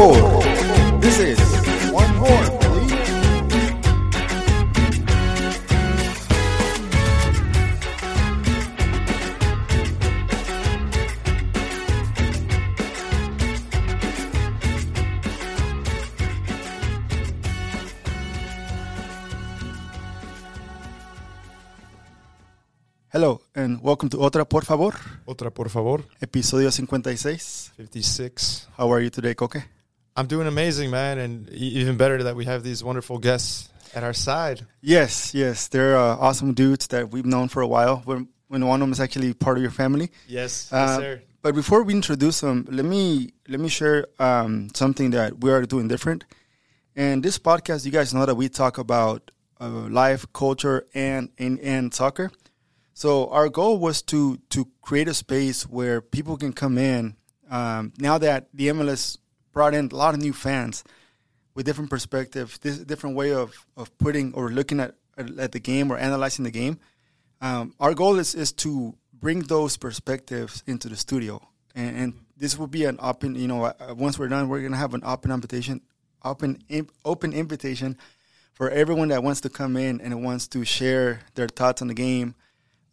favor. This is one more, please. Hello and welcome to Otra Por Favor, Otra, por favor. episodio 56. 56. How are you today, Coque? I'm doing amazing, man, and even better that we have these wonderful guests at our side. Yes, yes, they're uh, awesome dudes that we've known for a while. When, when one of them is actually part of your family. Yes, Uh, But before we introduce them, let me let me share um, something that we are doing different. And this podcast, you guys know that we talk about uh, life, culture, and, and and soccer. So our goal was to to create a space where people can come in. Um, now that the MLS brought in a lot of new fans with different perspectives, this different way of of putting or looking at at the game or analyzing the game. Um, our goal is is to bring those perspectives into the studio, and, and this will be an open. You know, uh, once we're done, we're gonna have an open invitation, open open invitation for everyone that wants to come in and wants to share their thoughts on the game.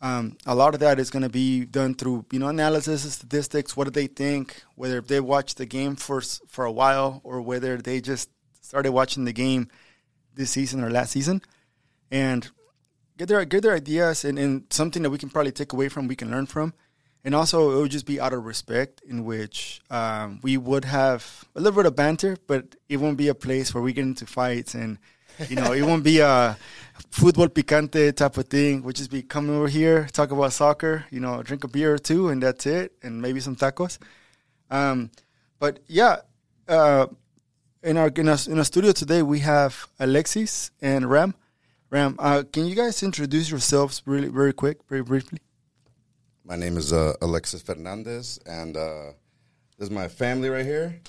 Um, a lot of that is going to be done through you know analysis, statistics. What do they think? Whether they watched the game for for a while or whether they just started watching the game this season or last season, and get their get their ideas and, and something that we can probably take away from, we can learn from, and also it would just be out of respect in which um, we would have a little bit of banter, but it won't be a place where we get into fights and you know it won't be a football picante type of thing. We'll just be coming over here, talk about soccer, you know, drink a beer or two, and that's it, and maybe some tacos. Um, but yeah, uh, in our in our, in our studio today we have Alexis and Ram. Ram, uh, can you guys introduce yourselves really very quick, very briefly? My name is uh, Alexis Fernandez, and uh, this is my family right here.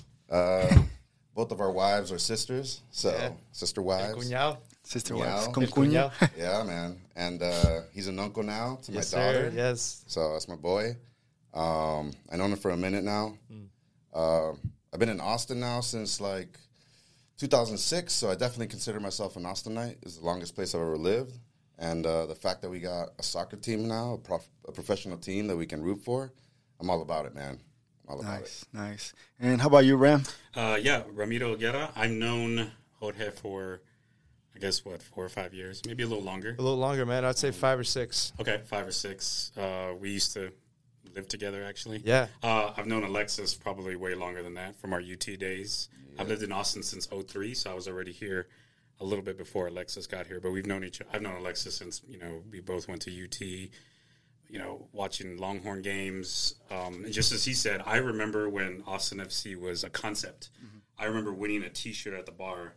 Both of our wives are sisters, so Yeah. sister wives. Cuñado. Sister Meow. wives, con cuñado. Yeah, man. And uh, he's an uncle now to Yes, my daughter. sir. Yes. So that's my boy. Um, I known him for a minute now. Uh, I've been in Austin now since like 2006, so I definitely consider myself an Austinite. It's the longest place I've ever lived, and uh, the fact that we got a soccer team now, a, prof- a professional team that we can root for, I'm all about it, man. I'm all about it. Nice, nice. And how about you, Ram? Uh, yeah, Ramiro Guerra. I've known Jorge for, I guess, what, four or five years, maybe a little longer. A little longer, man. I'd say five or six. Okay, five or six. Uh, we used to live together, actually. Yeah. Uh, I've known Alexis probably way longer than that from our UT days. I've lived in Austin since 03, so I was already here a little bit before Alexis got here. But we've known each. I've known Alexis since you know we both went to UT. You know, watching Longhorn games. Um, and just as he said, I remember when Austin FC was a concept. I remember winning a T-shirt at the bar.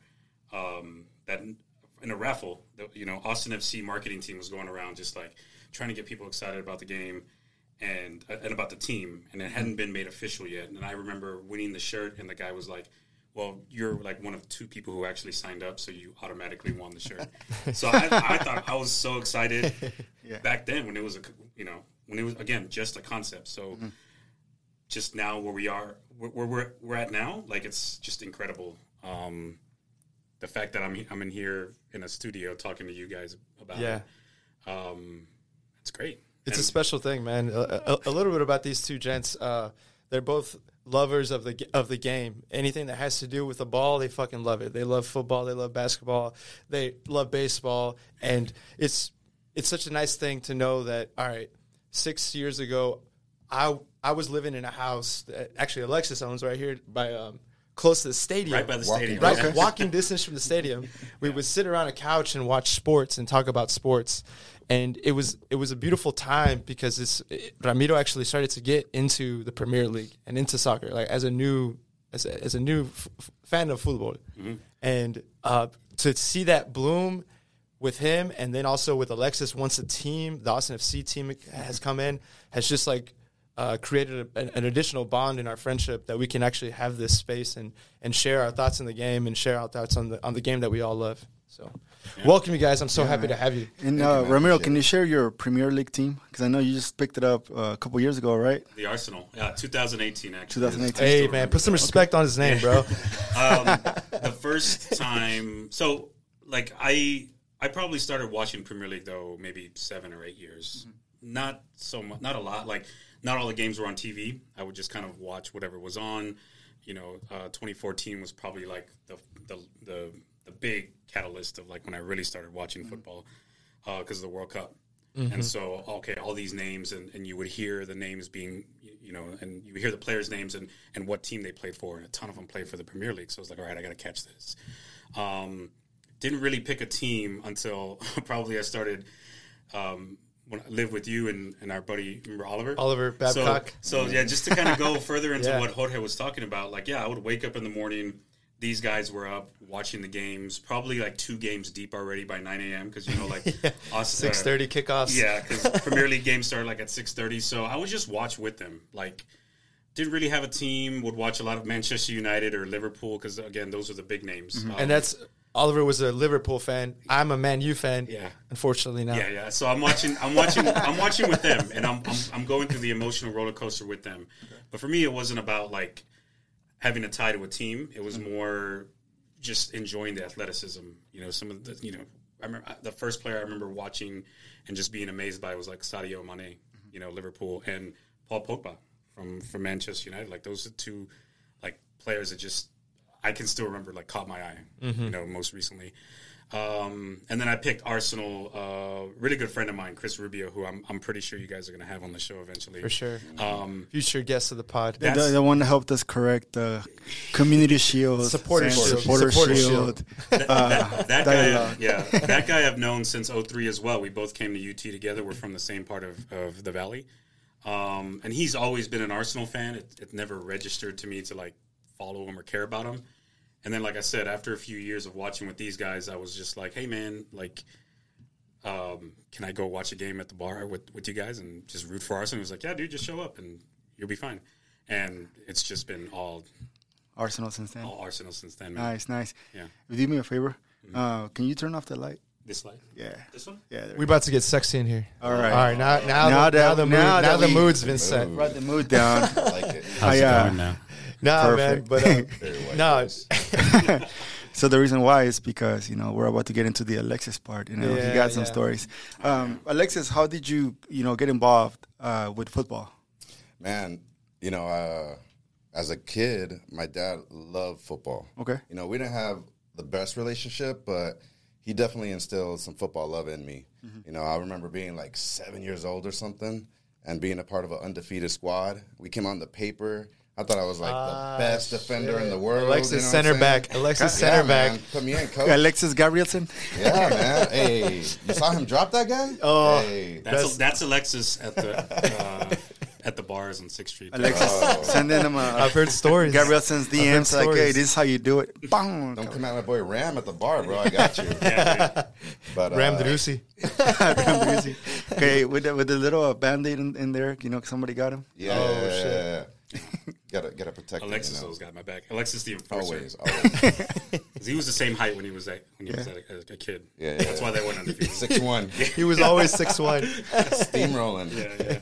Um, that in a raffle, the, you know, Austin FC marketing team was going around just like trying to get people excited about the game and and about the team, and it hadn't been made official yet. And I remember winning the shirt, and the guy was like, "Well, you're like one of two people who actually signed up, so you automatically won the shirt." so I, I thought I was so excited back then when it was a you know when it was again just a concept. So just now where we are, where where we're, we're at now, like it's just incredible. Um, the fact that I'm I'm in here in a studio talking to you guys about Yeah. it, um, it's great. It's a special thing, man. A, a, a little bit about these two gents. Uh, they're both lovers of the of the game. Anything that has to do with the ball, they fucking love it. They love football. They love basketball. They love baseball, and it's it's such a nice thing to know that. All right, six years ago, I I was living in a house that actually Alexis owns right here by um, close to the stadium, right by the Walking stadium. right Okay. walking distance from the stadium we would sit around a couch and watch sports and talk about sports and it was it was a beautiful time because this ramiro actually started to get into the premier league and into soccer like as a new as a, as a new f- f- fan of football and uh, to see that bloom with him and then also with alexis once the team the austin fc team has come in has just like uh, created a, an, an additional bond in our friendship that we can actually have this space and, and share our thoughts on the game and share our thoughts on the on the game that we all love. So, welcome you guys. I'm so happy to have you. And uh, you. Ramiro, can you share your Premier League team? Because I know you just picked it up uh, a couple years ago, right? The Arsenal, yeah, 2018 actually. 2018. Hey man, put some respect on his name, bro. um, the first time, so like I, I probably started watching Premier League though maybe seven or eight years. Not so much, not a lot. Like not all the games were on TV. I would just kind of watch whatever was on. You know, uh, 2014 was probably like the the the, the big catalyst of like when I really started watching football because of the World Cup. And so, okay, all these names, and, and you would hear the names being, you know, and you hear the players' names and, and what team they played for, and a ton of them played for the Premier League. So I was like, all right, I got to catch this. Um, didn't really pick a team until probably I started um, when I lived with you and, and our buddy, remember Oliver? Oliver So, Babcock. so yeah, just to kind of go further into Yeah. what Jorge was talking about, like yeah, I would wake up in the morning. These guys were up watching the games, probably like two games deep already by 9 a.m. because you know, like us, uh, Six thirty kickoffs. yeah, because Premier League games started like at six thirty. So I would just watch with them. Like, didn't really have a team. Would watch a lot of Manchester United or Liverpool because again, those are the big names. Um, and that's Oliver was a Liverpool fan. I'm a Man U fan. Yeah. Unfortunately, now. yeah, yeah. So I'm watching. I'm watching. I'm watching with them, and I'm, I'm I'm going through the emotional roller coaster with them. But for me, it wasn't about like having a tie to a team. It was more just enjoying the athleticism. You know, some of the you know. I remember the first player I remember watching and just being amazed by was like Sadio Mane, you know, Liverpool, and Paul Pogba from from Manchester United. Like those are two like players that just I can still remember like caught my eye. You know, most recently. Um, and then I picked Arsenal. Uh, really good friend of mine, Chris Rubio, who I'm I'm pretty sure you guys are going to have on the show eventually. For sure. Um, Future guest of the pod. The, That's- the one that helped us correct the community shield, Supporter and shield. supporter, Supporter shield. that, Uh, that, that guy, yeah, that guy I've known since 03 as well. We both came to UT together. We're from the same part of, of the valley, um, and he's always been an Arsenal fan. It, it never registered to me to like follow them or care about them. And then, like I said, after a few years of watching with these guys, I was just like, "Hey, man, like, um, can I go watch a game at the bar with, with you guys and just root for Arsenal?" He was like, "Yeah, dude, just show up and you'll be fine." And it's just been all Arsenal since then. all Arsenal since then, man. Nice, nice. Yeah. Do me a favor. Uh, can you turn off the light? This light, Yeah. this one. Yeah. There We about to get sexy in here. All right. All right. Now, now, Now the, that- now the mood, now, now the mood's been set. Brought the mood down. I like it. How's I, uh, now? Nah, man. But uh, Very white no. So the reason why is because you know we're about to get into the Alexis part. You know, Yeah, he got some yeah. stories. Um, Alexis, how did you you know get involved uh, with football? Man, you know, uh, as a kid, my dad loved football. Okay. You know, we didn't have the best relationship, but he definitely instilled some football love in me. You know, I remember being like seven years old or something and being a part of an undefeated squad. We came on the paper. I thought I was like Ah, the best defender in the world. Alexis you know center back. Alexis Yeah, center man. back. Put me in, coach. Alexis Gabrielson. Yeah, man. Hey, you saw him drop that guy? Oh. hey. That's that's Alexis at the uh, at the bars on Sixth Street. Alexis Oh. sending him a I've heard stories. Gabrielson's heard DMs like, hey, this is how you do it. Bang. Don't come at my boy Ram at the bar, bro. I got you. Yeah, dude. But Ram uh, Drusi. okay, with the, with the little uh, band-aid in, in there, you know, somebody got him. Yeah, Oh, shit. gotta gotta protect him, Alexis you know? always got my back. Alexis the enforcer. Always, always. 'Cause he was the same height when he was a, when he was a, a, a kid. Yeah, That's yeah. why they went undefeated. Six one, He was always six one. steamrolling. Yeah, yeah.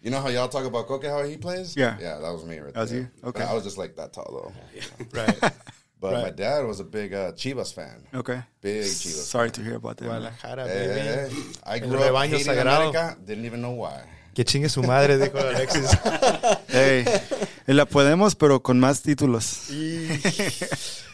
You know how y'all talk about Coque, how he plays? Yeah. yeah, that was me right That was there. you? But Okay. I was just like that tall though. Right. But Right. my dad was a big uh, Chivas fan. Okay. Big Chivas. Sorry to hear about that. Guadalajara, Hey, baby. hey, hey. I grew up rebaño hating. America. Didn't even know why. Que chingue su madre, dijo Alexis. Hey, la podemos, pero con más títulos.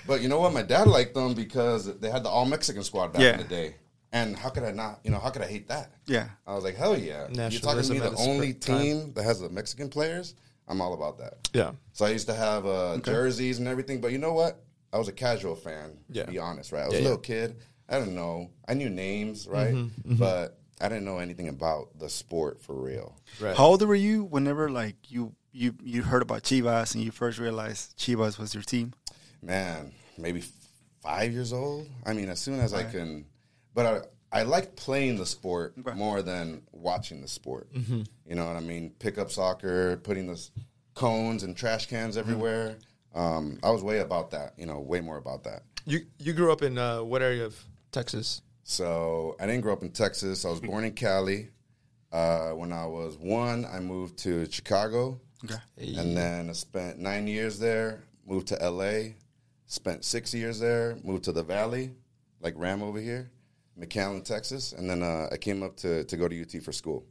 But you know what? My dad liked them because they had the all Mexican squad back Yeah. in the day. And how could I not? You know, how could I hate that? Yeah. I was like, hell yeah! You're talking to me the only perfect time. team that has the Mexican players. I'm all about that. yeah. So I used to have uh, jerseys and everything. But you know what? I was a casual fan. Yeah. To be honest, right? I was Yeah, a yeah. little kid. I don't know. I knew names, right? Mm-hmm, But I didn't know anything about the sport for real. Right. How old were you whenever like you you you heard about Chivas and you first realized Chivas was your team? man, maybe five years old. I mean, as soon as I can, but I, I liked playing the sport Okay. more than watching the sport. Mm-hmm. You know what I mean? Pick up soccer, putting the cones and trash cans Mm-hmm. everywhere. Um, I was way about that. You know, way more about that. You you grew up in uh, what area of Texas. So I didn't grow up in Texas. I was born in Cali. Uh, when I was one, I moved to Chicago, Okay. and then I spent nine years there. Moved to LA, spent six years there. Moved to the Valley, like Ram over here, McAllen, Texas, and then uh, I came up to to go to UT for school.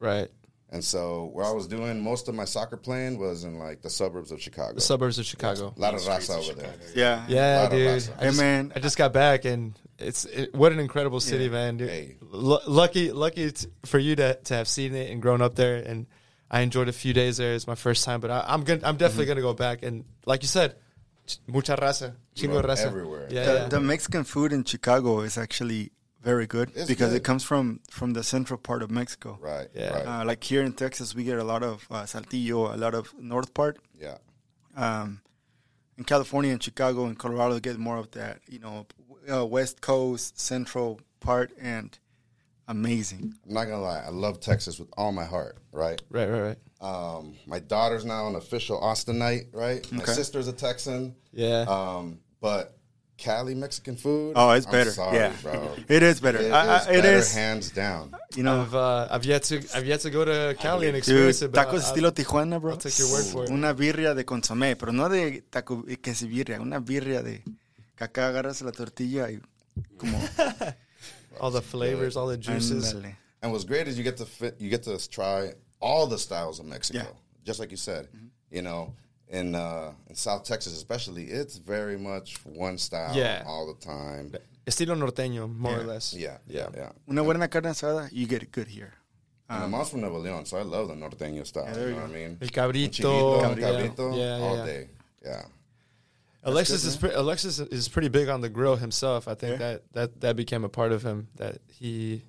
Right. And so where I was doing most of my soccer playing was in like the suburbs of Chicago. The suburbs of Chicago. a lot of Streets raza of over there. Chicago. Yeah. Yeah, dude. raza. I Hey, just, man. I just got back, and it's it, what an incredible city, Yeah. man. Dude. Hey. Lu- lucky, lucky t- for you to to have seen it and grown up there. And I enjoyed a few days there. It's my first time, but I, I'm gonna, I'm definitely Mm-hmm. gonna go back. And like you said, ch- mucha raza, chingo Bro, raza, everywhere. Yeah, The, yeah. the Mexican food in Chicago is actually very good It's because good. it comes from from the central part of Mexico. Right. Yeah. Right. Uh, like here in Texas, we get a lot of uh, saltillo, a lot of north part. yeah. Um, in California and Chicago and Colorado, get more of that, you know, uh, west coast, central part, and amazing. I'm not gonna lie. I love Texas with all my heart. Right. right, right, right. Um, my daughter's now an official Austinite. Right. My sister's a Texan. Yeah. Um, but Cali Mexican food. Oh, it's I'm better. Sorry, yeah, bro. it is better. It I- I- is it better, is. hands down. You know, I've uh, I've yet to I've yet to go to Cali and dude, experience it. but tacos I'll- estilo Tijuana, bro. I'll take your word for it. Una birria de consomé, pero no de taco quesibirria, una birria de que acá agarras la tortilla y como all the flavors, all the juices. ándale. And what's great is you get to fit, you get to try all the styles of Mexico, Yeah. Mm-hmm. just like you said. You know, in uh, in South Texas especially, it's very much one style Yeah. all the time. Estilo norteño, more or less. Yeah, yeah, yeah. Una buena carne asada, you get it good here. And Um, my mom's from Nuevo Leon, so I love the norteño style. Yeah, there you you know go. what I mean? El cabrito, Chivito, yeah. cabrito, Yeah, yeah, all yeah. day. Yeah. Alexis is pre- Alexis is pretty big on the grill himself. I think Yeah. that, that that became a part of him that he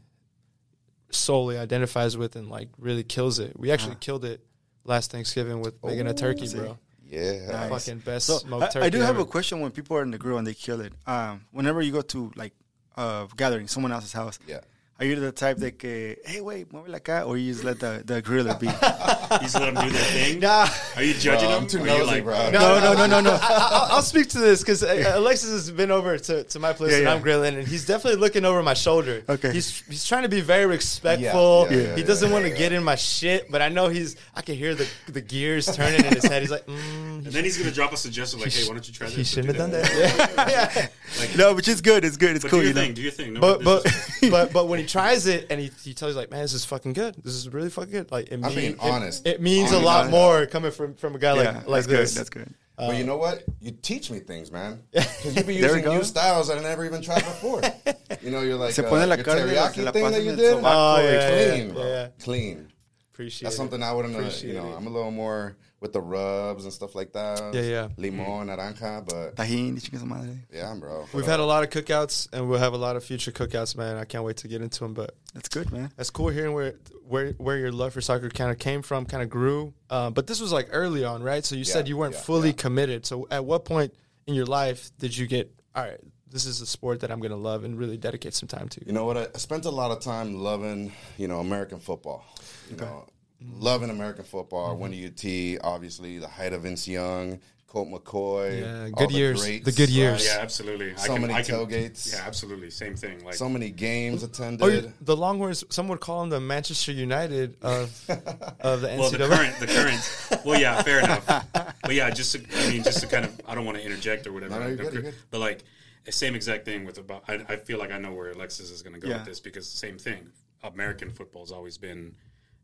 solely identifies with and like really kills it. We actually killed it last Thanksgiving with making a turkey, see. bro. Yeah. Nice. Fucking best So smoked I, turkey. I do have ever. a question when people are in the grill and they kill it. Um, whenever you go to like uh, gathering someone else's house, Yeah. Are you the type that que, hey wait, muévela acá, or you just let the the griller be? You just let them do their thing. Nah. Are you judging Bro, them? I'm too Or you nosy, like, bro. no, no, no, no, no. I'll, I'll speak to this because Alexis has been over to, to my place Yeah, and yeah. I'm grilling, and he's definitely looking over my shoulder. Okay. he's he's trying to be very respectful. Yeah, yeah, he doesn't yeah, want to yeah. get in my shit, but I know he's. I can hear the the gears turning in his head. He's like, mm, And then he's gonna drop a suggestion like, "Hey, why don't you try this?" he shouldn't have done that. Yeah, yeah. Like, no, which is good. It's good. It's but cool. do your You know? thing. Do your thing. No, But but but but when he tries it and he, he tells you like, man, this is fucking good. This is really fucking good. Like it I'm mean- being it- honest. It, means a Honest. lot more coming from from a guy yeah, like like that's this. good. That's good. but you know what? You teach me things, man. Because you be There we using new styles that I never even tried before. you know, you're like Se uh, pone la your teriyaki la thing that you did. sobaco, Oh, yeah, clean, yeah, bro. yeah. Clean. Appreciate That's it. something I wouldn't. Uh, Appreciate you know, it. I'm a little more with the rubs and stuff like that. Yeah, yeah. Limon, naranja, but Tajín, y chingue su madre. yeah, bro. We've had a lot of cookouts, and we'll have a lot of future cookouts, man. I can't wait to get into them. But That's good, man. that's cool hearing where where where your love for soccer kind of came from, kind of grew. Uh, but this was like early on, right? So you said you weren't yeah, fully yeah. committed. So at what point in your life did you get all right? This is a sport that I'm going to love and really dedicate some time to. You know what? I, I spent a lot of time loving, you know, American football. You know, loving American football. Mm-hmm. Went to UT, obviously, the height of Vince Young, Colt McCoy. Yeah, good the years. greats, The good years. right? yeah, absolutely. So many tailgates. Yeah, absolutely. Same thing. Like, So many games attended. Oh, you- the Longhorns. Some would call them the Manchester United of of the NCAA. well, the current, the current. Well, yeah, fair enough. But yeah, just to, I mean, just to kind of, I don't want to interject or whatever. No, no, you're good, you're good. But like, same exact thing with about. I, I feel like I know where Alexis is going to go Yeah. with this because same thing. American football has always been.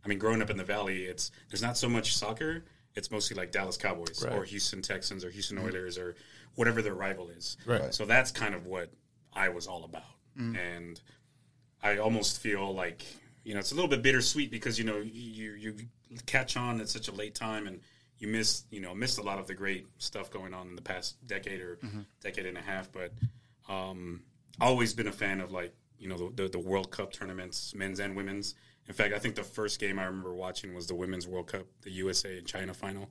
I mean, growing up in the Valley, it's there's not so much soccer. It's mostly like Dallas Cowboys Right. or Houston Texans or Houston mm-hmm. Oilers or whatever their rival is. Right. So that's kind of what I was all about, mm. and I almost feel like you know it's a little bit bittersweet because you know you you catch on at such a late time and you miss you know missed a lot of the great stuff going on in the past decade or mm-hmm. decade and a half. But um, always been a fan of like you know the, the the World Cup tournaments, men's and women's. In fact, I think the first game I remember watching was the Women's World Cup, the USA and China final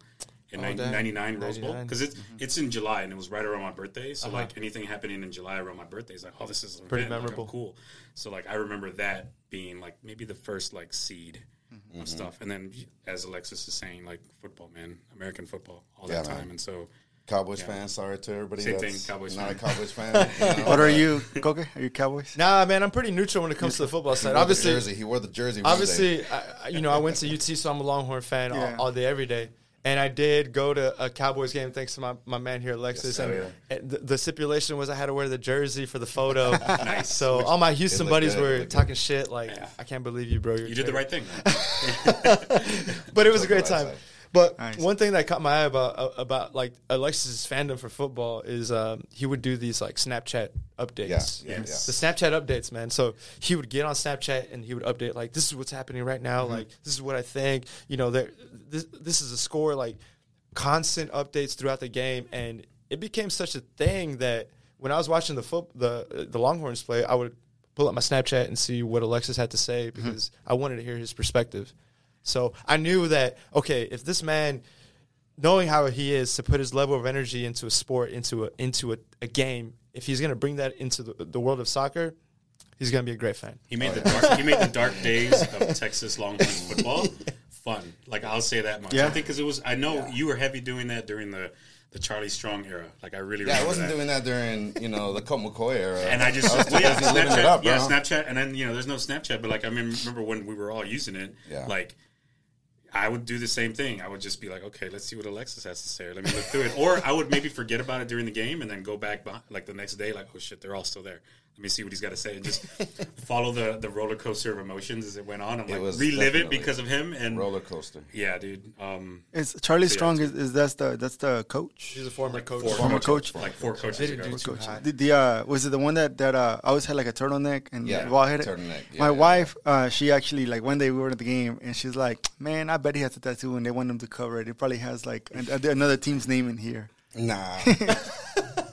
in Oh, damn. 99 Rose Bowl because it's it's in July and it was right around my birthday. So like anything happening in July around my birthday is like, oh, this is an Pretty event, like, memorable. cool. So like I remember that being like maybe the first like seed Mm-hmm. of stuff, and then as Alexis is saying, like football, man, American football all Yeah, that man. time, and so Cowboys fan. Sorry to everybody. Same that's thing, Cowboys not fan. a Cowboys fan. you know, What are you, Coque? Are you Cowboys? Nah, man, I'm pretty neutral when it comes to the football side. wore Obviously, the jersey. He wore the jersey. obviously, I, I- you know, I went to UT, so I'm a Longhorn fan all- Yeah. all, day, every day. And I did go to a Cowboys game thanks to my, my man here, Alexis. Yes, and sir. and the, the stipulation was I had to wear the jersey for the photo. Nice. So all my Houston buddies good, were looked talking shit like, Yeah. I can't believe you, bro. You're You did the right thing. but it was a great That's time. Right. But Nice. one thing that caught my eye about uh, about like Alexis's fandom for football is um, he would do these like Snapchat updates. Yeah, yeah, Yes. The Snapchat updates, man. So he would get on Snapchat and he would update like this is what's happening right now. Like this is what I think. You know, there this this is a score. Like constant updates throughout the game, and it became such a thing that when I was watching the foot the the Longhorns play, I would pull up my Snapchat and see what Alexis had to say because I wanted to hear his perspective. So I knew that okay, if this man, knowing how he is to put his level of energy into a sport, into a into a, a game, if he's gonna bring that into the, the world of soccer, he's gonna be a great fan. He made oh, the dark, he made the dark days of Texas Longhorns football fun. Like I'll say that much. Yeah. I think because it was. I know you were heavy doing that during the the Charlie Strong era. Like I really Yeah, I wasn't that. doing that during you know the Colt McCoy era. And I just I was too well, yeah, Snapchat, it up, yeah, Snapchat, and then you know, there's no Snapchat, but like I mean, remember when we were all using it, Yeah. like. I would do the same thing. I would just be like, okay, let's see what Alexis has to say. Let me look through it. Or I would maybe forget about it during the game and then go back behind, like the next day, like, oh shit, they're all still there. Let me see what he's got to say and just follow the, the roller coaster of emotions as it went on and like was relive it because of him. And roller coaster. yeah, dude. Um, Is Charlie So, yeah, Strong? it's- Is, is that's the that's the coach? He's a former coach. four Former coaches- coach. like four coaches They didn't ago. do Coach. The, the uh, was it the one that that uh, always had like a turtleneck and Yeah, ball headed? turtleneck. Yeah, My yeah, wife, uh, she actually like one day we were at the game and she's like, "Man, I bet he has a tattoo and they want him to cover it. It probably has like an, another team's name in here." Nah.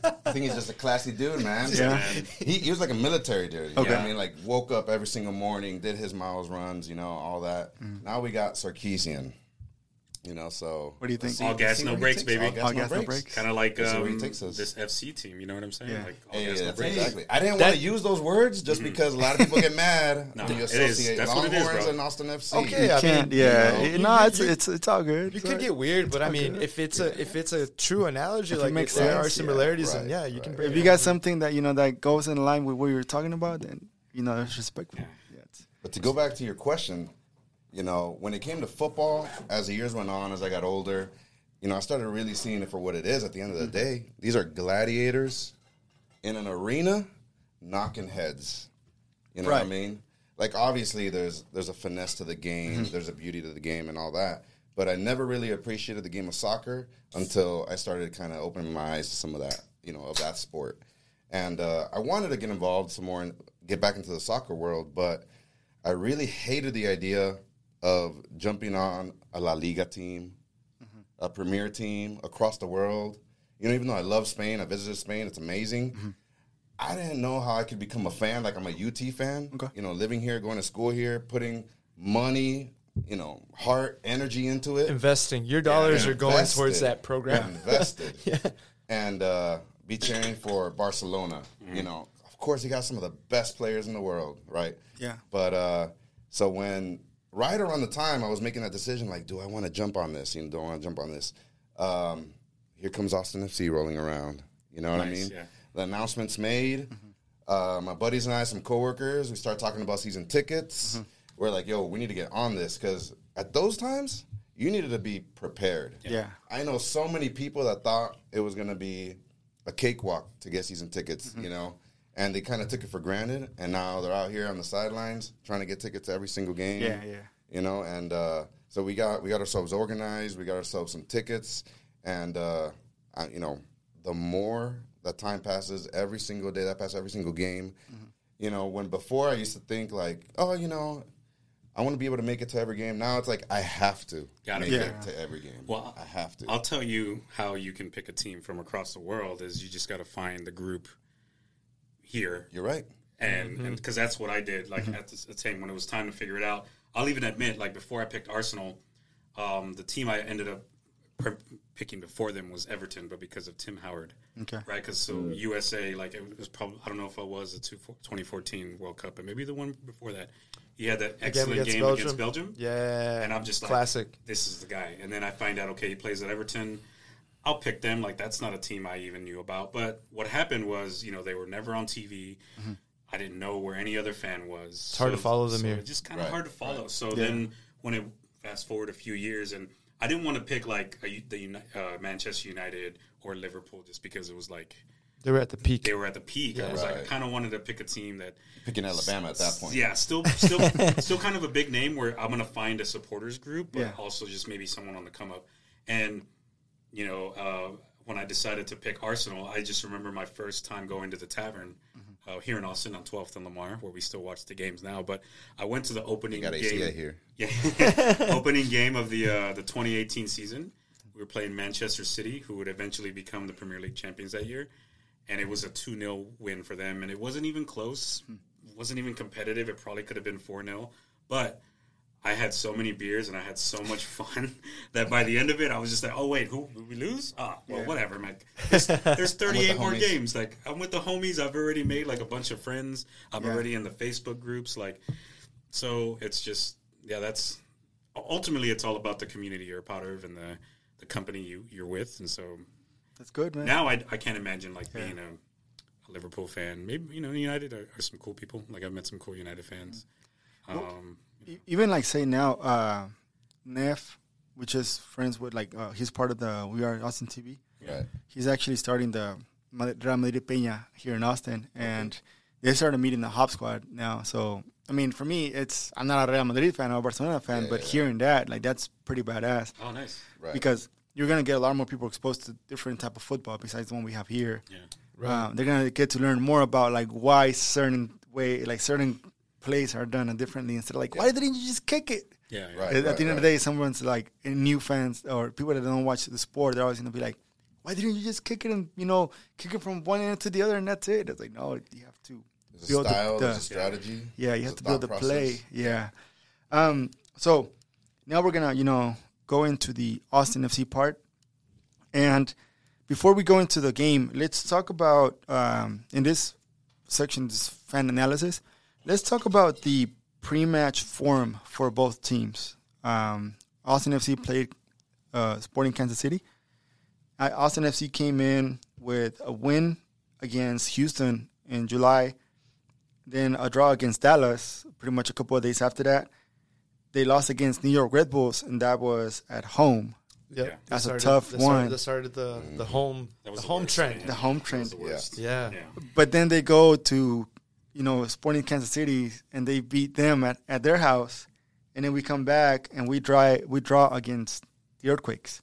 I think he's just a classy dude, man. Yeah. He, he was like a military dude. You Okay. know what I mean? Like woke up every single morning, did his miles runs, you know, all that. Mm. Now we got Sarkisian. You know, so What do you think? All gas, no where brakes, baby. All gas, All no gas, no brakes. brakes. Kind of like Let's see where he um, this FC team. You know what I'm saying? Yeah. Like all Yeah, gas, yeah, no that's brakes. exactly. I didn't want to use those words just because a lot of people get mad No, when you it is. associate That's what it is, Longhorns bro. and Austin FC. Okay, You I can't. mean, yeah, you know, no, it's you- it's it's all good. You It's could get weird, but I mean, if it's a if it's a true analogy, like makes if there are similarities, then yeah, you can If you got something that you know that goes in line with what you're talking about, then you know it's respectful. Yeah. Yeah, it's- But to go back to your question, you know, when it came to football, as the years went on, as I got older, you know, I started really seeing it for what it is. At the end of the day, these are gladiators in an arena knocking heads. You know what I mean? Like obviously, there's there's a finesse to the game, there's a beauty to the game, and all that. But I never really appreciated the game of soccer until I started kind of opening my eyes to some of that, you know, of that sport. And uh, I wanted to get involved some more and get back into the soccer world, but I really hated the idea of jumping on a La Liga team, a Premier team across the world. You know, even though I love Spain, I visited Spain, it's amazing. I didn't know how I could become a fan. Like I'm a UT fan. Okay. You know, living here, going to school here, putting money, you know, heart, energy into it. investing, your dollars are going towards that program. Invested. Yeah. And uh, be cheering for Barcelona. You know, of course, he got some of the best players in the world, right? Yeah. But uh, so when right around the time I was making that decision, like, do I want to jump on this? You know, do I want to jump on this? Um, here comes Austin FC rolling around. You know what I mean? yeah. The announcements made. Uh, my buddies and I, some coworkers, we start talking about season tickets. We're like, yo, we need to get on this because at those times, you needed to be prepared. Yeah. I know so many people that thought it was going to be a cakewalk to get season tickets, Mm-hmm. you know, and they kind of took it for granted. And now they're out here on the sidelines trying to get tickets to every single game. Yeah, yeah. You know, and uh, so we got we got ourselves organized. We got ourselves some tickets, and uh, I, you know, the more that time passes, every single day that passes, every single game. Mm-hmm. You know, when before I used to think like, oh, you know, I want to be able to make it to every game. Now it's like I have to Gotta make be. it to every game. Well, I have to. I'll tell you how you can pick a team from across the world is you just got to find the group here You're right. and mm-hmm. because that's what I did. Like mm-hmm. at the, the time when it was time to figure it out, I'll even admit, like before I picked Arsenal, um, the team I ended up per- picking before them was Everton, but because of Tim Howard, Okay. right? Because so mm. USA, like it was probably I don't know if it was the two, 2014 World Cup, but maybe the one before that, he had that excellent game against Belgium. Yeah, And I'm just like, classic. This is the guy. And then I find out, okay, he plays at Everton. I'll pick them. Like that's not a team I even knew about. But what happened was, you know, they were never on TV. I didn't know where any other fan was. It's hard to follow them here. It's just kind of Right, hard to follow. right. So then when it fast forward a few years, and I didn't want to pick like a, the uh, Manchester United or Liverpool just because it was like They were at the peak. they were at the peak. I was like, I kind of wanted to pick a team that Picking Alabama at that point. yeah, still, still, still kind of a big name where I'm gonna find a supporters group, but Yeah. also just maybe someone on the come up. And you know, uh, when I decided to pick Arsenal, I just remember my first time going to the tavern uh, here in Austin on 12th and Lamar, where we still watch the games now. But I went to the opening Got game. ACA here. Yeah, opening game of the uh, the 2018 season. We were playing Manchester City, who would eventually become the Premier League champions that year, and it was a 2 0 win for them. And it wasn't even close, wasn't even competitive. It probably could have been 4 0. But I had so many beers and I had so much fun that by the end of it, I was just like, oh, wait, who did we lose? Ah, well, whatever. I'm there's, there's 38 more homies. games. Like, I'm with the homies. I've already made like a bunch of friends. I'm Yeah. already in the Facebook groups. Like, so it's just, yeah, that's ultimately it's all about the community you're a part of and the, the company you, you're with. And so That's good, man. now I, I can't imagine like being a, a Liverpool fan. Maybe, you know, United are, are some cool people. Like, I've met some cool United fans. Um, even like say now, uh, Neff, which is friends with like uh, he's part of the We Are Austin TV. Right. He's actually starting the Ma- Real Madrid Peña here in Austin, and they started meeting the Hop Squad now. So I mean, for me, it's I'm not a Real Madrid fan or a Barcelona fan, Yeah, but yeah, yeah. hearing that, like that's pretty badass oh, nice. Right. because you're gonna get a lot more people exposed to different type of football besides the one we have here. Yeah. Uh, they're gonna get to learn more about like why certain way, like certain plays are done differently instead of like why didn't you just kick it? Yeah. yeah. Right. At, at the end of the day, someone's like new fans or people that don't watch the sport, they're always gonna be like, "Why didn't you just kick it and you know kick it from one end to the other and that's it?" It's like, no, you have to There's build the- style, the, there's a strategy. yeah, you have to build the thought play. Yeah. Um. So now we're gonna you know go into the Austin FC part, and before we go into the game, let's talk about um in this section, this fan analysis. Let's talk about the pre-match form for both teams. Um, Austin FC played uh, Sporting Kansas City. Uh, Austin FC came in with a win against Houston in July, then a draw against Dallas pretty much a couple of days after that. They lost against New York Red Bulls, and that was at home. Yep. Yeah. That's a tough they started- one. They started the the home That was the home worst, trend. man. The home trend. the worst. Yeah. Yeah. But then they go to, you know, Sporting Kansas City, and they beat them at, at their house, and then we come back and we draw we draw against the Earthquakes.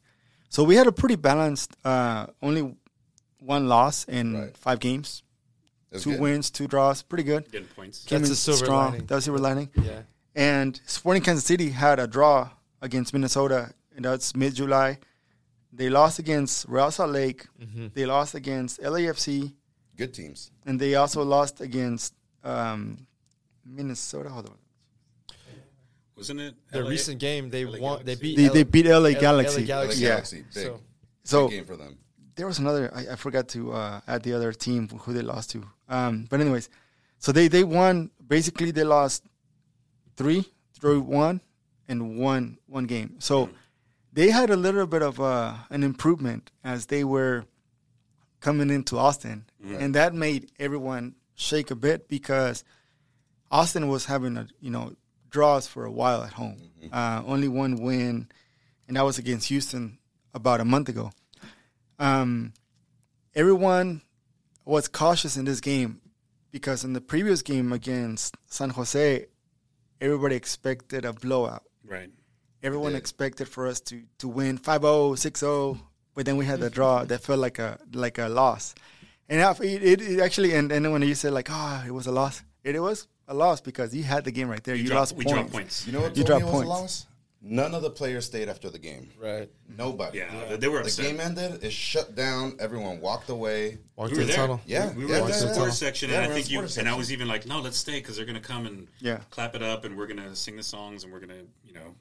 So we had a pretty balanced, uh, only one loss in Right. five games, That's two good. wins, two draws, pretty good. Getting points. Came That's a silver strong. lining. That was silver lining. Yeah. And Sporting Kansas City had a draw against Minnesota, and that's mid July. They lost against Real Salt Lake. Mm-hmm. They lost against LAFC, Good teams. and they also lost against um, Minnesota. Hold on. Wasn't it? The LA? recent game they LA won. They beat. They, L- they beat LA L- Galaxy. LA Galaxy. Yeah. Galaxy, big, So- So big game for them. there was another. I, I forgot to uh, add the other team who they lost to. Um, but anyways, so they they won. Basically, they lost three, three one, and one one game. So they had a little bit of uh, an improvement as they were coming into Austin, and that made everyone shake a bit because Austin was having a you know draws for a while at home. Uh, only one win, and that was against Houston about a month ago. Um, everyone was cautious in this game because in the previous game against San Jose, everybody expected a blowout. Right. Everyone did. expected for us to to win 5-0, 6-0, but then we had the draw that felt like a like a loss. And af- it, it, it actually and, and when you said like, oh, it was a loss, it, it was a loss because you had the game right there. You, dropped- lost we points. dropped points. You know what You dropped it was a points. loss? None of the players stayed after the game. Right. Nobody. Yeah, they- they were The game ended. It shut down. Everyone walked away. Walked We were the there. tunnel. Yeah, we were yeah, in the yeah, section, Yeah, and I think you supporter and I was even like, no, let's stay because they're gonna come and Yeah. clap it up, and we're gonna sing the songs, and we're gonna you know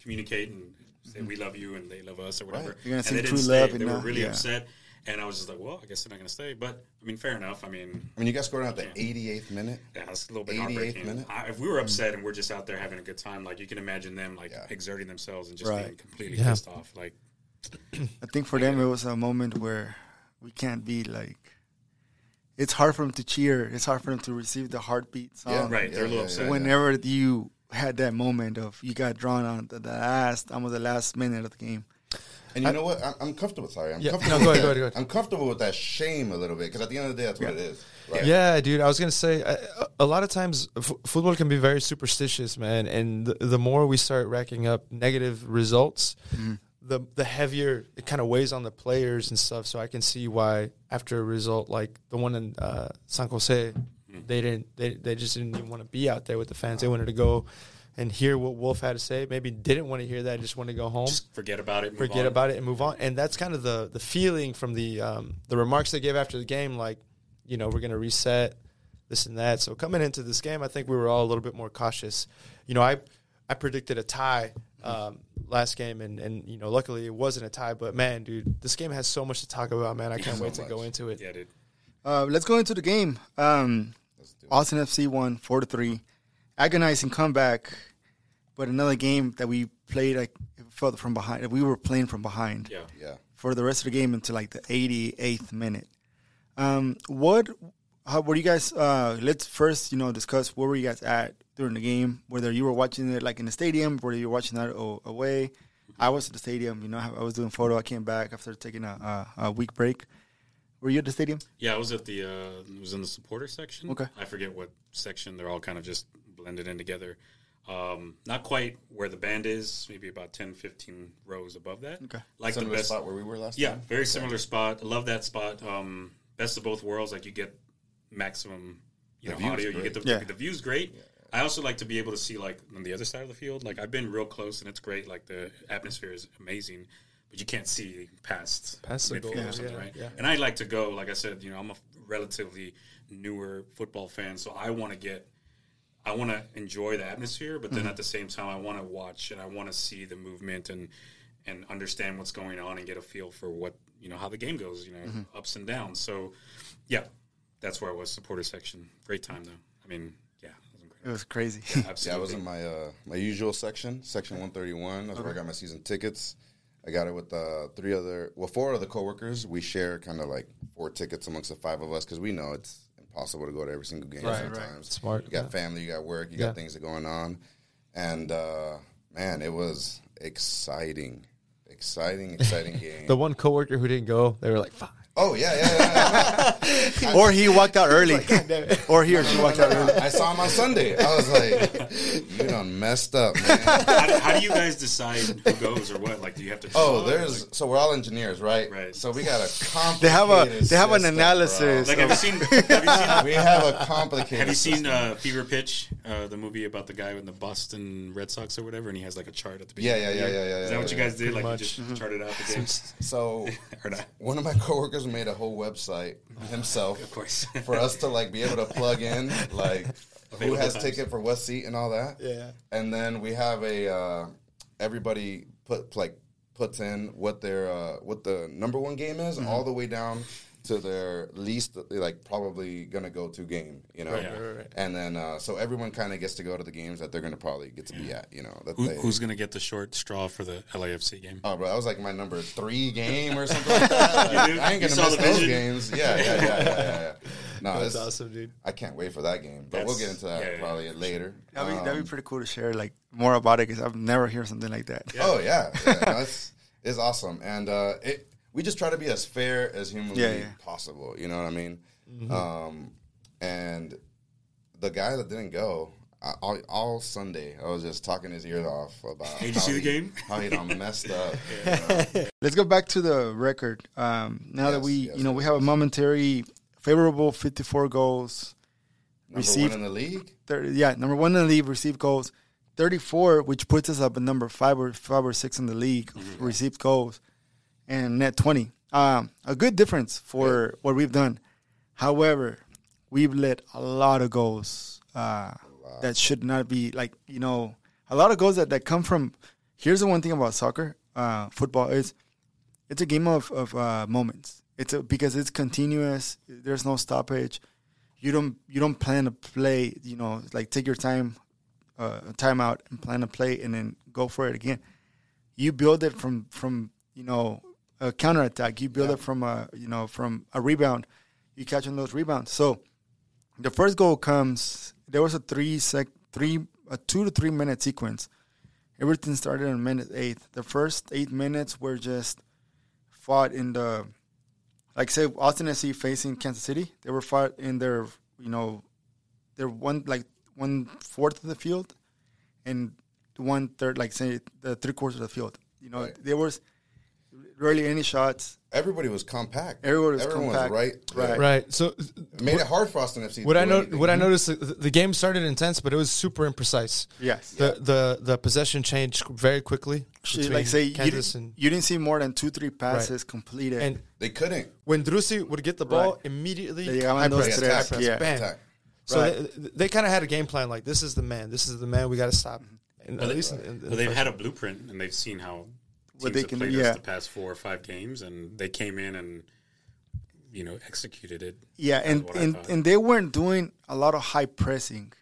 communicate and say mm-hmm. we love you and they love us or whatever. Right. You're gonna and sing they True didn't stay. Love They were really upset, and I was just like, well, I guess they're not gonna stay. But I mean, fair enough. I mean, I mean, you guys scored out the Yeah. 88th minute. yeah, it's a little bit 88th heartbreaking. minute. I, if we were hmm. upset and we're just out there having a good time, like you can imagine them like Yeah. exerting themselves and just Right. being completely Yeah. pissed off. Like I think for them it was a moment where we can't be like. It's hard for them to cheer. It's hard for them to receive the heartbeat song. Yeah, Right, they're a little yeah, upset. yeah. Whenever you had that moment of you got drawn on the, the last, almost the last minute of the game. And you know what? I'm, I'm comfortable. Sorry, I'm Yeah, comfortable. no, go with ahead, go that. ahead, go ahead. I'm comfortable with that shame a little bit because at the end of the day, that's what it is. Right? Yeah, dude. I was gonna say uh, a lot of times f- football can be very superstitious, man. And the, the more we start racking up negative results, the the heavier it kind of weighs on the players and stuff. So I can see why after a result like the one in uh, San Jose, they didn't they they just didn't even want to be out there with the fans. They wanted to go and hear what Wolff had to say. Maybe didn't want to hear that. Just wanted to go home Just forget about it. move forget on. about it and move on. And that's kind of the the feeling from the um, the remarks they gave after the game, like you know we're going to reset this and that. So coming into this game, I think we were all a little bit more cautious. You know, I I predicted a tie um, last game, and and you know luckily it wasn't a tie. But man, dude, this game has so much to talk about, man. I can't So wait to go into it. Yeah, dude. Uh, let's go into the game. Um, Let's do it. Austin FC won four to three, agonizing comeback, but another game that we played like further from behind. We were playing from behind Yeah. Yeah. for the rest of the game until like the 88th minute. Um, what? How were you guys? Uh, let's first, you know, discuss where were you guys at during the game. Whether you were watching it like in the stadium, whether you were watching that o- away. I was at the stadium. You know, I was doing photo. I came back after taking a, a, a week break. Were you at the stadium? Yeah, I was at the uh, it was in the supporter section. Okay. I forget what section. They're all kind of just blended in together. Um, not quite where the band is, maybe about 10, 15 rows above that. Okay. Like Similar the best spot where we were last Yeah, time. very similar spot. I love that spot. Um, best of both worlds. Like you get maximum, you The know, view's audio. You get the Yeah. the view's great. I also like to be able to see like on the other side of the field. Like I've been real close and it's great. Like the atmosphere is amazing, but you can't see past Past the midfield goal, or something, yeah, right? yeah. And I like to go. Like I said, you know, I'm a relatively newer football fan, so I want to get. I want to enjoy the atmosphere, but then Mm-hmm. at the same time, I want to watch and I want to see the movement and and understand what's going on and get a feel for what you know how the game goes. You know, Mm-hmm. ups and downs. So, yeah, that's where I was. Supporter section, great time though. I mean, yeah, it was It incredible. was crazy. Absolutely. Yeah, I was in my uh, my usual section, section 131. That's where I got my season tickets. I got it with uh, three other, well, four other coworkers. We share kind of like four tickets amongst the five of us because we know it's impossible to go to every single game Right, right. sometimes. Smart, You got yeah. family, you got work, you Yeah. got things that going on. And uh, man, it was exciting. Exciting, exciting game. The one coworker who didn't go, they were like, "Fuck." Oh, yeah, yeah, yeah. yeah. or he walked out early, or he or she walked out early. I saw him on Sunday. I was like, you done messed up, man. how, do- how do you guys decide who goes or what? Like, do you have to? Oh, vote? there's so we're all engineers, right? Right. So we got a complicated. They have a they have an system, analysis. like, of- have you seen? Have you seen? We have a complicated. Have you seen uh, Fever Pitch, uh, the movie about the guy in the Boston Red Sox or whatever, and he has like a chart at the beginning? yeah, of the yeah, yeah, yeah, Is that what yeah, you guys did? Pretty Like much. you just charted out the games, So or not? one of my coworkers made a whole website himself Of course. for us to like be able to plug in like who has times. ticket for what seat and all that. Yeah. And then we have a uh, everybody put like puts in what their uh, what the number one game is Mm-hmm. all the way down to their least like probably gonna go to game, you know. Right, right, right, right. And then uh, so everyone kind of gets to go to the games that they're gonna probably get to be at, you know. That Who, they, who's gonna get the short straw for the LAFC game? Oh, bro, that was like my number three game or something like that. Like, I ain't gonna miss those games. Yeah, yeah, yeah, yeah, yeah. yeah. No, That's it's, awesome, dude. I can't wait for that game, but we'll get into that yeah, yeah, probably yeah. later. That'd be, Um, that'd be pretty cool to share like more about it because I've never heard something like that. Oh yeah, yeah no, it's it's awesome, and uh, it we just try to be as fair as humanly Yeah, yeah. possible. You know what I mean? Mm-hmm. Um, and the guy that didn't go. I- All, all Sunday, I was just talking his ears off about. Hey, did you how see the game? How he done messed up. you know? Let's go back to the record. Um, now that we, yes, you know, we yes, have a momentary favorable 54 goals. Number Received- one in the league. 30, yeah, number one in the league, received goals. 34, which puts us up at number five or five or six in the league, Mm-hmm. received goals, and net 20. Um, a good difference for what we've done. However, we've let a lot of goals uh, that should not be like you know a lot of goals that, that come from. Here's the one thing about soccer, uh, football is it's a game of of uh, moments. It's a, because it's continuous. There's no stoppage. You don't you don't plan to play. You know, like take your time, uh, time out and plan to play, and then go for it again. You build it from from you know, a counterattack. You build it from a, you know, from a rebound. You catch on those rebounds. So the first goal comes. There was a three sec, three, a two to three minute sequence. Everything started in minute eight. The first eight minutes were just fought in the, like say Austin FC facing Kansas City. They were fought in their, you know, their one like one fourth of the field, and one third, like say the three quarters of the field. You know, Right. there was rarely any shots. Everybody was compact. Everyone was Everyone compact. was right. Right. there. Right. So It made it hard for Austin FC. to what I know, anything. what I noticed, the, the game started intense, but it was super imprecise. Yes. The the the possession changed very quickly. Shit, between like say you Kansas didn't, and you didn't see more than two three passes completed. and They couldn't. when Driussi would get the ball Right. immediately, They got high those press, tres, high press, yeah. bam. Attack. So Right. they, they kind of had a game plan like this is the man, this is the man we got to stop. And Well, at they, least in, in the well, they've had a blueprint and they've seen how What teams they have can played do, us yeah. the past four or five games, and they came in and you know executed it. Yeah, and and, and they weren't doing a lot of high pressing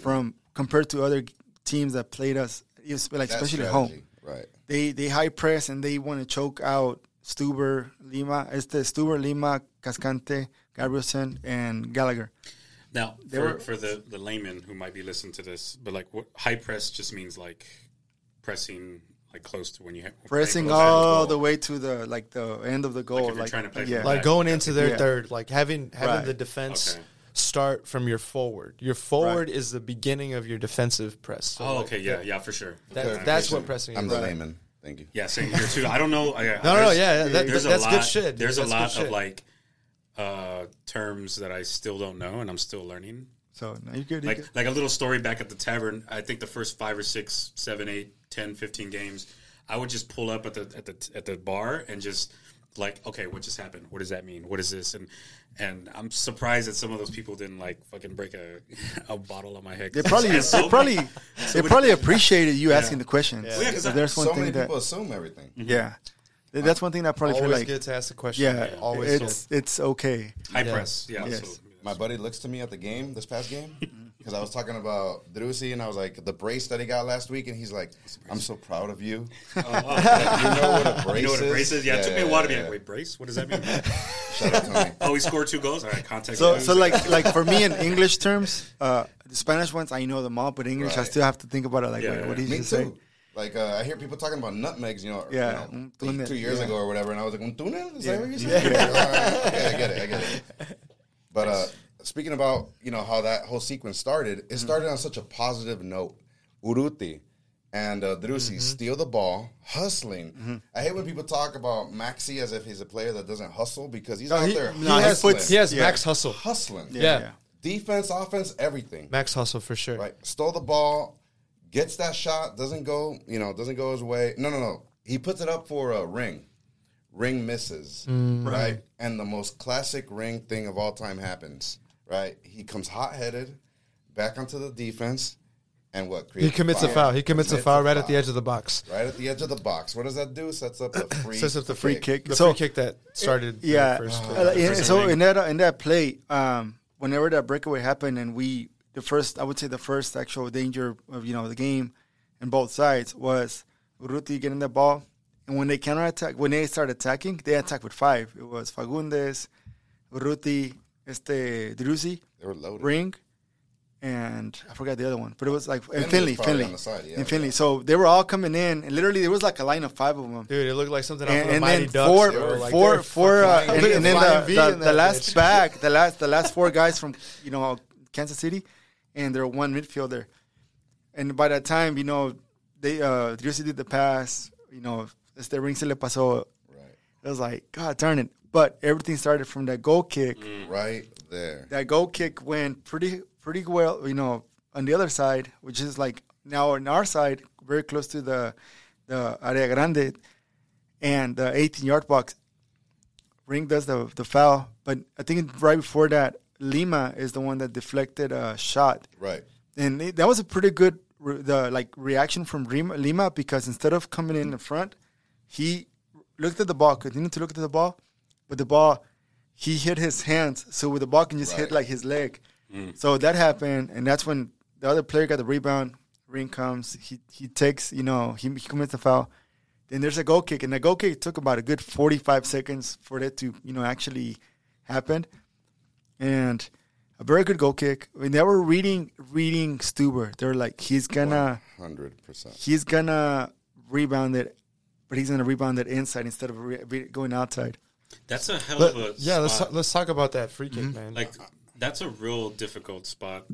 from compared to other teams that played us, like That especially at home. Right. They they high press and they want to choke out Stuver, Lima, este Stuver, Lima, Cascante, Gabrielsen, and Gallagher. Now, They for, were- for the, the layman who might be listening to this, but like what high press just means like pressing like close to when you have Pressing all goal. the way to the like the end of the goal. if you're Like, trying to play yeah, like going into their Yeah. third, like having having Right. the defense Okay. start from your forward. Your forward is the beginning of your defensive press. So Oh, like, okay, yeah, yeah, for sure. That, Okay. that's what pressing I'm is. the layman. Thank you. Yeah, same here too. I don't know. I, No, no, no, yeah, yeah, that- there's a that's lot, good shit. There's That's a good lot shit. of like uh, terms that I still don't know, and I'm still learning. So no, you're good. You're Like good. like a little story back at the tavern. I think the first five or six, seven, eight, 10, 15 games, I would just pull up at the at the at the bar and just like, okay, what just happened? What does that mean? What is this? And and I'm surprised that some of those people didn't like fucking break a a bottle on my head. They probably they So- probably they probably appreciated you asking the questions. Yeah, 'cause So there's one so thing many that people assume everything. Mm-hmm. yeah, that's one thing that I probably Always feel like good to ask the question. yeah, always. it's it's okay. high Yeah. press. Yeah. Yes. So, My buddy looks to me at the game, this past game, because I was talking about Driussi, and I was like, the brace that he got last week, and he's like, I'm so proud of you. Like, you know what a brace you know what a is? brace is? Yeah, it took me a while to be like, wait, brace? What does that mean? Shout out to me. oh, he scored two goals. All right, contact. So lens. so like like for me in English terms, uh, the Spanish ones I know them all, but English I still have to think about it. Like Yeah, wait, yeah, what did yeah. he say? Like uh, I hear people talking about nutmegs, you know, Yeah, you know, two- túnel, two years yeah. ago or whatever, and I was like, un túnel? Is Yeah. that what you said? All right, okay, I get it, I get it. But uh, speaking about you know how that whole sequence started, Mm-hmm. it started on such a positive note. Urruti and uh, Driussi Mm-hmm. steal the ball, hustling. I hate when people talk about Maxi as if he's a player that doesn't hustle because he's No, out he, there he No, he has, hustling, he has Yeah. max hustle. hustling. Yeah. Defense, offense, everything. Max hustle for sure. Right. Stole the ball, gets that shot, doesn't go, you know, doesn't go his way. No, no, no. He puts it up for a ring. Ring misses. right. And the most classic ring thing of all time happens. Right. He comes hot headed back onto the defense and what? He creates commits a foul. He commits a foul right at the edge of the box. Right at the edge of the box. What does that do? Sets up a free, Sets up the Free kick. The So- free kick that started. the Yeah. First, Uh, uh, in- Prison so ring. in that in that play, um, whenever that breakaway happened, and we the first, I would say the first actual danger of you know the game, in both sides was Urruti getting the ball, and when they counter attack, when they start attacking, they attack with five. It was Fagúndez, Urruti, este Driussi, They were loaded. Ring, and I forgot the other one, but it was like and Finlay Finlay, was probably on the side, yeah, and Finlay. yeah. So they were all coming in, and literally there was like a line of five of them dude, it looked like something off of and, the and Mighty then Ducks. four, They like, four, they're four, uh, and, and then Flying the, the, the last bitch. back, the last, the last four guys from you know Kansas City, and they're one midfielder, and by that time, you know, they uh, Driussi did the pass, you know, este ring se le pasó. Right. It was like God darn it, but everything started from that goal kick. Mm. Right there. That goal kick went pretty, pretty well, you know, on the other side, which is like now on our side, very close to the the area grande and the 18 yard box. Ring does the the foul, but I think right before that, Lima is the one that deflected a shot, Right. and it, that was a pretty good re, the like reaction from Lima, Lima because instead of coming in the front, he looked at the ball, continued to look at the ball, but the ball he hit his hands, so with the ball can just hit like his leg. Mm. So that happened, and that's when the other player got the rebound. Ring comes, he he takes, you know, he, he commits the foul, Then there's a goal kick, and the goal kick took about a good 45 seconds for it to you know actually happen, and a very good goal kick. I mean, they were reading reading Stuver. They're like he's gonna Hundred percent. he's gonna rebound it, but he's gonna rebound it inside instead of re- going outside. That's a hell Let- of a yeah, let's spot. let's talk about that free kick, Mm-hmm. man. like that's a real difficult spot.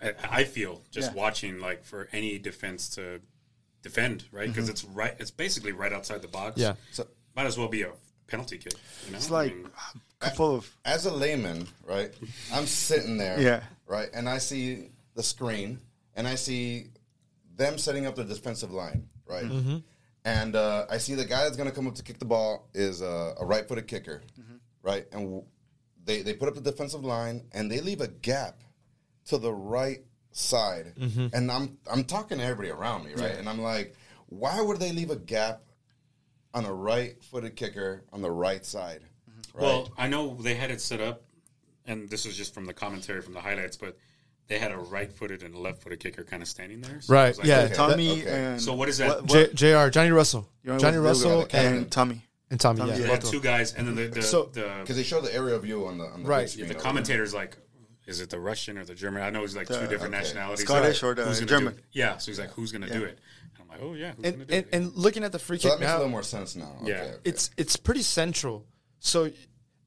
I, I feel just Yeah. watching like for any defense to defend, right? Because it's right. It's basically right outside the box. Yeah. So might as well be a penalty kick. You know? It's I like mean, a couple of as a layman, right? I'm sitting there, Yeah. right, and I see the screen, and I see them setting up the defensive line, right, and uh, I see the guy that's going to come up to kick the ball is uh, a right-footed kicker, right, and w- they they put up the defensive line and they leave a gap to the right side, and I'm I'm talking to everybody around me, right, and I'm like, why would they leave a gap on a right-footed kicker on the right side? Right? Well, I know they had it set up, and this is just from the commentary from the highlights, but they had a right-footed and a left-footed kicker kind of standing there. So Right, like, yeah. okay. Thommy okay. and So what is that? What, J- Jr. Johnny Russell, you know, Johnny Russell, and and, Thommy. and Thommy. Thommy, Yeah, They yeah. had two guys, and then the the, So- the, Because they show the area view on the on the Right. screen yeah, the commentator's like, is it the Russian or the German? I know he's like two different okay. nationalities. Scottish Like, or the who's gonna German. Yeah, so he's like, who's going to do it? And I'm like, oh yeah, who's And, going to do and, it? and looking at the free So kick that makes a little more sense now. Okay, Yeah. okay. it's it's pretty central. So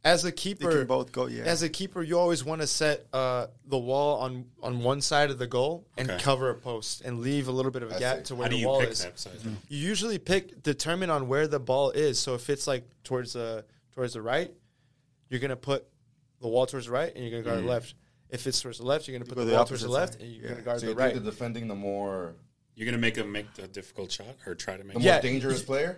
as a keeper, can both go, yeah. As a keeper, you always want to set uh, the wall on on one side of the goal and Okay. cover a post and leave a little bit of a I gap see. to where How the you wall pick is. that side? You usually pick determine on where the ball is. So if it's like towards the towards the right, you're gonna put the wall towards the right, and you're gonna guard Mm-hmm. the left. If it's towards the left, you're gonna put go the, the wall towards the left, side. and you're Yeah. gonna guard So the right. the defending the more You're going to make him make the difficult shot or try to make the it? more Yeah. dangerous player?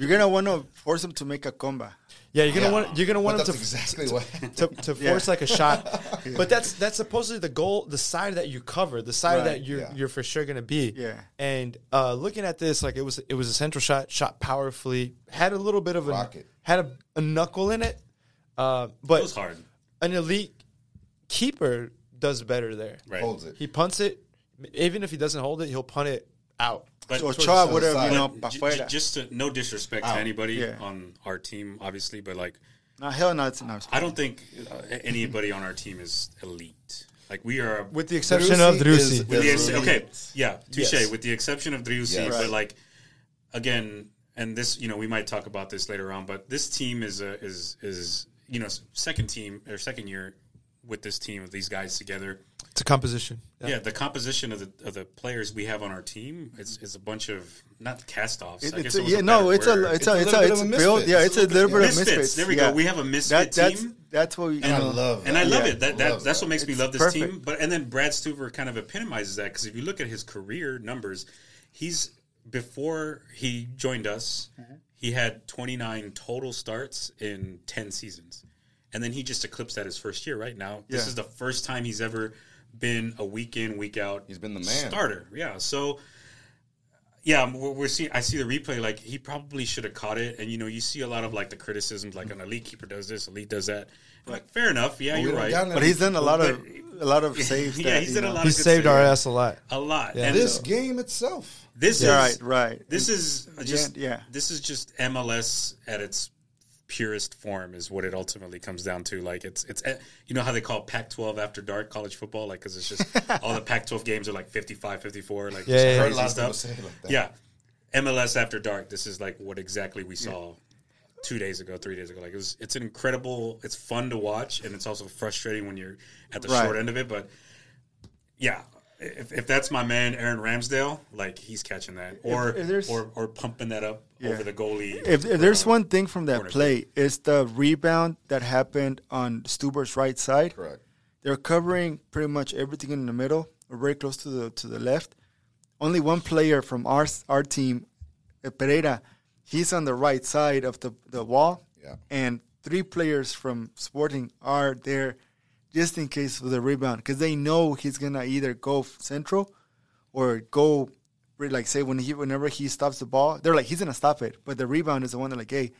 You're gonna want to force him to make a comba. yeah, you're gonna Yeah. want you're gonna want But him that's to exactly what. to, to Yeah. force like a shot. But that's that's supposedly the goal, the side that you cover, the side Right, that you're yeah. you're for sure gonna be. Yeah. And uh, looking at this, like it was it was a central shot, shot powerfully, had a little bit of a Rocket. had a, a knuckle in it, uh, It but was hard. an elite keeper does better there. Right. Holds it. He punts it, even if he doesn't hold it, he'll punt it out. But So towards Ochoa the would have, side. you know, But j- pa' j- just to, no disrespect Out. to anybody Yeah. on our team, obviously, but like No, hell no, it's not. I don't think uh, anybody on our team is elite. Like we are With the exception of Driussi Drusi. is- With the ex- okay, yeah, touche. Yes. With the exception of Driussi, Yes. but like again, and this, you know, we might talk about this later on. But this team is a is is you know second team or second year with this team of these guys together. It's a composition. Yeah, the composition of the of the players we have on our team is, is a bunch of not cast offs. It- I guess it's a, yeah, a no, it's a, it's It's a, a it's little a, bit it's of a built. misfits. Yeah, It's it's a a little little bit- bit of Misfits. misfits. There we go. We have a misfit that's, team. That's what we. and, you love and I love Yeah. it. That, that Love that's what makes me love this perfect. team. But and then Brad Stuver kind of epitomizes that because if you look at his career numbers, he's before he joined us, Mm-hmm. he had 29 total starts in 10 seasons, and then he just eclipsed that his first year. Right now, this Yeah. is the first time he's ever been a week in, week out. He's been the man. starter. Yeah, so. Yeah, we're, we're seeing. I see the replay. Like he probably should have caught it, and you know, you see a lot of like the criticisms, like an elite keeper does this, elite does that. Like fair enough. Yeah, we you're right. doubt. But he's done a lot of But- a lot of saves. Yeah, that, he's you done a know. lot He of good saved our ass a lot. a lot. Yeah. And this so- game itself. this Yeah, is right, right. This is just yeah. This is just MLS at its purest form is what it ultimately comes down to. Like it's it's eh, you know how they call Pac-12 after dark college football, like because it's just all the Pac-12 games are like 55, 54, like Yeah, just yeah, yeah. Crazy lot stuff. people say it like. Yeah, MLS after dark. This is like what exactly we saw two days ago, three days ago. Like it was, it's an incredible. It's fun to watch, and it's also frustrating when you're at the Right. short end of it. But yeah, if, if that's my man Aaron Ramsdale, like he's catching that, or if there's- or or pumping that up over the goalie. If, if there's Uh, one thing from that corner play, it's the rebound that happened on Stuver's right side. Correct. They're covering pretty much everything in the middle, or very close to the to the left. Only one player from our our team, uh, Pereira, he's on the right side of the the wall, Yeah. and three players from Sporting are there just in case of the rebound because they know he's gonna either go central or go re- like say when he whenever he stops the ball, they're like he's gonna stop it, but the rebound is the one that like hey,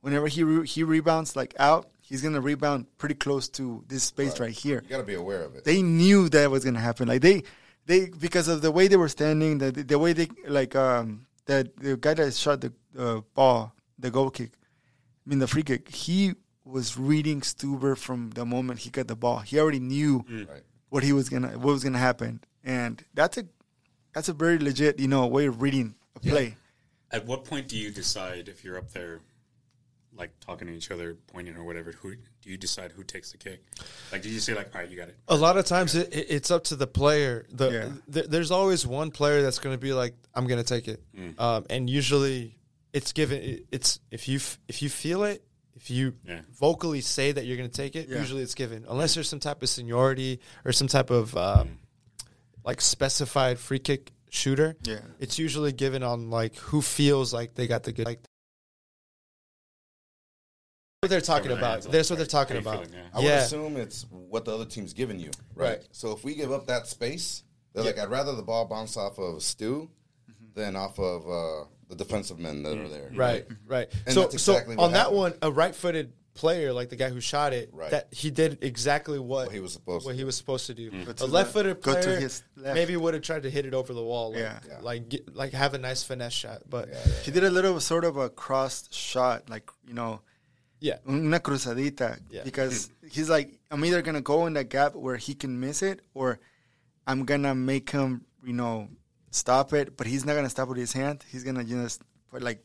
whenever he re- he rebounds like out, he's gonna rebound pretty close to this space right, here. You got to be aware of it. They knew that was gonna happen. Like they they because of the way they were standing, the the way they like um the the guy that shot the the ball, the goal kick, I mean the free kick, he was reading Stuver from the moment he got the ball. He already knew Right. what he was gonna what was gonna happen, and that's a that's a very legit you know way of reading a play. At what point do you decide if you're up there, like talking to each other, pointing or whatever? Who do you decide who takes the kick? Like, do you say like, all right, you got it? A lot of times it, it- it's up to the player. The, Yeah. th- there's always one player that's going to be like, "I'm going to take it," Mm. um, and usually it's given. it- It's if you f- if you feel it, if you Yeah. vocally say that you're going to take it, Yeah. usually it's given. Unless there's some type of seniority or some type of um, like specified free kick shooter, Yeah. it's usually given on like who feels like they got the good. Like what they're talking Cover about. That's what they're talking How you about. I yeah. would assume it's what the other team's giving you, right? Right. So if we give up that space, they're like, I'd rather the ball bounce off of Stu than off of uh, the defensive men that are there. Right, right. And so, that's exactly so what on that one, a right-footed player, like the guy who shot it, Right. that he did exactly what, What he was supposed what to he do. was supposed to do. Go A to the- left-footed go to player his left. maybe would have tried to hit it over the wall, like, Yeah. Yeah. like get, like have a nice finesse shot. But yeah, He did a little sort of a crossed shot, like you know, yeah, una cruzadita, Yeah. because he's like, I'm either gonna go in that gap where he can miss it, or I'm gonna make him, you know, stop it. But he's not gonna stop with his hand. He's gonna just put like,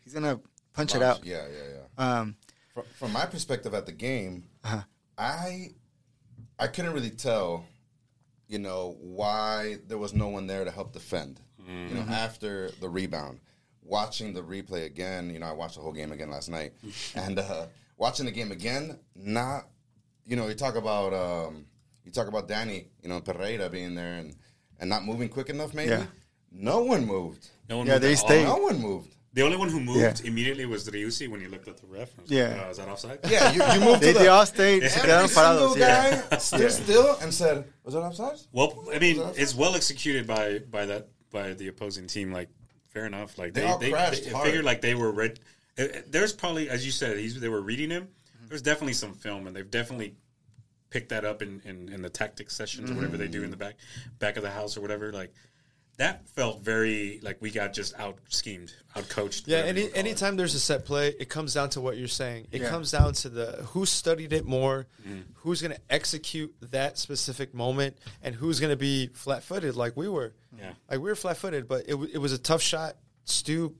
he's gonna punch it out. Yeah, yeah, yeah. Um, From, from my perspective at the game, Uh-huh. I I couldn't really tell, you know, why there was no one there to help defend. You know, after the rebound, watching the replay again. You know, I watched the whole game again last night, and uh, watching the game again. Not, you know, you talk about um, you talk about Danny, you know, Pereira being there and and not moving quick enough. Maybe Yeah. no one moved. No one Yeah, moved they at all. stayed. No one moved. The only one who moved Yeah. immediately was Driussi when he looked at the ref. and was Yeah. like, "Uh, is that offside? Yeah, you, you moved they, to they the, all stayed, se Every single parados. Yeah. guy stood still and said, "Was that offside?" Well, I mean, it's well executed by by that by the opposing team. Like, fair enough. Like They they all they, crashed they hard. figured like they were read. uh, uh, There's probably, as you said, he's, they were reading him. There's definitely some film, and they've definitely picked that up in, in, in the tactics sessions or whatever they do in the back back of the house or whatever. Like that felt very like we got just out schemed, out coached. Yeah, any anytime there's a set play, it comes down to what you're saying. It Yeah. comes down to the who studied it more, Mm-hmm. who's going to execute that specific moment, and who's going to be flat-footed like we were. Yeah. like we were flat-footed, but it it was a tough shot. Stu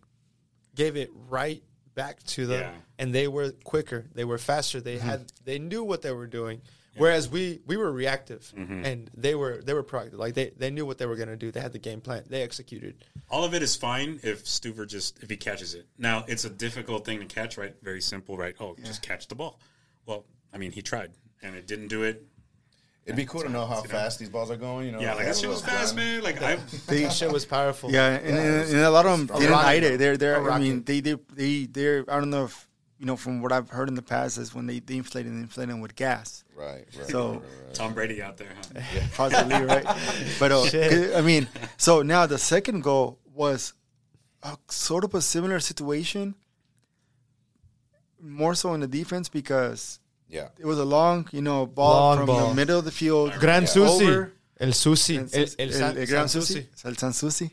gave it right back to them, Yeah. and they were quicker, they were faster, they had they knew what they were doing. Whereas we we were reactive, Mm-hmm. and they were they were proactive. Like they, they knew what they were going to do. They had the game plan. They executed. All of it is fine if Stuver just if he catches it. Now it's a difficult thing to catch, right? Very simple, right? Oh, just catch the ball. Well, I mean, he tried and it didn't do it. It'd be cool to know how you know? fast these balls are going. You know, Yeah, like that shit was fast, man. Like I, That shit was powerful. Yeah, and, and, and a lot of them strong. didn't hide it. They're they're. I mean, they they they they're. I don't know if you know from what I've heard in the past is when they, they inflate and they inflate them with gas. Right, right. So- right, right, right. Tom Brady out there. Huh? Possibly right, but uh, Shit. I mean, so now the second goal was a, sort of a similar situation, more so in the defense because yeah, it was a long, you know, ball Long from ball. the middle of the field, Gran Yeah. Susi. over. El Susi. and El, Sus- el, San, el Gran San Susi, Susi. El San Susi.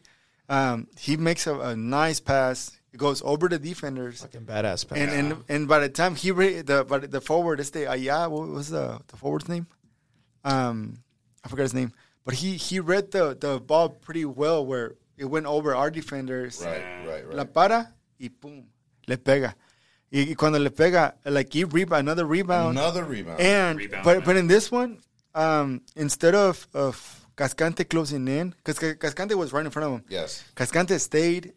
Um, he makes a, a nice pass. It goes over the defenders. Fucking badass pass. And, and and by the time he re- the but the forward is the Aya what was the the forward's name? Um, I forgot his name, but he he read the the ball pretty well where it went over our defenders. right, right, right. La right. para y pum le pega. Y, y cuando le pega, like he rebound another rebound. Another rebound. And Rebound, but man. but in this one, um, instead of of Cascante closing in, because Cascante was right in front of him. yes, Cascante stayed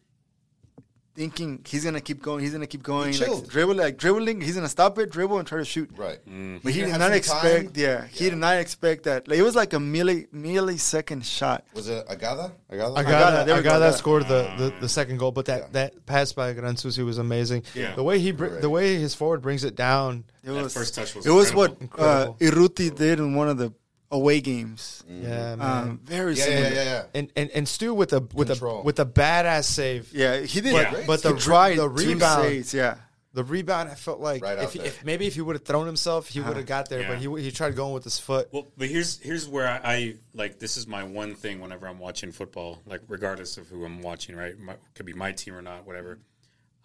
thinking he's gonna keep going, he's gonna keep going, like chilled. dribble, like dribbling, he's gonna stop it, dribble, and try to shoot. right. But he didn't did not expect, time. yeah, he did not expect that. Like, it was like a milli millisecond shot. Was it Agada? Agada? I Agada, got there I we got go, that Agada. scored the, the, the second goal, but that, Yeah. that pass by Gran Susi was amazing. Yeah. The way he br- Right. the way his forward brings it down. It That was first touch was it was what incredible. uh, Urruti did in one of the away games. Yeah, man. Um, very Yeah, similar. yeah, yeah, yeah. and, and and Stu with a with Control. a with a badass save. Yeah, he did. But- But, but the he re- the rebound- saves, yeah. The rebound, I felt like Right if, he, if maybe if he would have thrown himself, he would have got there. But he he tried going with his foot. Well, but here's here's where I, I like. This is my one thing whenever I'm watching football, like regardless of who I'm watching, right? My, could be my team or not, whatever.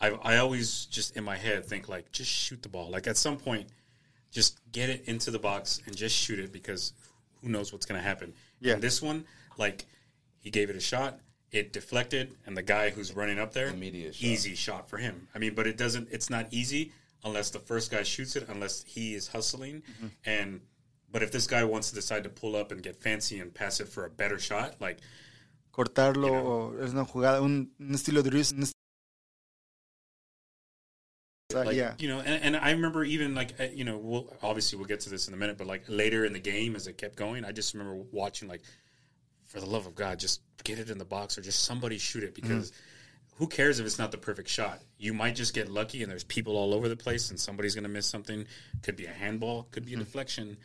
I I always just in my head think like just shoot the ball. Like at some point, just get it into the box and just shoot it because who knows what's gonna happen. Yeah. And this one, like he gave it a shot. It deflected, and the guy who's running up there, Immediate shot. easy shot for him. I mean, but it doesn't. It's not easy unless the first guy shoots it, unless he is hustling. Mm-hmm. And but if this guy wants to decide to pull up and get fancy and pass it for a better shot, like Cortarlo You know. es una jugada, un, un estilo de Ruiz. Like yeah. you know and, and i remember even like uh, you know we'll obviously we'll get to this in a minute but like later in the game as it kept going i just remember watching like for the love of god just get it in the box or just somebody shoot it because who cares if it's not the perfect shot you might just get lucky and there's people all over the place and somebody's going to miss something could be a handball could be a deflection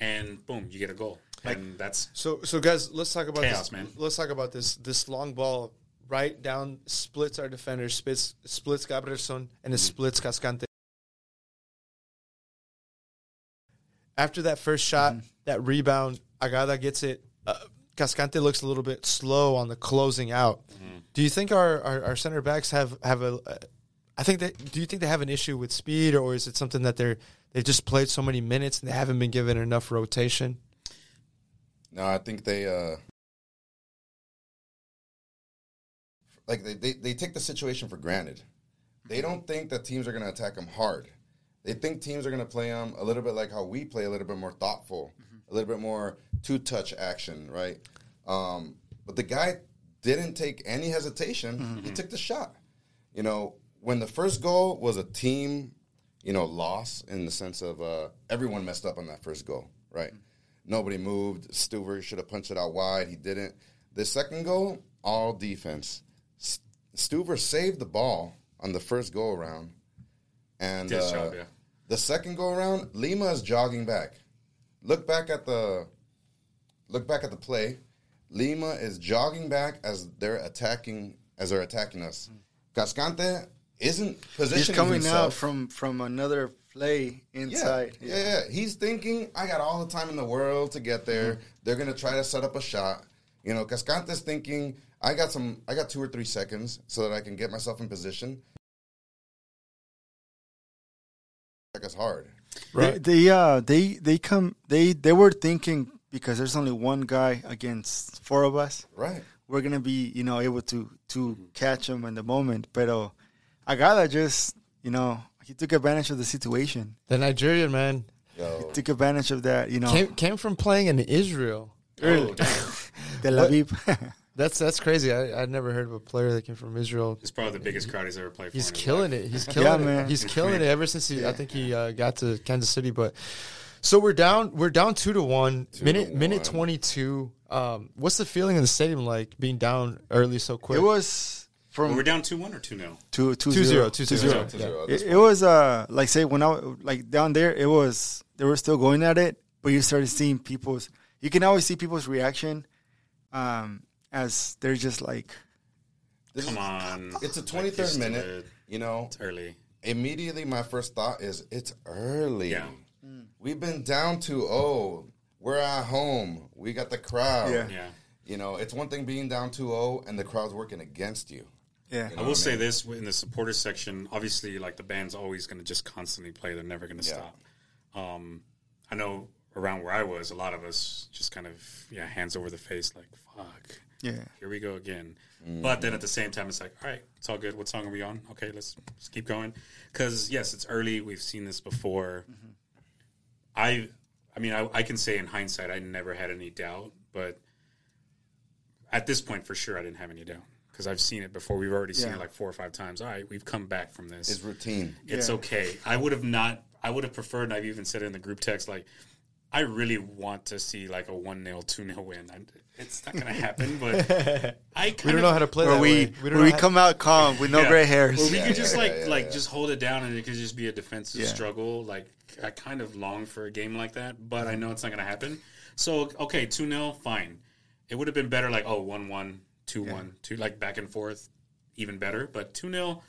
and boom you get a goal and that's So, so guys, let's talk about Chaos, this. man. Let's talk about this. This long ball right down splits our defender, splits splits Gabrielsen, and it splits Cascante. After that first shot, that rebound, Agada gets it. Uh, Cascante looks a little bit slow on the closing out. Do you think our, our, our center backs have have a? Uh, I think that. Do you think they have an issue with speed, or is it something that they're they've just played so many minutes and they haven't been given enough rotation? No, I think they uh like they, they, they take the situation for granted. They don't think that teams are going to attack them hard. They think teams are going to play them a little bit like how we play, a little bit more thoughtful, a little bit more two touch action, right? Um, but the guy didn't take any hesitation. He took the shot. You know, when the first goal was a team, you know, loss in the sense of uh, everyone messed up on that first goal, right? Nobody moved. Stuver should have punched it out wide. He didn't. The second goal, all defense. S- Stuver saved the ball on the first go around, and uh, job, yeah. the second go around, Lima is jogging back. Look back at the look back at the play. Lima is jogging back as they're attacking as they're attacking us. Cascante isn't positioning He's coming himself. out from from another play Yeah, inside. yeah, yeah. He's thinking, I got all the time in the world to get there. Mm-hmm. They're gonna try to set up a shot. You know, Cascante's thinking, I got some, I got two or three seconds so that I can get myself in position. Like it's hard. They, they uh they they come they they were thinking because there's only one guy against four of us. Right. We're gonna be you know able to to catch him in the moment. But uh, Agada just you know he took advantage of the situation. The Nigerian man Yo. Took advantage of that. You know, came came from playing in Israel. oh, damn. Tel Aviv. That's that's crazy. I I'd never heard of a player that came from Israel. it's probably the biggest crowd he's ever played for He's in killing it. He's killing it. man. He's killing it ever since he. I think he uh, got to Kansas City. But so we're down. We're down two to one. minute to minute twenty two. Um, what's the feeling in the stadium like being down early so quick? it was from we're down 2 1 or 2 0? two two two zero zero two two zero. zero. Two Yeah. It, it was uh like say when I w- like down there it was they were still going at it, but you started seeing people's you can always see people's reaction, um as they're just like This Come is- on. It's a 23rd used minute. it. You know, It's early. immediately my first thought is it's early. Yeah. We've been down to oh, we're at home. We got the crowd. Yeah. Yeah. You know, it's one thing being down 2-0 and the crowd's working against you. yeah. I will say this in the supporters section. Obviously, like the band's always going to just constantly play. They're never going to Yeah. stop. Um, I know around where I was, a lot of us just kind of yeah, hands over the face, like fuck, Yeah. here we go again. But then at the same time, it's like, all right, it's all good. What song are we on? Okay, let's, let's keep going. Because yes, it's early. We've seen this before. Mm-hmm. I, I mean, I, I can say in hindsight, I never had any doubt, but at this point, for sure, I didn't have any doubt because I've seen it before. We've already seen Yeah. it like four or five times. All right, we've come back from this. It's routine. It's Yeah. okay. I would have not. I would have preferred. And I've even said it in the group text. Like, I really want to see like a one 0 two 0 win. I'm, it's not going to happen. But I kind We don't of, know how to play Where that we way. We don't where we how- come out calm with no Yeah. gray hairs. Or we Yeah, could just yeah, like yeah, like yeah. just hold it down and it could just be a defensive Yeah. struggle. Like I kind of long for a game like that, but I know it's not going to happen. So okay, two 0 fine. It would have been better like oh one one two one two like back and forth, even better. But two 0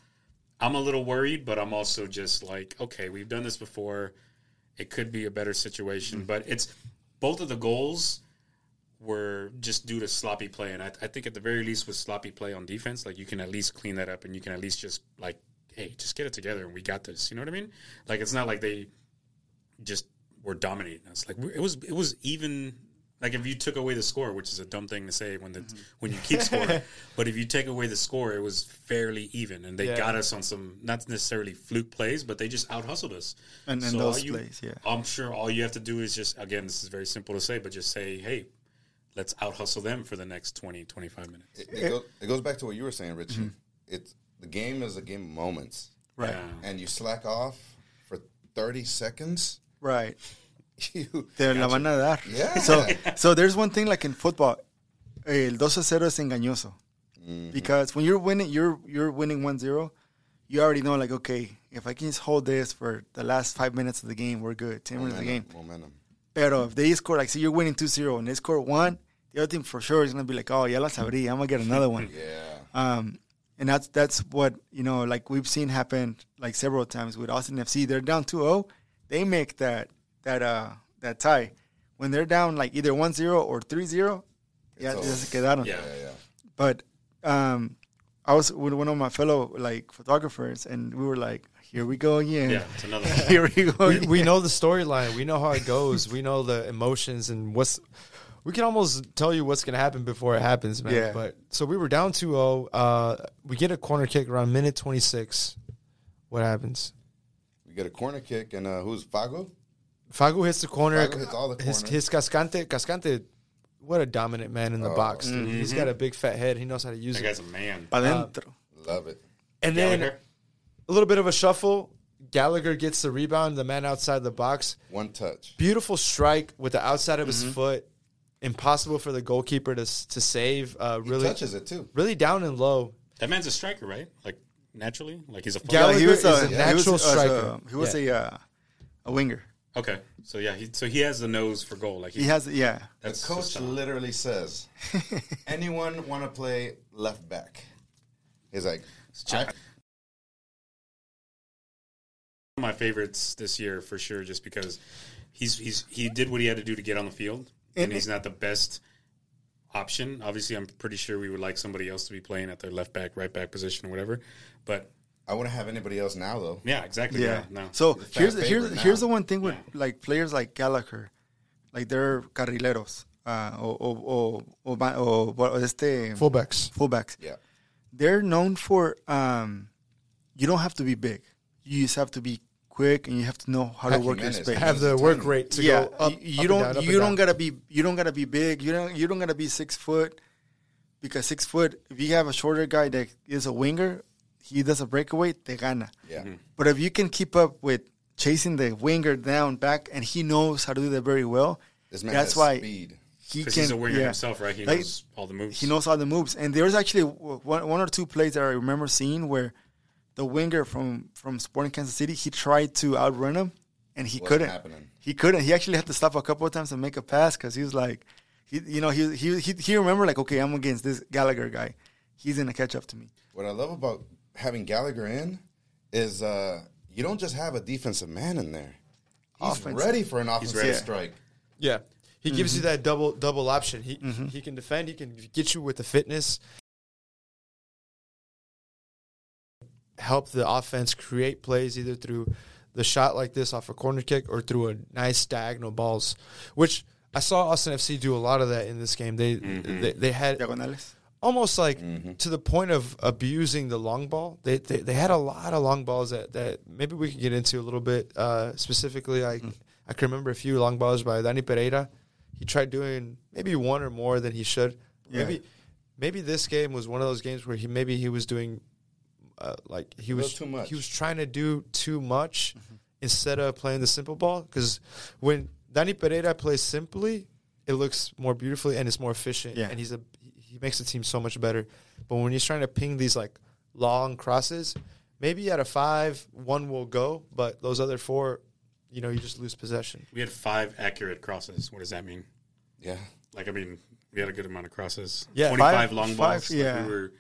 I'm a little worried, but I'm also just like okay, we've done this before. It could be a better situation, but it's both of the goals were just due to sloppy play, and I, I think at the very least with sloppy play on defense, like you can at least clean that up, and you can at least just like hey, just get it together and we got this. You know what I mean? Like it's not like they just were dominating us. Like it was it was even. Like if you took away the score, which is a dumb thing to say when the Mm-hmm. when you keep score, but if you take away the score, it was fairly even, and they Yeah. got us on some not necessarily fluke plays, but they just out hustled us. And- and So those you- plays, yeah. I'm sure all you have to do is just again, this is very simple to say, but just say, hey, let's out hustle them for the next 20, 25 minutes. It, it, goes, it goes back to what you were saying, Richie. It's the game is a game of moments, Right. Yeah. and you slack off for thirty seconds. Right. You Te la van a dar. Yeah. So, so there's one thing like in football, el 2-0 es engañoso. Mm-hmm. Because when you're winning, you're you're winning 1-0, you already know like, okay, if I can just hold this for the last five minutes of the game, we're good. 10 minutes of the game. momentum, momentum. Pero if they score, like, say you're winning 2-0 and they score one, the other team for sure is going to be like, oh, ya la sabrí, I'm going to get another one. Yeah. Um, and that's that's what you know, like we've seen happen like several times with Austin FC. They're down 2-0, they make that that uh that tie. When they're down like either 1-0 or 3-0, yeah, over. ya se quedaron. Yeah. Yeah, yeah. But um, I was with one of my fellow like photographers, and we were like, "Here we go again. Yeah, it's another. Here we go." we, again. we know the storyline. We know how it goes. We know the emotions and what's. We can almost tell you what's going to happen before it happens, man. Yeah. But so we were down 2-0. Uh, we get a corner kick around minute 26. What happens? We get a corner kick, and uh, who's Fago? Fago hits the corner. Fago hits all the corners. his Cascante, Cascante, what a dominant man in the Oh. box. Dude. He's got a big fat head. He knows how to use That it. guy's a man. Pa dentro. Love it. And then Gallagher? A little bit of a shuffle. Gallagher gets the rebound. The man outside the box. One touch. Beautiful strike with the outside of Mm-hmm. his foot. Impossible for the goalkeeper to to save. Uh, He really, touches it too. really down and low. That man's a striker, right? Like naturally, like he's a. Gallagher he was is a he natural was, uh, striker. he was Yeah. a uh, a winger. Okay, so yeah, he, so he has the nose for goal. Like He has, yeah. The coach uh, literally says, "Anyone want to play left back?" He's like, Jack- One of my favorites this year for sure, just because he's he's he did what he had to do to get on the field, and, And- he's not the best option. Obviously, I'm pretty sure we would like somebody else to be playing at their left back, right back position, or whatever. But "I wouldn't have anybody else now, though." yeah, exactly. Yeah. Yeah, no. So He's a fan here's favorite here's now. here's the one thing with Yeah. like players like Gallagher, like they're carrileros, uh, or or or, or, ba- or, or este Fullbacks. fullbacks. Yeah. They're known for um, you don't have to be big. You just have to be quick, and you have to know how to work your Jimenez. space. Have the Tiny. work rate to yeah, go up. you, you up don't down, up you and don't down. gotta be you don't gotta be big. You don't you don't gotta be six foot because six foot. If you have a shorter guy that is a winger, he does a breakaway, te gana. Yeah. Mm-hmm. But if you can keep up with chasing the winger down back, and he knows how to do that very well, This man that's has why speed. he can. he's a winger yeah. himself, right? He Like, knows all the moves. He knows all the moves, and there was actually one, one or two plays that I remember seeing where the winger from from Sporting Kansas City he tried to outrun him, and he Wasn't couldn't. happening. He couldn't. He actually had to stop a couple of times to make a pass because he was like, he you know he he he he remember like okay I'm against this Gallagher guy, he's gonna catch up to me. What I love about having Gallagher in is uh, you don't just have a defensive man in there. He's Offensive. ready for an offensive ready. strike. Yeah, he gives Mm-hmm. you that double double option. He he can defend. He can get you with the fitness. Help the offense create plays either through the shot like this off a corner kick or through a nice diagonal balls, which I saw Austin FC do a lot of that in this game. They they, they had Diagonales. almost like Mm-hmm. to the point of abusing the long ball. They, they they had a lot of long balls that, that maybe we could get into a little bit. Uh, specifically, I I can remember a few long balls by Dani Pereira. He tried doing maybe one or more than he should. Yeah. Maybe maybe this game was one of those games where he maybe he was doing uh, like he was too much. He was trying to do too much instead of playing the simple ball. Because when Dani Pereira plays simply, it looks more beautifully and it's more efficient. Yeah. And he's a he makes the team so much better. But when he's trying to ping these like long crosses, maybe out of five, one will go, but those other four, you know, you just lose possession. we had five accurate crosses. What does that mean? Yeah. Like, I mean, we had a good amount of crosses. Yeah. 25 Five- long five, balls. Like, yeah. we were we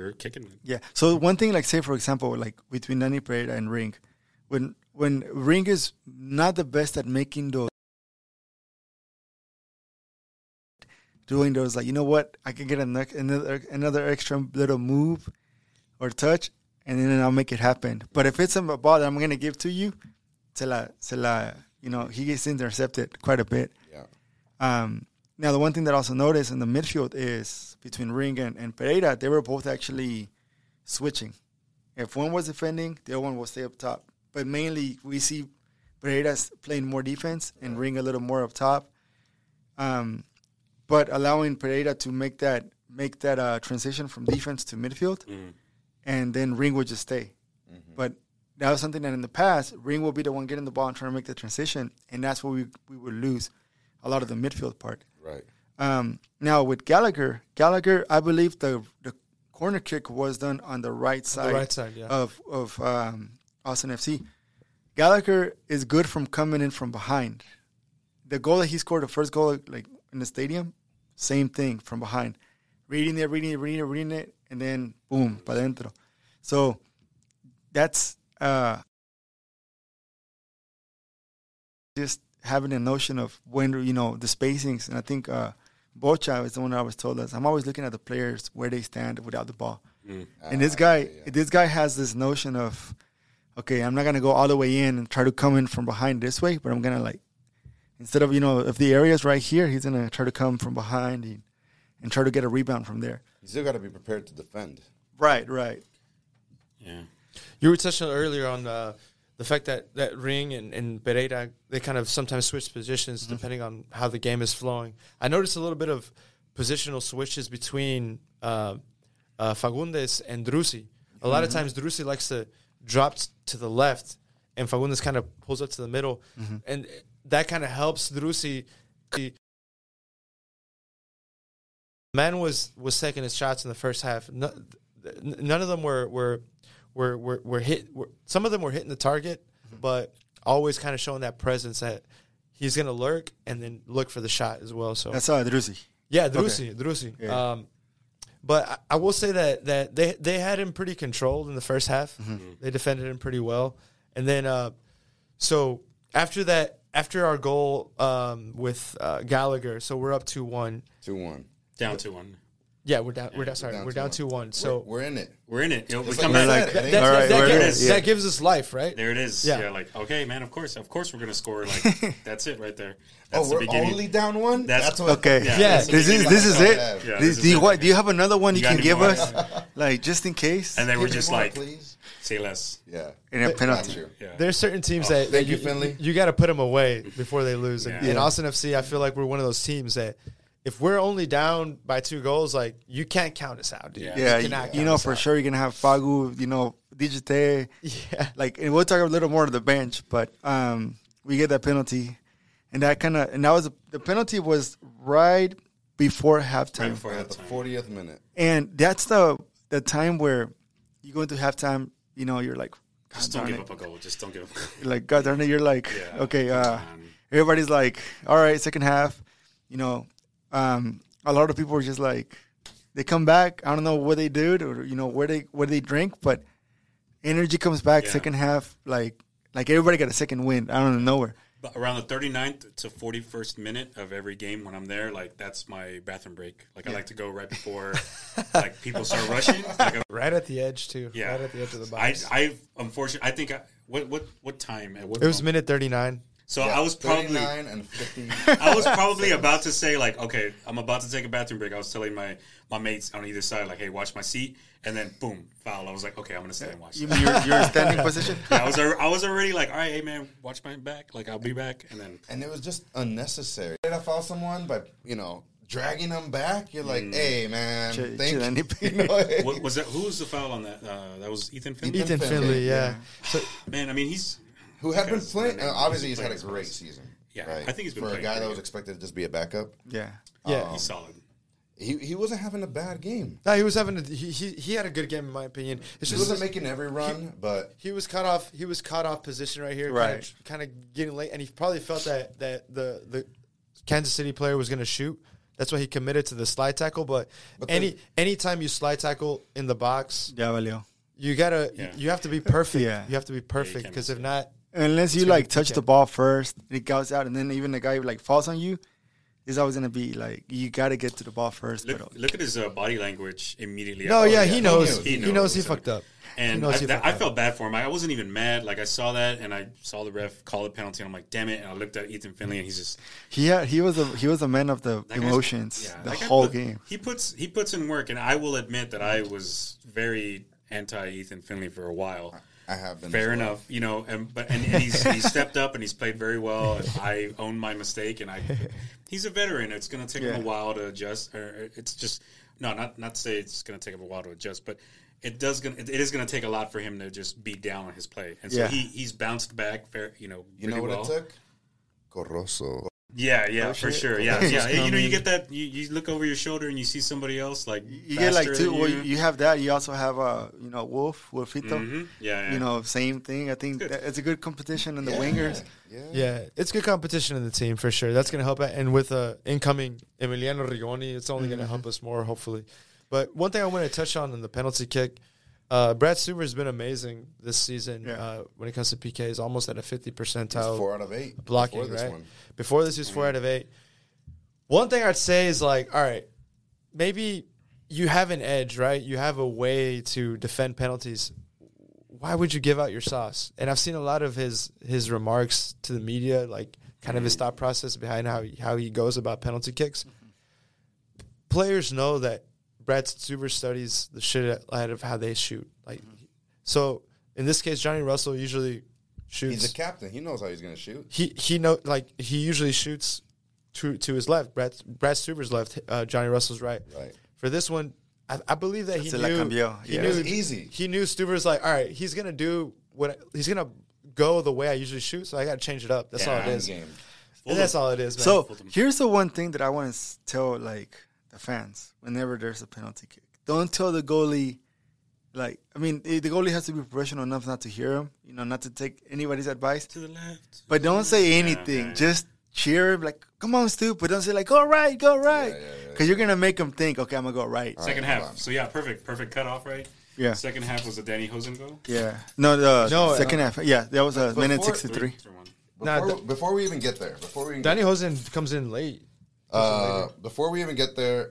were kicking it. Yeah. So one thing, like say for example, like between Danny Pereira and Ring, when when Ring is not the best at making those, doing those like you know what, I can get another another, another extra little move or touch, and then I'll make it happen. But if it's a ball that I'm gonna give to you, se la, se la, you know, he gets intercepted quite a bit. Yeah. Um, now, the one thing that I also noticed in the midfield is between Ring and, and Pereira, they were both actually switching. If one was defending, the other one will stay up top. But mainly, we see Pereira's playing more defense and Ring a little more up top. Um, but allowing Pereira to make that make that uh, transition from defense to midfield, Mm. and then Ring would just stay. But that was something that in the past, Ring will be the one getting the ball and trying to make the transition, and that's where we we would lose a lot of the midfield part. Right. Um, now with Gallagher, Gallagher, I believe the the corner kick was done on the right side, right side, yeah. of of um, Austin FC. Gallagher is good from coming in from behind. The goal that he scored, the first goal, like in the stadium, same thing from behind, reading it, reading it, reading it, reading it, and then boom, para dentro. So that's uh, just having a notion of when you know the spacings, and I think uh, Bocha is the one that I was told us. I'm always looking at the players where they stand without the ball, Mm. and this Ah, guy, yeah, yeah. this guy has this notion of, okay, I'm not gonna go all the way in and try to come in from behind this way, but I'm gonna like, instead of you know if the area is right here, he's gonna try to come from behind and, and try to get a rebound from there. You still got to be prepared to defend. Right, right. Yeah. You were touching earlier on uh, the fact that, that Ring and, and Pereira, they kind of sometimes switch positions depending on how the game is flowing. I noticed a little bit of positional switches between uh, uh, Fagúndez and Driussi. A lot of times, Driussi likes to drop to the left, and Fagúndez kind of pulls up to the middle. And that kind of helps Driussi. Man was was taking his shots in the first half. No, none of them were were were were, were hit. Were, some of them were hitting the target, but always kind of showing that presence that he's going to lurk and then look for the shot as well. So That's uh, Driussi. yeah, Driussi, Driussi. Yeah. Um, but I, I will say that that they they had him pretty controlled in the first half. They defended him pretty well, and then uh, so after that, after our goal um, with uh, Gallagher, so we're up two one. 2 1. Down to one. Yeah, we're down. We're down. Sorry, down we're down two 2-1. one. So we're, we're in it. We're in it. It'll It's come like back. that. that, that, ain't- All right, that, gives, it is, that gives us life, right? There it is. Yeah. Yeah. like okay, man. Of course, of course, we're gonna score. Like that's it right there. Oh, that's oh, the we're beginning. only down one? That's- what. Okay. Yeah, Yeah, that's This is this is it. Yeah, this Do- is do you it. do you have another one you, You can give more? us, like just in case? and then we're just like please. say less. Yeah. in a Got penalty. you. Yeah. There's certain teams oh. that, that Thank you, Finlay. You, got to put them away before they lose. And, Yeah. and Yeah. Austin FC, I feel like we're one of those teams that if we're only down by two goals, like you can't count us out, dude. Yeah. Yeah, you, cannot you know for out. sure you're gonna have Fagu, you know, Djitté, Yeah. like, and we'll talk a little more to the bench, but um, we get that penalty, and that kind of, and that was the penalty was right before halftime, Right before At the halftime. 40th minute. and that's the the time where you go into halftime, you know, you're like, God Just don't give it. up a goal. Just don't give up. You're like God darn it, you're like, Yeah. okay, uh, everybody's like, all right, second half, you know, um, a lot of people are just like, they come back. I don't know what they did or you know where they where they drink, but energy comes back Yeah. second half. Like like everybody got a second wind out of nowhere. But around the 39th to 41st minute of every game when I'm there, like that's my bathroom break. Like I like to go right before like people start rushing. Like, Right at the edge, too. yeah, Right at the edge of the I, box. I unfortunately, I think I, what what what time? At what it was moment? minute 39. So Yeah, I was probably and 50. I was probably about to say like, okay, I'm about to take a bathroom break. I was telling my my mates on either side like, hey, watch my seat, and then boom, foul. I was like, okay, I'm gonna stay and watch. You this. mean your, your standing position? Yeah, I was I was already like, all right, hey man, watch my back. Like I'll be back, and then and it was just unnecessary. Did I foul someone by, you know, dragging them back? You're like, hey, man, Ch- thank chill, you. You know, hey. what was that? Who was the foul on that? Uh, that was Ethan Finlay. Ethan Finlay, Finlay, yeah. yeah. So, Man, I mean, he's Who had been playing. uh, obviously, he's he's had a great his season. Yeah, right? I think he's been For a guy that was expected to just be a backup. Yeah. yeah. Um, he's solid. He, he wasn't having a bad game. No, he was having a, he, he he had a good game in my opinion. It's He just wasn't making every run, but he was cut off. He was cut off position right here, Right. Kind of, kind of getting late, and he probably felt that that the the Kansas City player was going to shoot. That's why he committed to the slide tackle. But, But any then- anytime you slide tackle in the box, Ya valió. you gotta Yeah. you have to be perfect. Yeah. You have to be perfect because miss if not, Unless you like touch the ball first, it goes out, and then even the guy like falls on you, He's always gonna be like, you got to get to the ball first. Look, but look at his uh, body language immediately. No, after yeah, that. he knows. He He knows. knows he So- fucked up. And knows I, he that, fucked I up. felt bad for him. I wasn't even mad. Like I saw that and I saw the ref call a penalty, and I'm like, "Damn it!" And I looked at Ethan Finlay, and he's just he had, he was a he was a man of the emotions yeah, the whole put- game. He puts he puts in work, and I will admit that I was very anti Ethan Finlay for a while. I have been. Fair well. enough, you know, and but and, and he's he stepped up and he's played very well. And I own my mistake, and I he's a veteran. It's going to take him a while to adjust. Or it's just no, not not to say it's going to take him a while to adjust, but it does. Gonna, it is going to take a lot for him to just be down on his play, and so Yeah. he he's bounced back. Fair, you know, You know what well. it took? Corroso. Yeah, yeah, for shit. sure. Yeah, Just yeah. You know, you get that. You, you look over your shoulder and you see somebody else like You get like two. than Well, you. you have that. You also have uh, you know, Wolff, Wolfito. Mhm. Yeah, yeah. You know, same thing. I think Good. that it's a good competition in the Yeah, wingers. Yeah. Yeah, it's good competition in the team for sure. That's going to help. And with uh, incoming Emiliano Rigoni, it's only going to help us more, hopefully. But one thing I want to touch on in the penalty kick, uh, Brad Stuver has been amazing this season Yeah. uh, when it comes to PKs, almost at a 50 He's percentile four out of eight. blocking, before this right? one. Before this, he was four out of eight. One thing I'd say is like, all right, maybe you have an edge, right? You have a way to defend penalties. Why would you give out your sauce? And I've seen a lot of his his remarks to the media, like kind of his thought process behind how he, how he goes about penalty kicks. Players know that Brad Stuver studies the shit out of how they shoot. Like, so in this case, Johnny Russell usually shoots He's a captain. He knows how he's going to shoot. he he know like he usually shoots to to his left. Brad Brad Stuver's left. Uh, Johnny Russell's right. Right. For this one, I, I believe that he knew. He Yeah. knew It was easy. He knew Stuver's like, all right, he's gonna do what he's gonna go the way I usually shoot. So I got to change it up. That's all it Mind is. game. And that's all it is, man. So here's the one thing that I want to tell like the fans whenever there's a penalty kick. Don't tell the goalie, like I mean, the goalie has to be professional enough not to hear him, you know, not to take anybody's advice. to the left. But don't say anything. yeah. Just cheer him, like, "Come on, Stu!" But don't say like, "Go right, go right," yeah, yeah, because you're gonna make him think, "Okay, I'm gonna go right." Second hold half. So yeah, perfect, perfect cutoff, right? Yeah, Second half was a Danny Hoesen goal. yeah. No, the No, uh, second half. Yeah, that was a Before- minute sixty-three. Three, one. Nah, Before, th- before we even get there, before we even Danny Hoesen comes in late. Uh, before we even get there,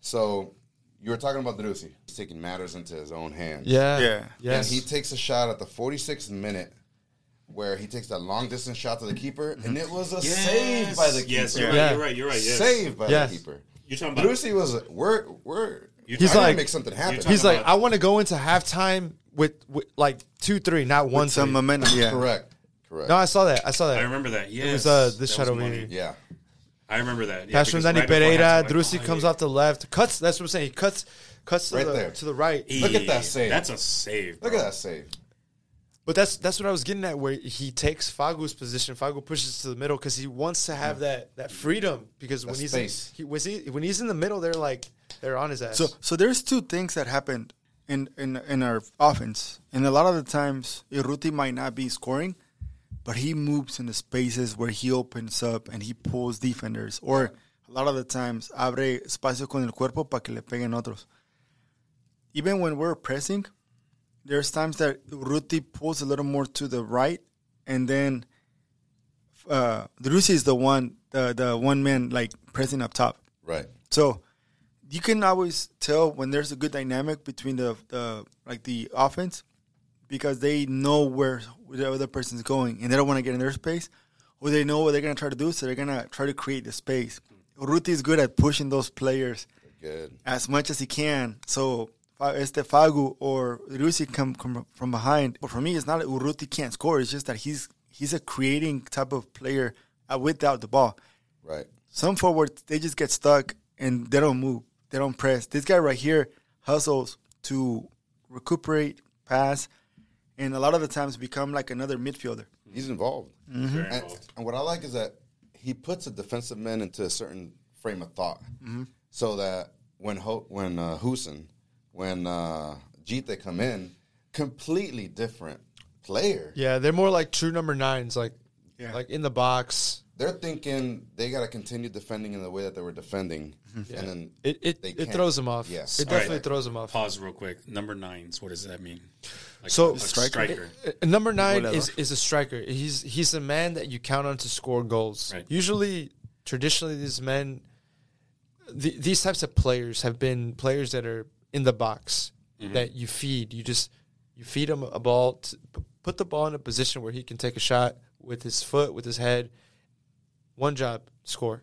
so you were talking about Driussi. He's taking matters into his own hands. Yeah. Yeah. Yes. And he takes a shot at the 46th minute where he takes that long distance shot to the keeper, and it was a save by the keeper. Yes, you're Yeah. right. You're right. You're right. Yes. Save by Yes. the keeper. You're talking about. Driussi was, we're, we're, You're He's I gotta like- make something happen. He's like, I want to go into halftime with, with like two three, not one With some three. momentum. Yeah, correct. Correct. No, I saw that. I saw that. I remember that. Yes, was, uh, this That shot was over money. here. yeah. I remember that. Yeah, Pass from Danny right Pereira. halftime, like, Driussi oh, comes off the left. Cuts. That's what I'm saying. He cuts. Cuts to Right the there. to the right. Look at that save. That's a save. Look at that save. But that's that's what I was getting at. Where he takes Fagu's position. Fagu pushes to the middle because he wants to have that that freedom. Because when That he's in, he, when, he, when he's in the middle, they're like they're on his ass. So so there's two things that happened in in in our offense, and a lot of the times Urruti might not be scoring, but he moves in the spaces where he opens up and he pulls defenders, or a lot of the times abre espacio con el cuerpo para que le peguen otros. Even when we're pressing, there's times that Ruti pulls a little more to the right, and then uh, Driussi is the one the the one man like pressing up top. Right. So you can always tell when there's a good dynamic between the, the like the offense because they know where the other person's going and they don't want to get in their space or they know what they're gonna try to do, so they're gonna try to create the space. Ruti is good at pushing those players Good. as much as he can. So Fa- este Fagu or Rusi come, come from behind. But for me, it's not that Urruti can't score. It's just that he's he's a creating type of player uh, without the ball. Right. Some forwards they just get stuck and they don't move. They don't press. This guy right here hustles to recuperate, pass, and a lot of the times become like another midfielder. He's involved. Very And, involved. and what I like is that he puts a defensive man into a certain frame of thought, Mm-hmm. so that when Ho- when uh, Hoesen, when uh, Djitté come in, completely different player. yeah, they're more like true number nines, like Yeah. like in the box. They're thinking they got to continue defending in the way that they were defending, Mm-hmm. and then It it, it throws them off. Yes. it All right. definitely throws them off. Pause real quick. Number nines. What does that mean? Like So- a Striker? striker. Uh, Number nine Goleador. is, is a striker. He's he's a man that you count on to score goals. Right. Usually, traditionally these men, th- these types of players have been players that are in the box that you feed. You just you feed him a ball, to p- put the ball in a position where he can take a shot with his foot, with his head. One job, score.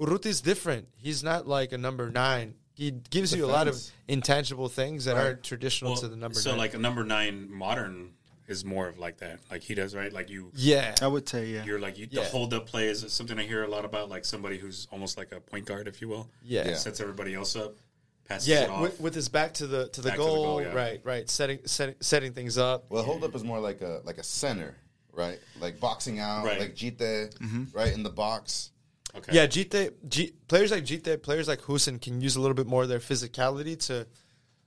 Urruti's different. He's not like a number nine. He gives you a lot of intangible things that Right. are traditional Well, to the number so nine. like a number nine modern is more of like that, like he does, right? Like you, yeah, I would say yeah. you're like you, Yeah. the hold up play is something I hear a lot about, like somebody who's almost like a point guard, if you will. yeah, Yeah. sets everybody else up, passes it Yeah, off. with, with his back to the to the Back to the goal, goal, yeah. right, right, setting setting setting things up. Well, hold up is more like a like a center, right? Like boxing out, Right. like Djitté, mm-hmm. right in the box. Okay. Yeah, Djitté, G, players like Djitté, players like Hoesen can use a little bit more of their physicality to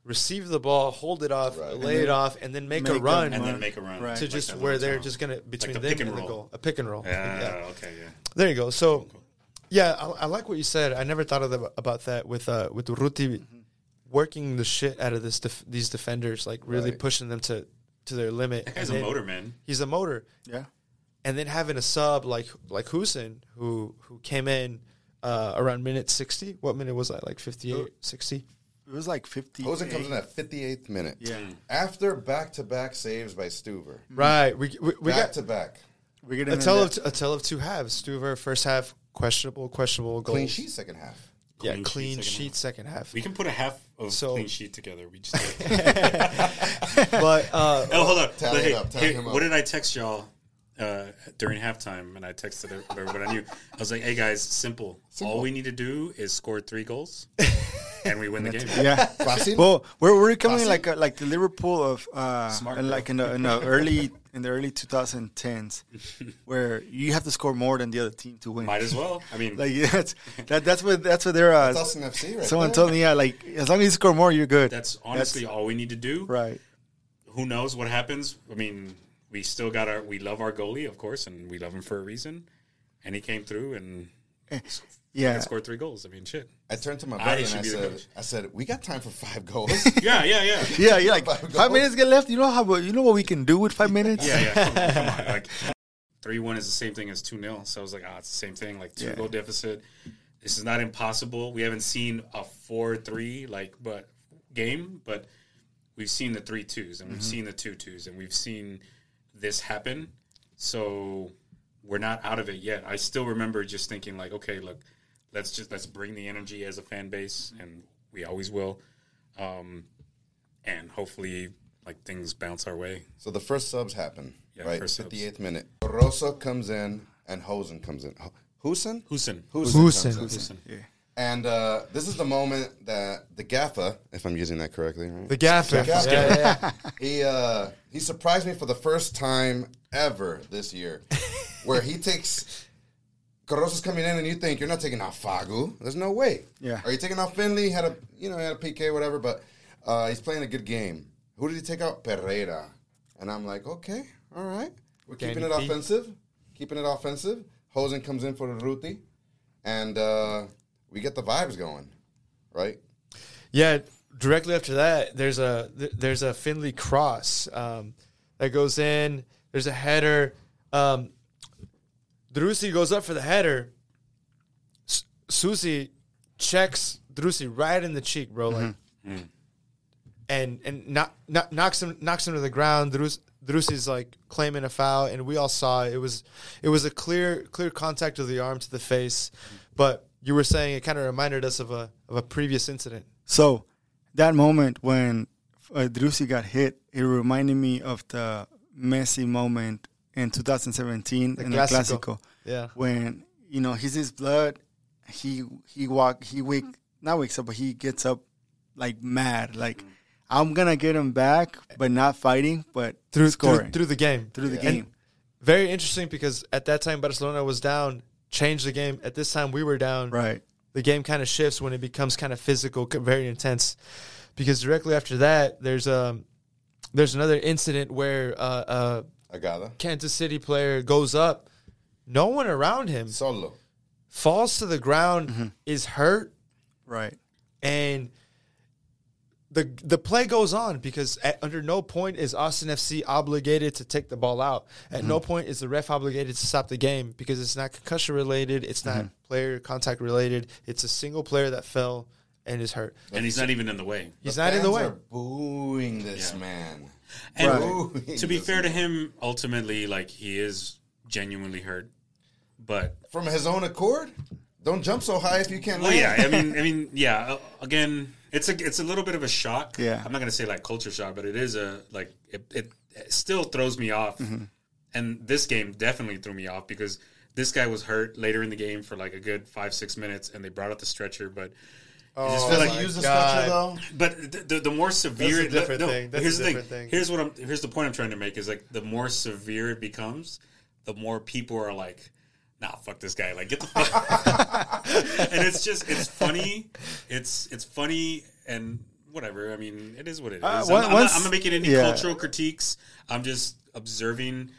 receive the ball, hold it off, Right. lay And it off, and then make, a make a run and then make a run Right. to like just where little they're tunnel. just gonna between the them pick and, and the goal, a pick and roll. Yeah, Yeah. okay, yeah. There you go. So, yeah, I, I like what you said. I never thought of the, about that with uh, with Urruti working the shit out of this def- these defenders, like really Right. pushing them to to their limit. That guy's a then- motor man. He's a motor. yeah. And then having a sub like like Hoesen who who came in uh, around minute 60 what minute was that like 58 60 It was like 50. Hoesen comes in at 58th minute. Yeah. After back to back saves by Stuver. right we we, we back got to back. We're getting a tell of a tell of two halves Stuver first half questionable questionable goals Clean sheet second half. yeah Clean clean sheet, second sheet second half We can put a half of So- clean sheet together. We just but uh oh hold on. Tally But it hey, up, tally hey, him what did I text y'all uh, during halftime? And I texted everybody I knew. I was like, "Hey guys, simple. All we need to do is score three goals, and we win the game." Yeah. Fácil? Well, we're we're coming Fácil? like a, like the Liverpool of uh, Smart, and like in the, in the early in the early 2010s, where you have to score more than the other team to win. Might as well. I mean, Like that's that that's what that's what they're. Uh, That's Austin FC right someone there. told me, yeah, like as long as you score more, you're good. that's honestly all we need to do. right. Who knows what happens? I mean, we still got our. We love our goalie, of course, and we love him for a reason. And he came through and Yeah. scored three goals. I mean, shit. I turned to my I brother should and I said. I said, we got time for five goals. Yeah, yeah, yeah. Yeah, you're like Five five minutes get left. You know how you know what we can do with five minutes? Yeah, yeah. Come on, come on. Like three one is the same thing as two 0 So I was like, ah, it's the same thing. Like two Yeah. goal deficit. This is not impossible. We haven't seen a four three like but game, but we've seen the three twos and we've seen the two twos and we've seen this happen. So we're not out of it yet. I still remember just thinking like, okay, look, let's just let's bring the energy as a fan base, and we always will. Um, and hopefully, like things bounce our way. so the first subs happen, Yeah, right? first subs. 58th minute. Rosa comes in and Hoesen comes in. Ho- Hoesen? Hoesen. Hoesen. Hoesen. comes in. Yeah. And uh, this is the moment that the gaffer, if I'm using that correctly, right? the gaffer Gaffer. yeah, yeah, yeah. he uh, he surprised me for the first time ever this year, where he takes Carrossa's coming in, and you think you're not taking out Fagu. There's no way. Yeah. Are you taking out Finlay? Had a you know had a PK whatever, but uh, he's playing a good game. Who did he take out? Pereira. And I'm like, okay, all right, we're keeping it P. offensive, keeping it offensive. Hoesen comes in for the Ruti, and uh, we get the vibes going, right? Yeah, directly after that, there's a there's a Finlay cross um, that goes in. There's a header. Um, Driussi goes up for the header. S- Susi checks Driussi right in the cheek, bro, like, and and knock, knock, knocks him knocks him to the ground. Drus, Driussi's like claiming a foul, and we all saw it. It was it was a clear clear contact of the arm to the face, but you were saying it kind of reminded us of a of a previous incident. So that moment when uh, Driussi got hit, it reminded me of the Messi moment in 2017 The in the Clásico. Yeah. When you know he's his blood, he he walk he wake not wakes up, but he gets up like mad, like I'm gonna get him back, but not fighting, but through scoring through, through the game. through the Yeah. game. Very interesting because at that time Barcelona was down, changed the game. At this time we were down. Right. The game kind of shifts when it becomes kind of physical, very intense. Because directly after that, there's um there's another incident where uh, a Agada. Kansas City player goes up, no one around him, Solo. falls to the ground, is hurt, Right. and the the play goes on because at, under no point is Austin FC obligated to take the ball out. At no point is the ref obligated to stop the game because it's not concussion related. It's not player contact related. It's a single player that fell and is hurt. and he's not even in the way. He's not in the way. Are booing this Yeah. man. And Right. to be This fair to him, ultimately, like he is genuinely hurt. But From his own accord, don't jump so high if you can't. well, land. yeah, I mean, I mean, yeah. uh, Again, it's a it's a little bit of a shock. Yeah. I'm not gonna say like culture shock, but it is a like it, it, it still throws me off. Mm-hmm. And this game definitely threw me off because this guy was hurt later in the game for like a good five six minutes, and they brought out the stretcher, but. I just oh feel like use the God. stretcher though? But the, the, the more severe, That's a different no, thing. That's here's a the thing. different thing. Here's what I'm. Here's the point I'm trying to make is like the more severe it becomes, the more people are like, "Nah, fuck this guy." Like, get the fuck. and it's just, it's funny. It's it's funny and whatever. I mean, it is what it is. Uh, I'm, I'm not, I'm not making any yeah. cultural critiques. I'm just observing.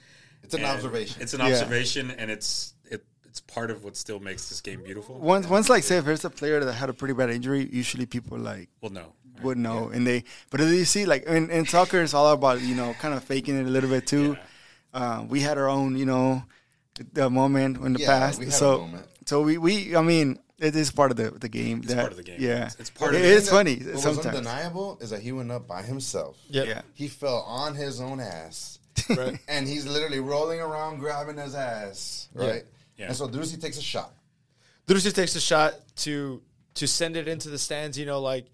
It's an observation. It's an Yeah. observation, and it's it, it's part of what still makes this game beautiful. Once, once like say if there's a player that had a pretty bad injury, usually people like Well, no. would know, and they. But if you see, like in, in soccer, it's all about you know kind of faking it a little bit too. Uh, we had our own, you know, the moment in the Yeah, past. we had a so, moment. so we, we, I mean, it is part of the the game. It's that- part of the game. Yeah, It's- it's part of It- it. It's funny What was sometimes. undeniable is that he went up by himself. Yep. Yeah. He fell on his own ass. Right. and he's literally rolling around grabbing his ass, right? Yeah. And so Driussi takes a shot. Driussi takes a shot to to send it into the stands. You know, like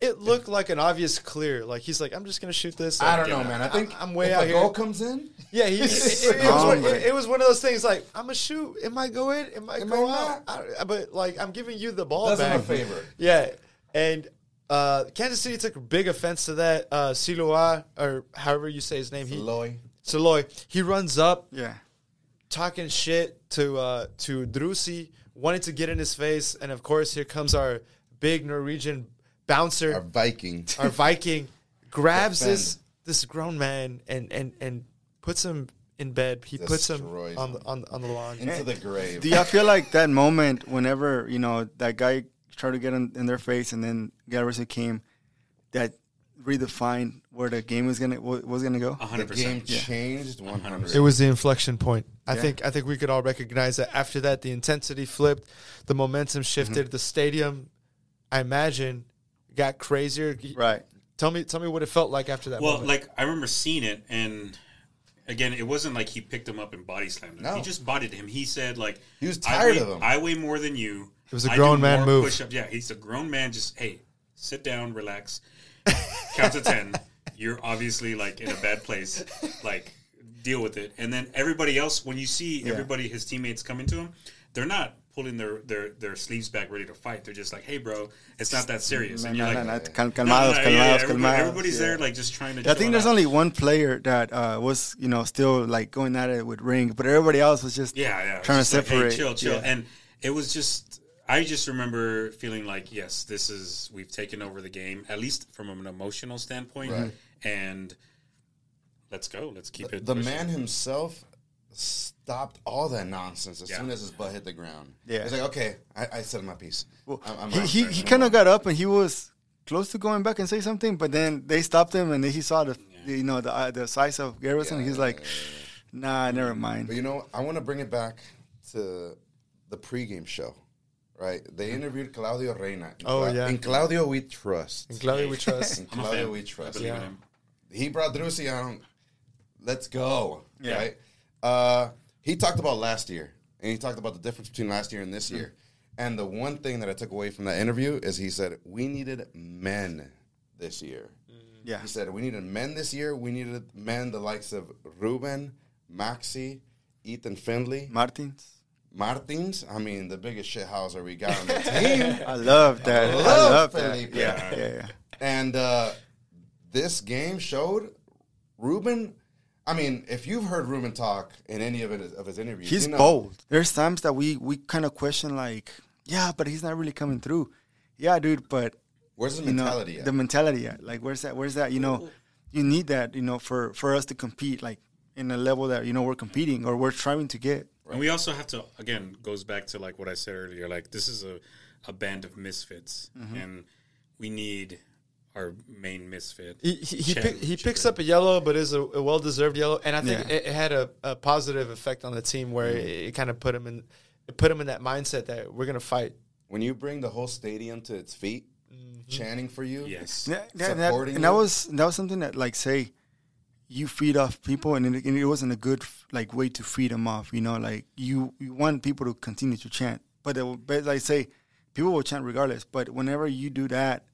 it looked like an obvious clear. Like he's like, I'm just gonna shoot this. I don't know, man. I think I'm way if out a here. goal comes in, Yeah, he, it, it- it was one, it, it was one of those things. Like I'm gonna shoot. It might go in. It might It go might out. I, but like I'm giving you the ball does him back. a favor. Yeah, and uh, Kansas City took big offense to that. Uh, Siloa, or however you say his name, he Loy. Siloy, he runs up yeah, talking shit to uh, to Driussi, wanted to get in his face, and of course here comes our big Norwegian bouncer, Our Viking, our, Viking. Viking, grabs this this grown man and and and puts him in bed. He puts him on the him. on, on the lawn. into the grave. Do y'all feel like that moment whenever you know that guy tried to get in, in their face and then Garrison came, that redefined where the game was gonna was gonna go? the 100%. game changed 100. It was the inflection point. I Yeah. think I think we could all recognize that after that the intensity flipped, the momentum shifted, Mm-hmm. the stadium I imagine got crazier. Right. Tell me tell me what it felt like after that Well, moment. like I remember seeing it, and again, it wasn't like he picked him up and body slammed him. No. He just bodied him. He said like He was I tired weigh- of him. I weigh more than you. It was a grown man move. push-ups." Yeah, he's a grown man. Just hey, sit down, relax, count to ten. You're obviously like in a bad place. Like deal with it. And then everybody else, when you see everybody, his teammates coming to him, they're not pulling their, their, their sleeves back ready to fight. They're just like, hey, bro, it's not that serious. And you're like, no, cal- no, calmados, no, no, yeah, calmados, calmados. everybody's Yeah. there like just trying to I think there's out. only one player that uh, was, you know, still like going at it with ring, but everybody else was just Yeah, yeah. trying to Just like, hey, separate. chill, chill. Yeah. And it was just, I just remember feeling like, yes, this is, we've taken over the game, at least from an emotional standpoint. Right. And let's go. Let's keep it. the pushing. man himself stopped all that nonsense as Yeah. soon as his butt hit the ground. Yeah. He's like, okay, I, I said my piece. Well, I'm, I'm he he, he kind of got up and he was close to going back and say something, but then they stopped him and then he saw the, you know, the uh, the size of Garrison. He's like, nah, never mind. But you know, I want to bring it back to the pregame show, right? They interviewed Claudio Reyna. In Oh, Cla- yeah. In Claudio, we trust. In Claudio we trust. In Claudio, we trust. Yeah. He brought Driussi on. Let's go. Yeah. Right? Uh, he talked about last year, and he talked about the difference between last year and this year. And the one thing that I took away from that interview is he said, We needed men this year. Yeah, He said, We needed men this year. We needed men the likes of Ruben, Maxi, Ethan Finlay, Martins. Martins. I mean, the biggest shithouser we got on the team. I love that. I love love, that. Yeah, yeah, yeah. And uh, this game showed Ruben. I mean, if you've heard Ruben talk in any of it of his interviews, He's you know, bold. There's times that we we kind of question like, yeah, but he's not really coming through. Yeah, dude, but Where's the you know mentality at? the mentality at like where's that where's that you know you need that you know for for us to compete like in a level that you know we're competing or we're trying to get And we also have to again goes back to like what I said earlier. Like this is a, a band of misfits, Mm-hmm. and we need our main misfit. He he, he, Chen- pick, he picks up a yellow, but is a, a well deserved yellow, and I think Yeah. it, it had a, a positive effect on the team where it, it kind of put him in it put him in that mindset that we're gonna fight. When you bring the whole stadium to its feet, Mm-hmm. chanting for you, Yes. Yeah, yeah, that, supporting and that was that was something that like say you feed off people and it, and it wasn't a good like way to feed them off you know like you you want people to continue to chant but, it, will- but like say people will chant regardless but whenever you do that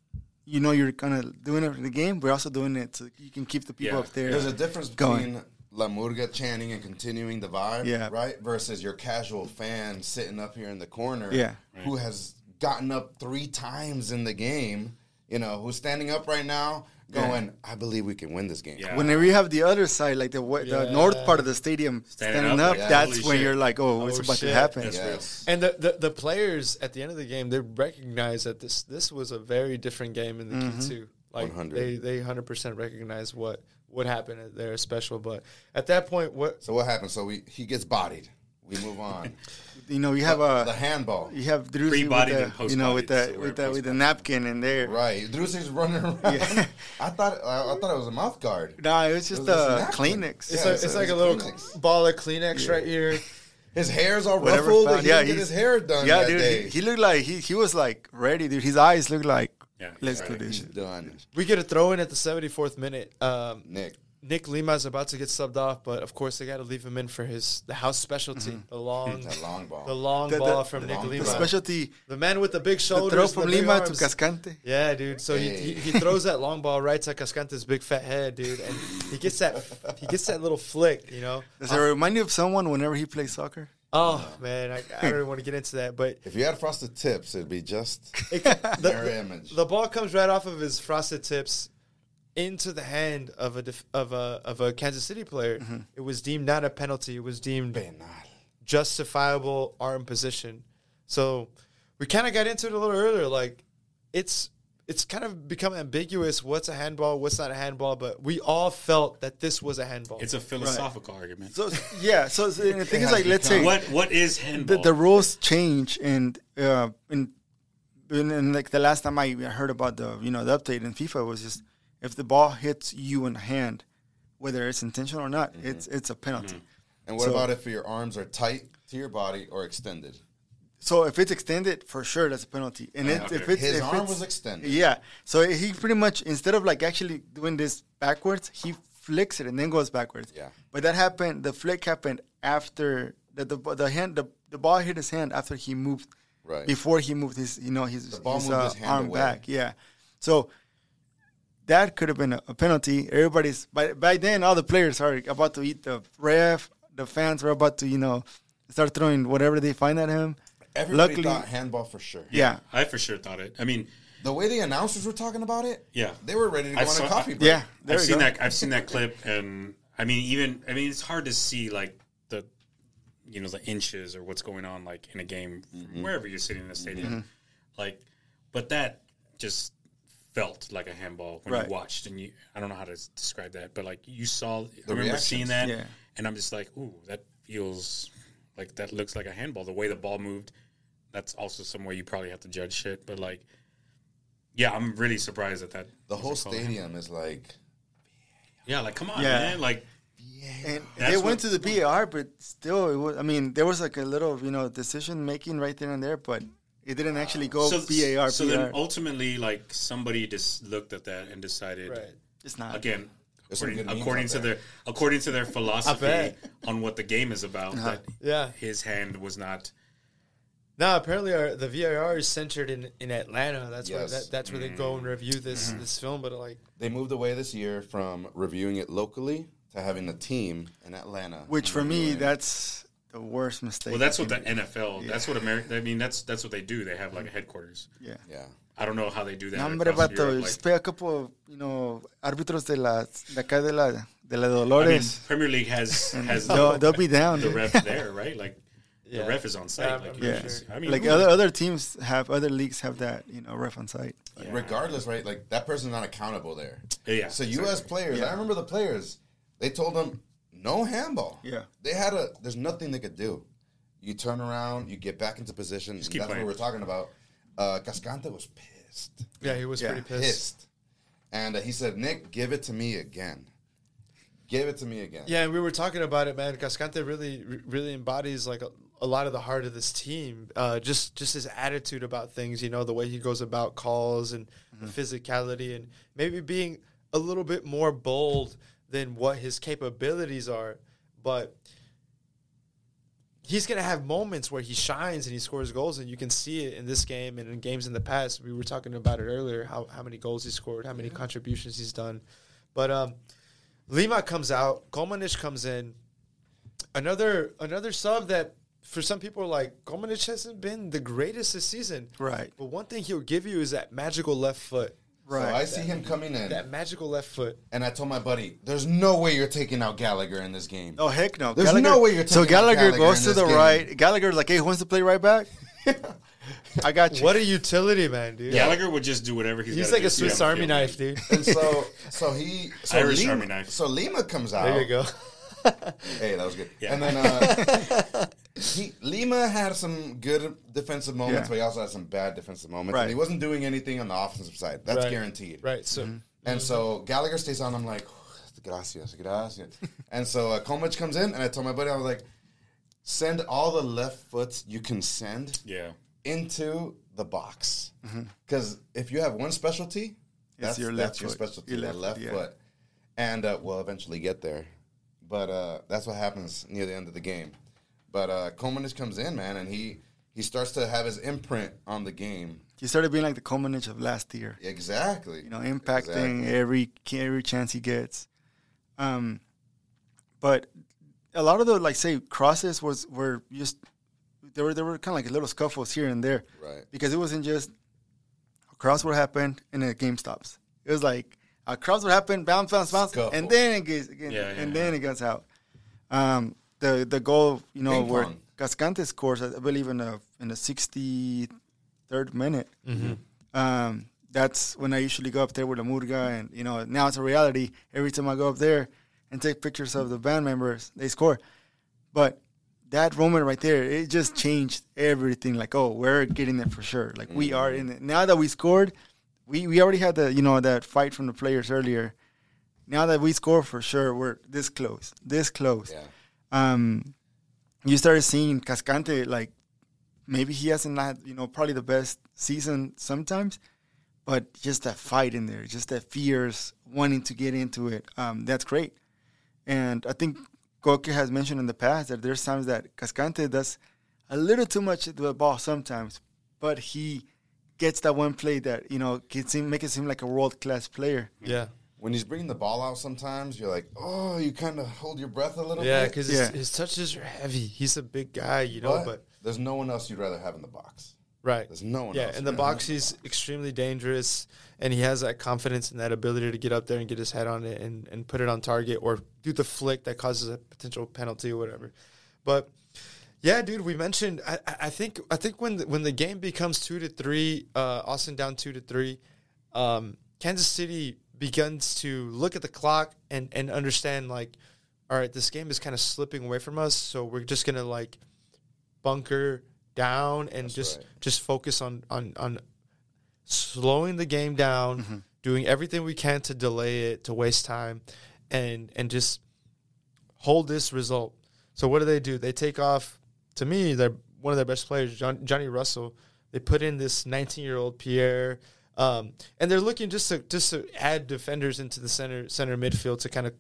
you know you're kind of doing it for the game we're also doing it so you can keep the people Yeah. up there There's a difference Going. between La Murga chanting and continuing the vibe, Yeah. right? Versus your casual fan sitting up here in the corner, Yeah. who has gotten up three times in the game, you know, who's standing up right now, going, "I believe we can win this game." Yeah. whenever you have the other side like the wa- the north part of the stadium Standing standing, up, up, like, that's holy when shit. you're like oh, it's Oh, about shit. to happen Yes. And the, the, the players at the end of the game, they recognize that this this was a very different game in the Mm-hmm. key two. Like 100. they they hundred percent recognize what what happened there special. But at that point, what So what happens? So we he gets bodied. We move on. you know you have a the handball, you have Driussi with the, you know with post-bodied, the with we're the with the napkin in there right? Driussi's running around. Yeah. I thought I, I thought it was a mouth guard. No, it was just It was just a napkin. Kleenex. it's, Yeah, like, it's it's a- like a it's little Kleenex. ball of Kleenex right here. His hair's all Whatever ruffled. found- he yeah, get his hair done yeah, that dude, day. he, he looked like he he was like ready, dude. His eyes looked like Yeah, let's he's do this. He's done. We get a throw in at the 74th minute. Um, Nick. Nick Lima's about to get subbed off, but of course they got to leave him in for his the house specialty, mm-hmm. the long That long ball. the long The- the- ball from the Nick long Lima, The specialty, the man with the big shoulders, the throw from the big Lima to arms. Cascante. Yeah, dude. So he, he, he throws that long ball right to Cascante's big fat head, dude, and he gets that he gets that little flick, you know. Does it remind you of someone whenever he plays soccer? Oh man, I, I don't even want to get into that, but If you had frosted tips, it'd be just it, mirror the, image. the ball comes right off of his frosted tips into the hand of a def, of a of a Kansas City player. Mm-hmm. It was deemed not a penalty. It was deemed Penal. justifiable arm position. So we kind of got into it a little earlier. Like it's it's kind of become ambiguous. What's a handball? What's not a handball? But we all felt that this was a handball. It's a philosophical argument. So yeah, so the thing is like, let's say what what is the, handball? the rules change, and uh, in, in, in like the last time I heard about the you know the update in FIFA was just if the ball hits you in the hand, whether it's intentional or not, it's it's a penalty. And what So- about if your arms are tight to your body or extended? So if it's extended, for sure that's a penalty. And it, if it's His if arm it's- was extended. Yeah. So he pretty much instead of like actually doing this backwards, he flicks it and then goes backwards. Yeah. But that happened. The flick happened after the the, the hand the, the ball hit his hand after he moved. Right. Before he moved his you know his, his, moved uh, his hand arm away. back. Yeah. So that could have been a, a penalty. Everybody's by by then all the players are about to eat the ref. The fans are about to you know start throwing whatever they find at him. Everybody Luckily- thought handball for sure. Yeah. I for sure thought it. I mean, The way the announcers were talking about it, Yeah. they were ready to go I on saw- a coffee break. Yeah. There I've seen go. that. I've seen that clip, and I mean, even I mean, it's hard to see like the, you know, the inches or what's going on like in a game from wherever you're sitting in the stadium, Mm-hmm. like, but that just felt like a handball when Right. you watched, and you I don't know how to describe that, but like you saw, I remember seeing that, Yeah. and I'm just like, ooh, that feels like that looks like a handball. The way the ball moved, that's also some way you probably have to judge shit, but like. Yeah, I'm really surprised at that. The whole wasn't called a handball. stadium is like, Yeah, like come on, Yeah. man. Like And they went to the VAR, but still, it was. I mean, there was like a little, you know, decision making right there and there, but it didn't actually go so, VAR. So VAR. then ultimately, like somebody just looked at that and decided, right. it's not again, There's according, according to there. their according to their philosophy on what the game is about, uh-huh. that Yeah. his hand was not. No, apparently our, the VAR is centered in, in Atlanta. That's where Yes. that, that's where they go and mm. review this Mm-hmm. this film. But like, they moved away this year from reviewing it locally to having a team in Atlanta. Which for me, that's the worst mistake. Well, that's what the you can- NFL. That's what America. I mean, that's that's what they do. They have like a mm-hmm. headquarters. Yeah. Yeah. I don't know how they do that. No, hombre, across vato, Europe, just like- pay a couple of, you know, árbitros de la, de acá de la, de la I mean, Dolores. Premier League has has they'll, the, they'll be down. the dude. ref there, right? Like Yeah. the ref is on site. Yeah, like, I'm Yeah. just- I mean, like other other teams have, other leagues have that, you know, ref on site. Yeah. Regardless, right? Like that person's not accountable there. Yeah, So you as exactly. players, I remember the players. They told them no handball. Yeah. They had a. There's nothing they could do. You turn around, you get back into position. and keep that's playing. what we're talking about. Uh, Cascante was pissed. yeah, he was Yeah. pretty pissed. Pissed. and uh, he said, "Nick, give it to me again. Give it to me again." Yeah, and we were talking about it, man. Cascante really, really embodies like a, a lot of the heart of this team. Uh, just, just his attitude about things. You know, the way he goes about calls and Mm-hmm. physicality, and maybe being a little bit more bold than what his capabilities are. But he's going to have moments where he shines and he scores goals, and you can see it in this game and in games in the past. We were talking about it earlier how, how many goals he scored, how many contributions he's done. But um, Lima comes out, Kolmanič comes in. Another another sub that for some people are like Kolmanič hasn't been the greatest this season. Right. But one thing he'll give you is that magical left foot. So I see him coming in, That magical left foot. and I told my buddy, "There's no way you're taking out Gallagher in this game." Oh heck no! There's no way you're so taking out Gallagher, So Gallagher goes in to the game. right. Gallagher's like, "Hey, who wants to play right back?" I got you. What a utility, man, dude. Gallagher would just do whatever he's. He's gotta like do a Swiss on Army knife, dude. And so, so he, so Irish Lima, Army knife. So Lima comes out. There you go. Hey, that was good. Yeah. And then uh, he, Lima had some good defensive moments, Yeah. but he also had some bad defensive moments. Right. And he wasn't doing anything on the offensive side. That's Right. guaranteed. Right. So And so Gallagher stays on. I'm like, gracias, gracias. and so uh, Komich comes in, and I told my buddy, I was like, send all the left foots you can send Yeah. into the box. Because if you have one specialty, that's your your, left that's your foot. specialty, Your the left left foot, yeah. foot. And uh, we'll eventually get there. But uh, that's what happens near the end of the game. But uh, Kolmanič comes in, man, and he, he starts to have his imprint on the game. He started being like the Kolmanič of last year. Exactly. You know, impacting Exactly. every every chance he gets. Um, but a lot of the like say crosses was were just there were there were kind of like little scuffles here and there. Right. Because it wasn't just a cross would happen and the game stops. It was like a cross would happen, bounce, bounce, bounce, Scuffle. and then it gets again, Yeah, and yeah, then it gets out. Um, the the goal, you know, Ping where pong. Cascante scores, I believe in the in the sixty third minute. Um, that's when I usually go up there with a Murga, and you know now it's a reality. Every time I go up there and take pictures of the band members, they score. But that moment right there, it just changed everything. Like, oh, we're getting it for sure. Like we are in it now that we scored. We we already had the you know that fight from the players earlier. Now that we score for sure, we're this close, this close. Yeah. Um, you started seeing Cascante like maybe he hasn't had you know probably the best season sometimes, but just that fight in there, just that fierce wanting to get into it. Um, that's great, and I think Coque has mentioned in the past that there's times that Cascante does a little too much to the ball sometimes, but he gets that one play that you know gets him make it seem like a world class player. yeah, When he's bringing the ball out, sometimes you're like, oh, you kind of hold your breath a little yeah, bit. because Yeah. his, his touches are heavy. He's a big guy, you know. but, But there's no one else you'd rather have in the box. right, There's no one yeah, else. in the you'd box rather he's extremely dangerous, and he has that confidence and that ability to get up there and get his head on it and, and put it on target or do the flick that causes a potential penalty or whatever. But yeah, dude, we mentioned. I, I think I think when the, when the game becomes two to three, uh, Austin down two to three, um, Kansas City begins to look at the clock and and understand like, all right, this game is kind of slipping away from us, so we're just gonna like bunker down and just right. just focus on on on slowing the game down, doing everything we can to delay it, to waste time, and and just hold this result. So what do they do? They take off. To me, they're one of their best players, John, Johnny Russell. They put in this 19 year old Pierre, um, and they're looking just to just to add defenders into the center center midfield to kind of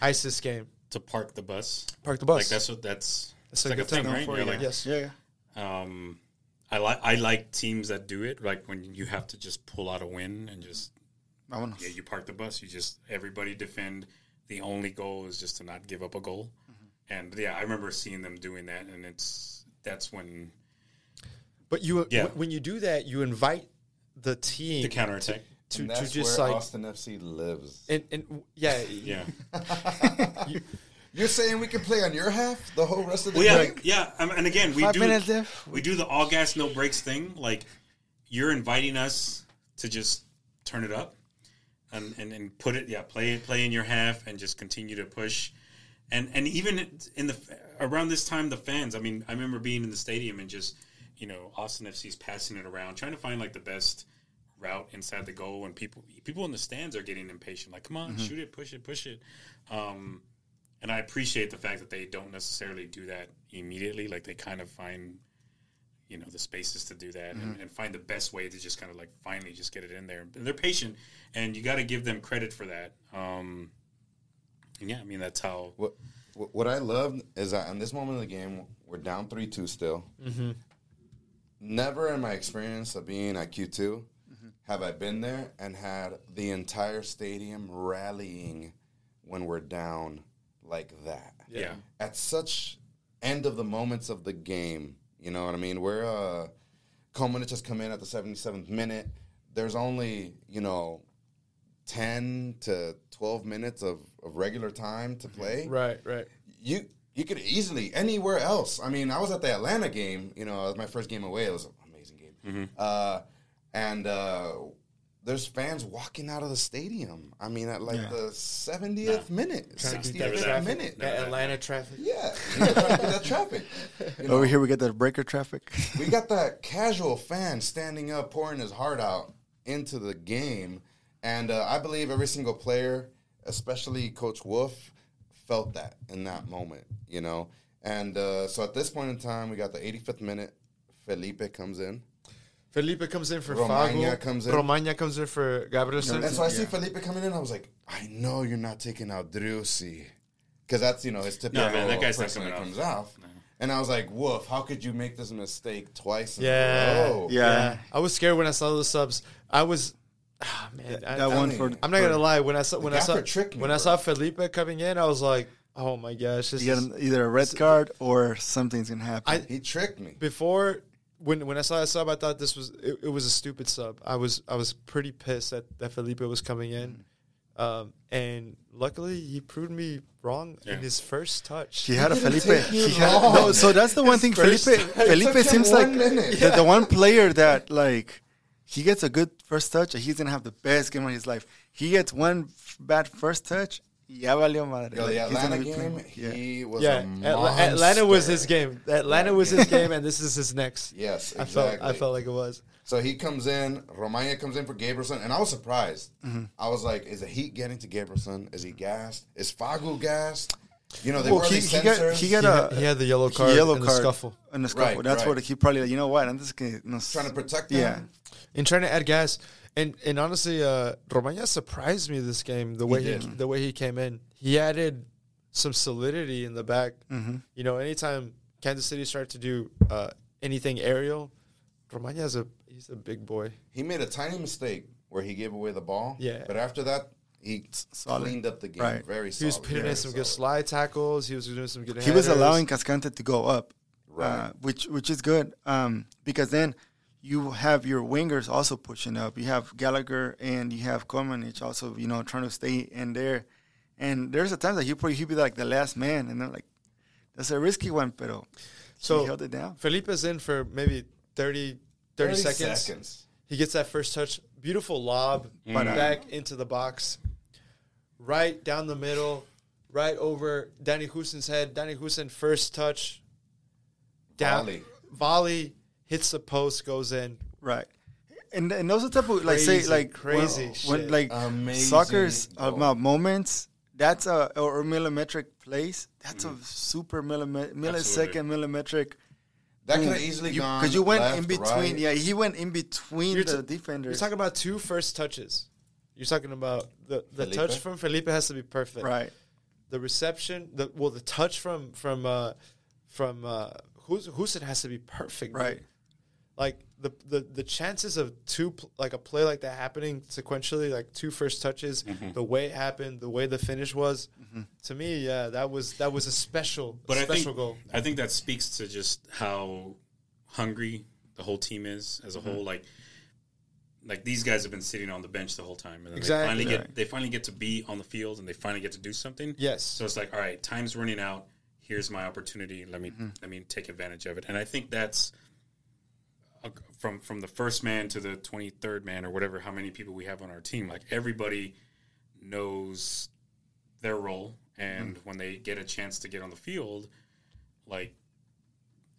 ice this game. To park the bus. Park the bus. Like that's what that's. That's It's a like a good thing thing, right? for You're like, yes. Yeah, Um, I like I like teams that do it. Like when you have to just pull out a win and just Vámonos. yeah, you park the bus. You just everybody defend. The only goal is just to not give up a goal. And yeah, I remember seeing them doing that, and it's that's when But you, Yeah. when you do that, you invite the team the counterattack. to, And to that's just where like Austin FC lives. and, and yeah, Yeah. You're saying we can play on your half the whole rest of the Well, yeah, game? yeah. Um, and again, we Five do minutes we do the all gas no breaks thing. Like you're inviting us to just turn it up and, and, and put it, yeah, play it, play in your half, and just continue to push. And and even in the around this time, the fans. I mean, I remember being in the stadium and just you know Austin FC's passing it around, trying to find like the best route inside the goal, and people people in the stands are getting impatient. Like, come on, shoot it, push it, push it. Um, and I appreciate the fact that they don't necessarily do that immediately. Like they kind of find, you know, the spaces to do that and, and find the best way to just kind of like finally just get it in there. And they're patient, and you got to give them credit for that. Um, and yeah, I mean that's how. What what what I love is that in this moment of the game, we're down three two still. Never in my experience of being at Q 2 have I been there and had the entire stadium rallying when we're down like that. Yeah. At such end of the moments of the game, you know what I mean? We're uh, Kolmanič just come in at the 77th minute. There's only you know. 10 to 12 minutes of, of regular time to play Right, right. you you could easily anywhere else. I mean, I was at the Atlanta game. You know, it was my first game away. It was an amazing game. Uh, and uh, there's fans walking out of the stadium. I mean, at like Yeah. the 70th minute, Trying to beat 60th minute. That Atlanta traffic. Yeah, you know, trying to get that traffic. You know, Over here we get that breaker traffic. we got that casual fan standing up, pouring his heart out into the game, and uh, I believe every single player, especially Coach Wolff, felt that in that moment. You know, and uh, so at this point in time, we got the 85th minute. Felipe comes in, Felipe comes in for Romaña Fago. comes in. Romaña comes in for Gabrielsen. and so I see Felipe coming in. I was like, I know you're not taking out Driussi, because that's you know his typical man, that guy's person that comes off. off. And I was like, Wolff, how could you make this mistake twice? In Yeah. a row? Yeah. I was scared when I saw the subs. I was, ah, man. I, that one mean, for I'm not gonna lie. When I saw when I saw gaffer tricked me, when I saw Felipe coming in, I was like, oh my gosh, this you get is, an- either a red card or something's gonna happen. I- He tricked me. before when when I saw that sub, I thought this was it, it was a stupid sub. I was I was pretty pissed that that Felipe was coming in, um, and luckily he proved me wrong Yeah. in his first touch. he had a Felipe. He had, no, so that's the one thing. Felipe. time. Felipe It took him seems like one minute. the, the one player that like he gets a good first touch, and he's gonna have the best game of his life. He gets one f- bad first touch, Yeah, valió madre. Yo, the Atlanta game, yeah. he was yeah, a Atla- monster. Atlanta was his game. Atlanta was his game, and this is his next. Yes, I felt I felt like it was. So he comes in, Romaña comes in for Gabrielsen, and I was surprised. Mm-hmm. I was like, is the heat getting to Gabrielsen? Is he gassed? Is Fagu gassed? You know, they Well, were he, he got he He got had, a he had the yellow card yellow in the card scuffle. in the scuffle. Right, That's right. what he probably like. You know what? I'm just gonna no, trying to protect them. Yeah, in trying to add gas. And and honestly, uh, Romaña surprised me this game the way he, did. the way he came in. He added some solidity in the back. Mm-hmm. You know, anytime Kansas City started to do uh, anything aerial, Romaña's a he's a big boy. He made a tiny mistake where he gave away the ball. Yeah. But after that, he solid. cleaned up the game. Right. Very He was solid, putting in very some good solid. slide tackles. He was doing some good. he was headers. allowing Cascante to go up, Right. uh, which which is good um, because then you have your wingers also pushing up. You have Gallagher and you have Kolmanič also, you know, trying to stay in there. And there's a time that he probably he'd be like the last man, and I'm like, that's a risky one, pero So he held it down. Felipe's in for maybe 30, 30, 30 seconds. seconds. He gets that first touch. Beautiful lob back into the box. Right down the middle. Right over Danny Hoesen's head. Danny Hoesen first touch. Down. Volley. Volley. Hits the post. Goes in. Right. And and those are the type of like say like crazy when, shit. when like Amazing soccer's goal. about moments. That's a or millimetric place. That's a mm. super millimet- millisecond millimetric. That could have easily You- gone you went left, in between. right. Yeah, he went in between You're the ta- defenders. You're talking about two first touches. You're talking about the, the Felipe? touch from Felipe has to be perfect. right. The reception, the well, the touch from from uh, from uh, Hus- Hoesen has to be perfect. dude. Right. like the, the the chances of two pl- like a play like that happening sequentially like two first touches Mm-hmm. the way it happened the way the finish was to me yeah that was that was a special But I special think goal I think that speaks to just how hungry the whole team is as a Mm-hmm. whole. Like, like these guys have been sitting on the bench the whole time, and then Exactly. they finally Right. get they finally get to be on the field, and they finally get to do something. Yes. So it's like, all right, time's running out. Here's my opportunity. Let me Mm-hmm. let me take advantage of it. And I think that's uh, from from the first man to the twenty third man or whatever. How many people we have on our team? Like everybody knows their role, and Mm-hmm. when they get a chance to get on the field, like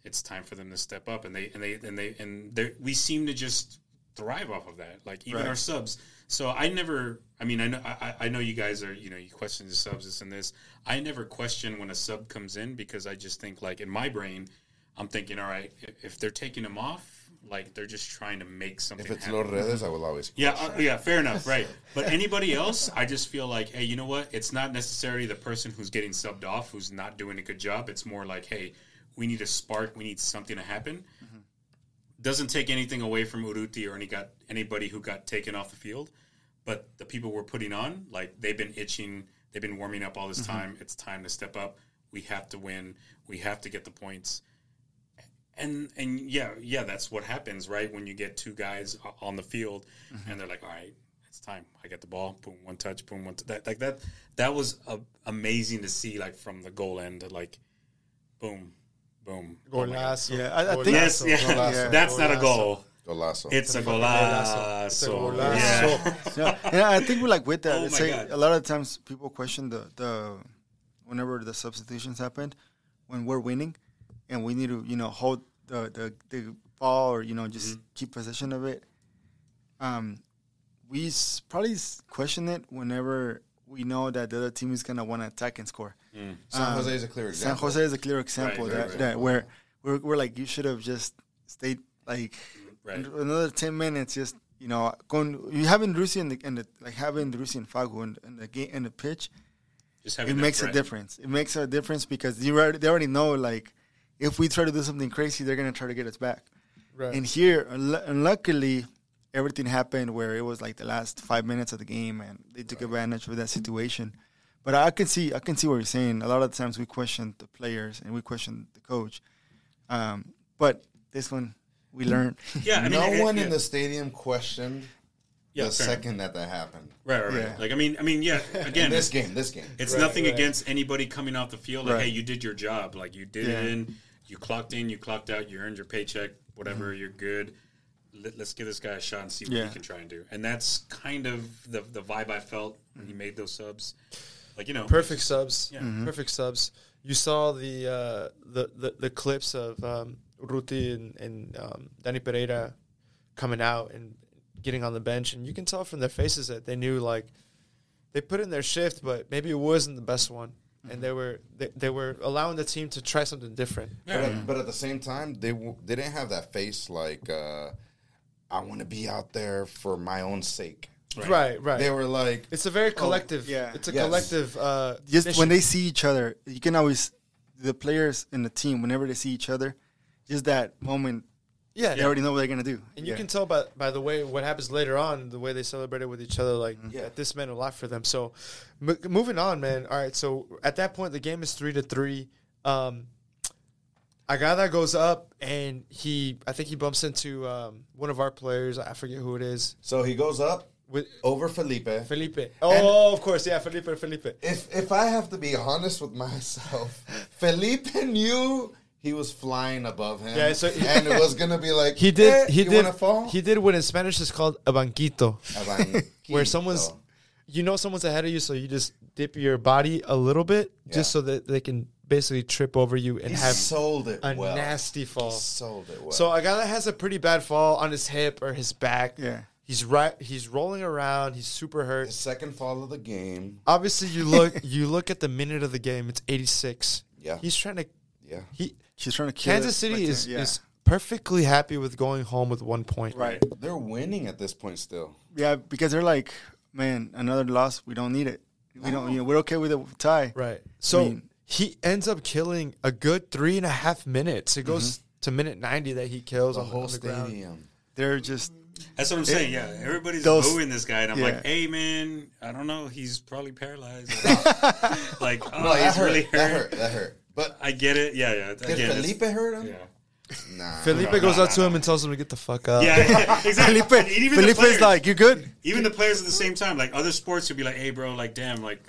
it's time for them to step up. And they and they and they and they we seem to just thrive off of that. Like even Right. our subs. So I never. I mean, I know. I, I know you guys are. You know, you question the subs, this and this. I never question when a sub comes in because I just think like in my brain, I'm thinking, all right, if, if they're taking them off, like they're just trying to make something. If it's happen. Los Redes, I will always. Yeah, uh, yeah, fair enough, right. But anybody else, I just feel like, hey, you know what? It's not necessarily the person who's getting subbed off who's not doing a good job. It's more like, hey, we need a spark, we need something to happen. Doesn't take anything away from Urruti or any got anybody who got taken off the field, but the people we're putting on, like they've been itching, they've been warming up all this time. It's time to step up. We have to win. We have to get the points and and yeah, yeah, that's what happens, right? When you get two guys on the field, and they're like, "All right, it's time. I get the ball. Boom, one touch. Boom, one." T-. That like that. That was uh, amazing to see, like from the goal end, like, boom, boom. Oh. Golazo. Yeah, I- I think- Yes, Golazo. yeah, Golazo. that's not a goal. Golazo. It's a It's a golazo. golazo. Yeah. yeah, yeah, I think we like with that. Oh it's like God. a lot of times people question the the whenever the substitutions happened when we're winning and we need to you know hold the the, the ball or you know just Mm-hmm. keep possession of it. Um, we s- probably question it whenever we know that the other team is gonna want to attack and score. San um, Jose is a clear San example. Jose is a clear example Right, that, right, right. that where we're, we're like you should have just stayed like Right. another ten minutes. Just you know, going you having Driussi in the, in the like having Driussi and Fagu in, in the game in the pitch. Just It having that makes a difference. It makes a difference because you already, they already know like if we try to do something crazy, they're gonna try to get us back. Right. And here, unlu- unluckily, everything happened where it was like the last five minutes of the game, and they took advantage of that situation. But I can see, I can see what you're saying. A lot of times we question the players and we question the coach, um, but this one we learned. Yeah, I mean, no it- one yeah. in the stadium questioned Yeah, the fair. second that that happened. Right, right, right. Yeah. Like I mean, I mean, yeah. Again, this game, this game. It's Right, nothing right. against anybody coming off the field. Like, Right. hey, you did your job. Like, you did Yeah. it in. You clocked in. You clocked out. You earned your paycheck. Whatever. Mm-hmm. You're good. Let, let's give this guy a shot and see what Yeah. he can try and do. And that's kind of the the vibe I felt when he made those subs. Like you know, perfect subs. Yeah. Mm-hmm. Perfect subs. You saw the uh, the, the the clips of um, Ruti and, and um, Danny Pereira coming out and getting on the bench, and you can tell from their faces that they knew like they put in their shift, but maybe it wasn't the best one, and they were they, they were allowing the team to try something different. But, at, but at the same time, they w- they didn't have that face like uh, I want to be out there for my own sake. Right, right. They were like, it's a very collective. yeah. it's a Yes. collective. Uh, just mission. when they see each other, you can always the players in the team whenever they see each other, just that moment yeah, they already know what they're gonna do. And you can tell by by the way what happens later on, the way they celebrated with each other, like Yeah. this meant a lot for them. So, m- moving on, man. All right, so at that point, the game is three to three. Um, Agada goes up and he, I think he bumps into um, one of our players. I forget who it is. so he goes up With over Felipe. Felipe. Oh, of course, yeah, Felipe. Felipe. If if I have to be honest with myself, Felipe knew he was flying above him. Yeah, so- and it was gonna be like He did. eh, he you did. wanna fall? He did what in Spanish is called a banquito. where someone's you know someone's ahead of you so you just dip your body a little bit Yeah. just so that they can basically trip over you and he have sold it a well. nasty fall He sold it well. so a guy that has a pretty bad fall on his hip or his back Yeah. He's right he's rolling around he's super hurt his second fall of the game. obviously you look you look at the minute of the game it's 86 Yeah. he's trying to Yeah. he She's trying to kill kansas it, city but, is yeah. is perfectly happy with going home with one point right. They're winning at this point still. Yeah, because they're like, man, another loss. We don't need it. We don't. You know, we're okay with a tie. Right. So mean- he ends up killing a good three and a half minutes. It goes mm-hmm. to minute ninety that he kills The on, whole on the ground. stadium. They're just That's what I'm saying. Yeah, everybody's Those- booing this guy, and I'm yeah. like, "Hey, man, I don't know. He's probably paralyzed. like, oh, No, that he's hurt. really hurt. That hurt. That hurt. But I get it. Yeah, yeah. did Again, Felipe hurt him? Yeah. Nah. Felipe No, goes no, up to him and tells him to get the fuck up. Yeah, yeah, exactly. Felipe. And even the Felipe's players- like, you good? even the players at the same time, like other sports would be like, "Hey, bro, like, damn, like,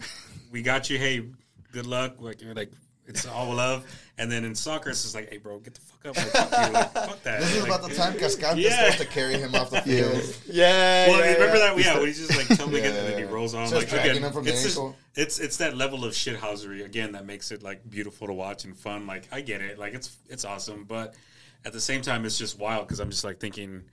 we got you. Hey, good luck. Like, you're like, it's all love." And then in soccer, it's just like, "Hey, bro, get the fuck up. Like, fuck you. Like, fuck that." This is Like, about the time Cascante Yeah. starts to carry him off the field. yeah. Well, yeah, remember yeah. that? Yeah, when he's just like totally Yeah, good, and then he rolls on. Just like dragging again, him from the it's just, ankle. it's it's that level of shithousery again that makes it like beautiful to watch and fun. Like I get it, like it's it's awesome, but at the same time, it's just wild because I'm just like thinking,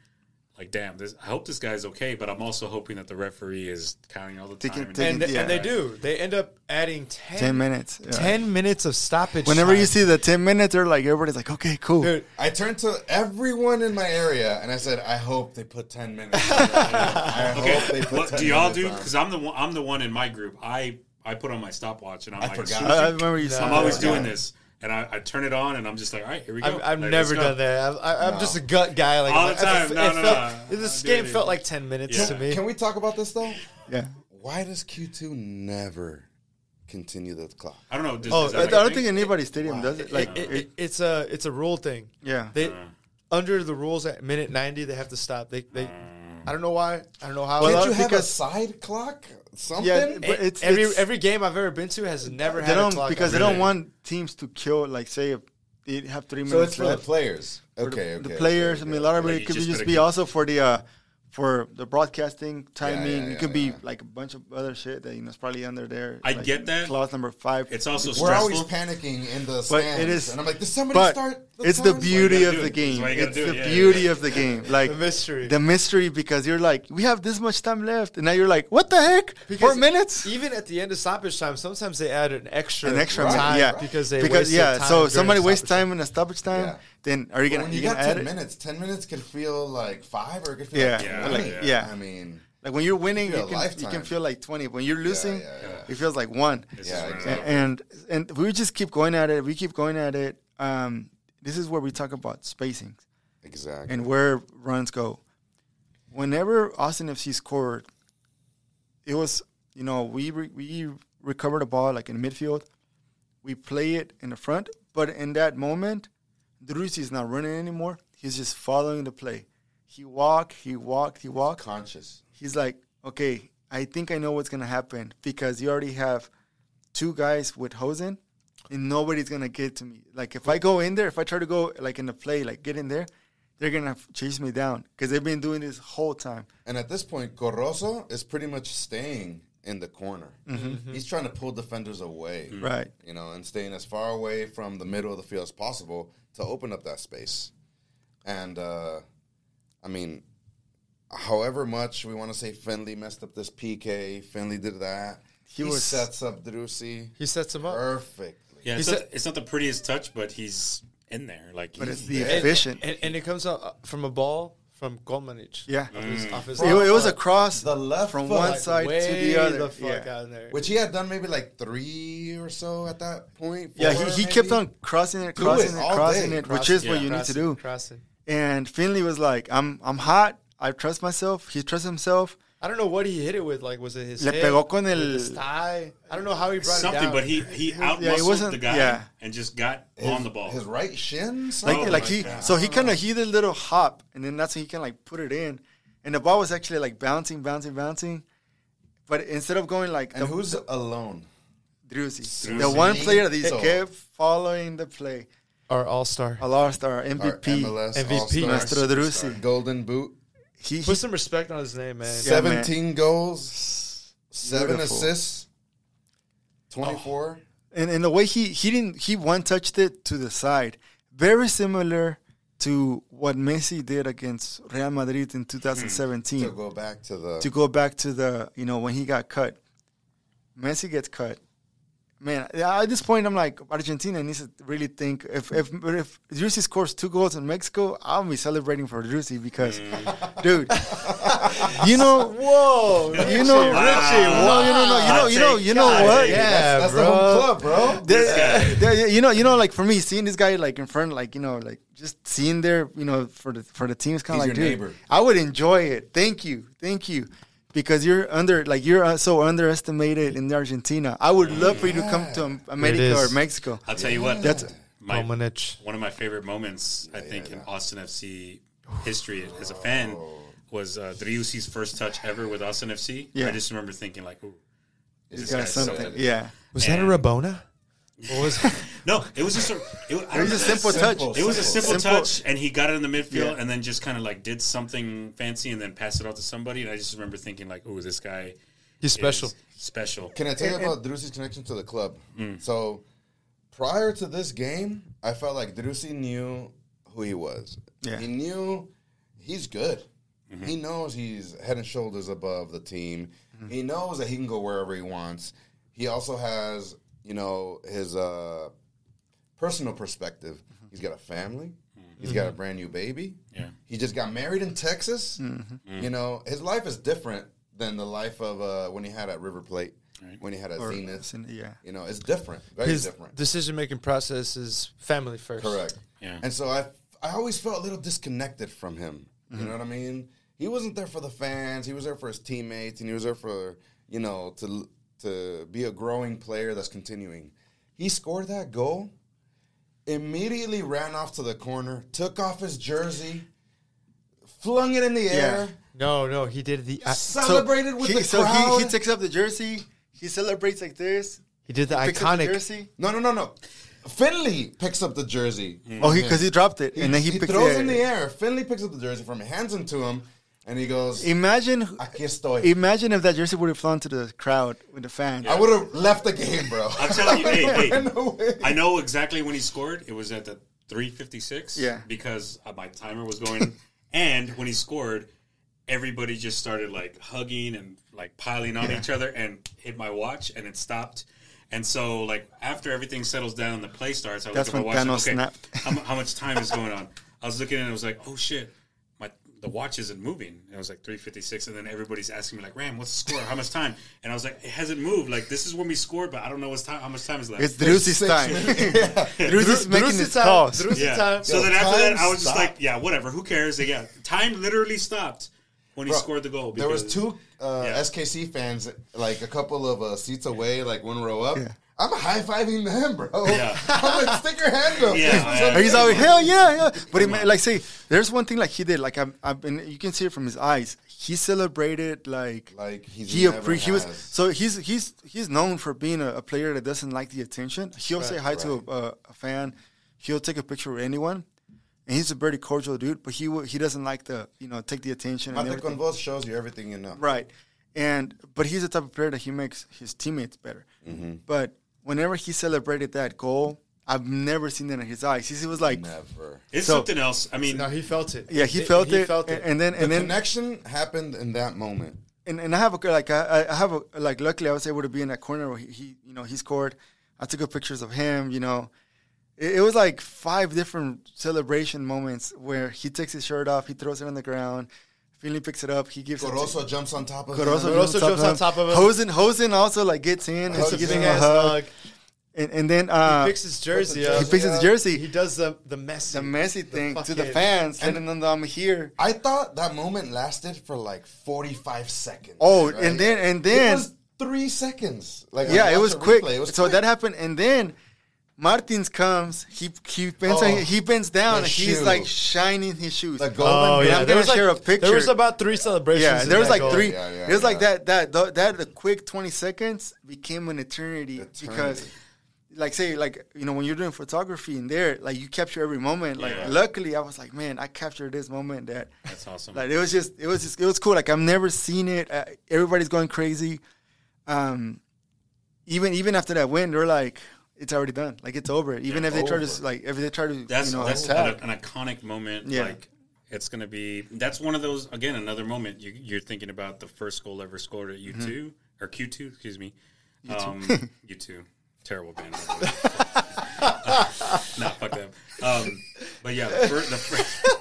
like, damn, this, I hope this guy's okay, but I'm also hoping that the referee is counting all the Taking- time. and- taking- and, Yeah. and they do. They end up adding 10, 10 minutes. yeah. 10 minutes of stoppage. Whenever you see the 10 minutes, they're like, everybody's like, okay, cool. Dude, I turned to everyone in my area and I said, I hope they put 10 minutes. on it. I Okay, hope they put what 10 do y'all minutes do? Because I'm the one. I'm the one in my group. I I put on my stopwatch and I'm I like, forgot. I, I remember you No. saying I'm always Yeah. doing this, and I, I turn it on, and I'm just like, all right, here we go. I've, I've Like, never go. done that. I, I, I'm No. just a gut guy. Like All the time. It, No, it no, felt, no. This I game felt like 10 minutes Yeah. to me. Can we talk about this though? Yeah. Why does Q2 never continue the clock? I don't know. Does, Oh, is I, that I a don't think anybody's stadium does it. Like, it, it, it, it's a it's a rule thing. yeah. They Uh. under the rules at minute 90 they have to stop. They they I don't know why. I don't know how. Well, Can't you have a side clock? Something? Yeah, but E- it's- every it's- every game I've ever been to has never They had don't clock because they don't want teams to kill. Like, say if they have three so minutes it's for the left. players. for Okay, the, okay. the players. okay, I mean, a lot of it could just just be keep- also for the uh, for the broadcasting timing. yeah, it yeah, could be yeah. like a bunch of other shit that you know is probably under there. I like get that. clause number five. It's also We're stressful. always panicking in the stands. But it is- and I'm like, does somebody but start? It's the beauty of the it. Game. why you gotta It's the. Yeah, beauty yeah. of the game. Like The mystery. the mystery because you're like, we have this much time left, and now you're like, what the heck? Four minutes? Even at the end of stoppage time, sometimes they add an extra An extra Right, time yeah. because they because wasted yeah. time So during somebody wastes stoppage time in a stoppage time. Yeah. Then are you But gonna when you you got add 10 it? minutes, 10 minutes can feel like five or it can feel Yeah, like Yeah, 20. like, yeah. I mean, Like when you're winning, you a can you can feel like twenty. When you're losing, yeah, yeah. it feels like one. This Yeah, is where- exactly. And and we just keep going at it. We keep going at it. Um, this is where we talk about spacing exactly. and where runs go. Whenever Austin FC scored, it was you know we re- we recover the ball like in midfield, we play it in the front, but in that moment, Driussi is not running anymore. He's just following the play. He walked, he walked, he walked Conscious. he's like, okay, I think I know what's gonna happen because you already have two guys with Hoesen, and nobody's gonna get to me. Like if I go in there, if I try to go like in the play, like get in there, they're gonna chase me down because they've been doing this whole time. And at this point, Corozo is pretty much staying in the corner. Mm-hmm. Mm-hmm. He's trying to pull defenders away. Mm-hmm. Right. You know, and staying as far away from the middle of the field as possible to open up that space. And, uh, I mean, however much we want to say Finlay messed up this PK, Finlay did that. He He, was- sets up Driussi He sets him up. perfectly. Yeah, He it's, said- not, it's not the prettiest touch, but he's in there. Like, But it's the there. efficient. And, and it comes out uh, from a ball from Kolmanič. yeah, Off his, off his it, it was a cross The left from foot, one like, side to the other. the fuck yeah. out there. Which he had done maybe like three or so at that point. Yeah, four, he, he kept on crossing it, crossing it it, crossing day. it, which Crossing, is what yeah. you need to do. crossing. And Finlay was like, "I'm I'm hot. I trust myself. He trusts himself. I don't know what he hit it with. Like, was it his Le hip? pegó con with el- his thigh? I don't know how he brought it something, but he he out yeah, it wasn't- the guy yeah. and just got His, on the ball. His right shin. Like something? like he God. so he kind of he did a little hop, and then that's when he can like put it in, and the ball was actually like bouncing, bouncing, bouncing. But instead of going like And the, who's alone? Driussi, the one player that he So- kept following the play, Our all star. a all star Our MVP, MLS MVP. All-Star Maestro Golden Boot. He, he Put some respect on his name, man. Yeah, man. 17 goals, seven Beautiful. assists, 24. and, and the way he he didn't he one touched it to the side, very similar to what Messi did against Real Madrid in 2017. Hmm. To go back to the. to go back to the you know when he got cut, Messi gets cut. Man, at this point, I'm like Argentina needs to really think. If if if Driussi scores two goals in Mexico, I'll be celebrating for Driussi because, mm. dude, you know, Whoa, you know, Richie, no, you know, no, you know, you know, you know what? yeah. that's, that's the bro. whole club, bro. There- there- you know, you know, like for me, seeing this guy like in front, like you know, like just seeing there, you know, for the for the team is kind of like, dude, neighbor. I would enjoy it. Thank you, thank you, because you're under, like you're uh, so underestimated in Argentina. I would love for you to come to America or Mexico. I'll tell you what. That's- my, one of my favorite moments, I think, in Austin FC history as a fan was uh, Driussi's first touch ever with Austin FC. Yeah. I just remember thinking, like, ooh, He's this got guy's so something, yeah. Was that a Rabona? What was it? No, it was just a, it, was- It was don't a know. simple touch. Simple. It was a simple, Simple. touch, and he got it in the midfield, Yeah. and then just kind of like did something fancy, and then passed it off to somebody. And I just remember thinking, like, "Oh, this guy He's special. special." Can I tell you about Driussi's connection to the club? Mm. So, prior to this game, I felt like Driussi knew who he was. Yeah. He knew he's good. He knows he's head and shoulders above the team. He knows that he can go wherever he wants. He also has, you know, his uh, personal perspective. He's got a family. He's got a brand new baby. Yeah. He just got married in Texas. You know, his life is different than the life of uh, when he had at River Plate, Right. when he had at Or- Zenit. yeah. You know, it's different. Very His different. decision making process is family first. Correct. Yeah. And so I, I always felt a little disconnected from him. You Mm-hmm. know what I mean? He wasn't there for the fans. He was there for his teammates, and he was there for you know to to be a growing player that's continuing. He scored that goal, immediately ran off to the corner, took off his jersey, flung it in the air, No, no, he did the uh, celebrated with he, the so crowd. he, he takes up the jersey. He celebrates like this. he did the Picks up the iconic. jersey. no, no, no, no. Finlay picks up the jersey. Oh, he because he dropped it He, and then he, he picks throws it. in the air. Finlay picks up the jersey from him, hands it to him, and he goes, Imagine, "Aquí estoy." imagine if that jersey would have flown to the crowd with the fans. I would have left the game, bro. I'm telling you, hey, hey, no. I know exactly when he scored. It was at the 356. Yeah. Because uh, my timer was going. and when he scored, everybody just started like hugging and like piling on each other and hit my watch and it stopped. And so, like, after everything settles down and the play starts, I That's look at my when watch. Thanos okay, snapped. how, how much time is going on? I was looking and it was like, oh shit, my the watch isn't moving. And it was like 356, and then everybody's asking me like, Ram, what's the score? How much time? And I was like, it hasn't moved. Like this is when we scored, but I don't know what's time. How much time is left? It's Driussi's time. minutes. Driussi's making Driussi his time, calls. Driussi yeah. time. So Yo, then after that, I was just stopped. like, yeah, whatever. Who cares? Like, yeah, time literally stopped when he Bro, scored the goal. There was two uh, Yeah. SKC fans, like a couple of uh, seats away, like one row up. Yeah. I'm high fiving them, bro. Yeah. I'm like, stick your hand up. Yeah, This yeah. He's always hell yeah, yeah. But he, Come like say, there's one thing like he did. Like I'm, I've been. You can see it from his eyes. He celebrated like Like he's he never appre- he was so he's he's he's known for being a, a player that doesn't like the attention. He'll say hi to a, a, a fan. He'll take a picture with anyone, and he's a very cordial dude. But he will- he doesn't like the you know take the attention and Mate everything. con voz shows you everything you know. Right. And but he's the type of player that he makes his teammates better. Mm-hmm. But whenever he celebrated that goal, I've never seen that in his eyes. He was like, Never. It's So- something else. I mean, no, he felt it. yeah, he felt he it, felt and, it. and then The and then connection happened in that moment. and, and I have a like I, I have a like luckily I was able to be in that corner where he, he you know he scored. I took good pictures of him. You know, it, it was like five different celebration moments where he takes his shirt off, he throws it on the ground. Finlay picks it up. He gives it. to- jumps on top of Corozo, him. Corozo jumps on top of him. Hoesen, Hoesen also like gets in and Hugs he a gives him. a hug. hug. And, and then uh, He picks his jersey He up. he picks his Yeah. jersey. He does the the Messi, the Messi thing to the fucking- fans, letting them know I'm here. I thought that moment lasted for like 45 seconds. Oh, right? and then and it then was three seconds. Like yeah, it was quick. replay. It was so quick. that happened, and then Martins comes. He he bends Oh, he bends down. and he's shoe. like shining his shoes. the golden. Oh yeah, I'm there gonna was like share a picture. there was about three celebrations. yeah, there was like goal. three. Yeah, yeah, it was like that that that that the quick twenty seconds became an eternity, because. Like say like you know when you're doing photography in there like you capture every moment like Yeah. luckily I was like man I captured this moment that that's awesome. like it was just it was just it was cool. Like I've never seen it. Uh, everybody's going crazy. Um, even even after that win, they're like, it's already done. Like it's over. Even Yeah, if they try to like if they try to that's you know that's an, an iconic moment. Yeah. Like it's gonna be. That's one of those. Again, another moment. You, you're thinking about the first goal ever scored at U 2 or Q two. Excuse me. U Um, U two. Terrible band. by the way. nah, fuck them. Um, but yeah, the, fir- the fir-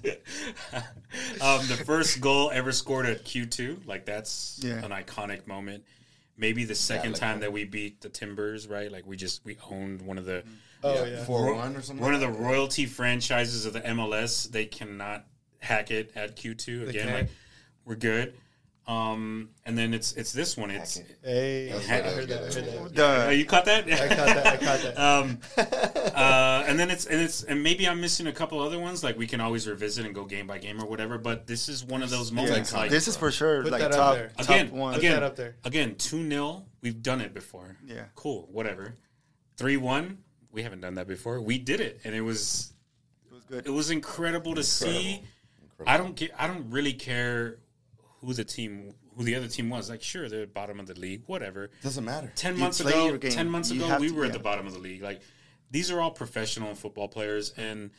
um, the first goal ever scored at Q two. Like that's Yeah. an iconic moment. Maybe the second time that we beat the Timbers, right? Like we just we owned one of the mm. Oh yeah. Four one or something. one of the royalty franchises of the MLS. They cannot hack it at Q2 again. can't. Like we're good. Um, and then it's it's this one. It's Hack. Hey, I heard that. I heard that. The- Oh, you caught that? I caught that. I caught that. um, uh, and then it's and it's and maybe I'm missing a couple other ones. Like we can always revisit and go game by game or whatever. But this is one of those moments. iconic, like this is for sure Put like that up top there. top again, one. again, that up there. again, two 0 We've done it before. Yeah. cool, whatever. Three one. We haven't done that before. We did it, and it was It was good. it was incredible to see. I don't get. I don't really care who the team, who the other team was. Like, sure, they're bottom of the league, whatever. Doesn't matter. Ten You months ago, ten months You ago, we to- were at yeah. the bottom of the league. Like, these are all professional football players, and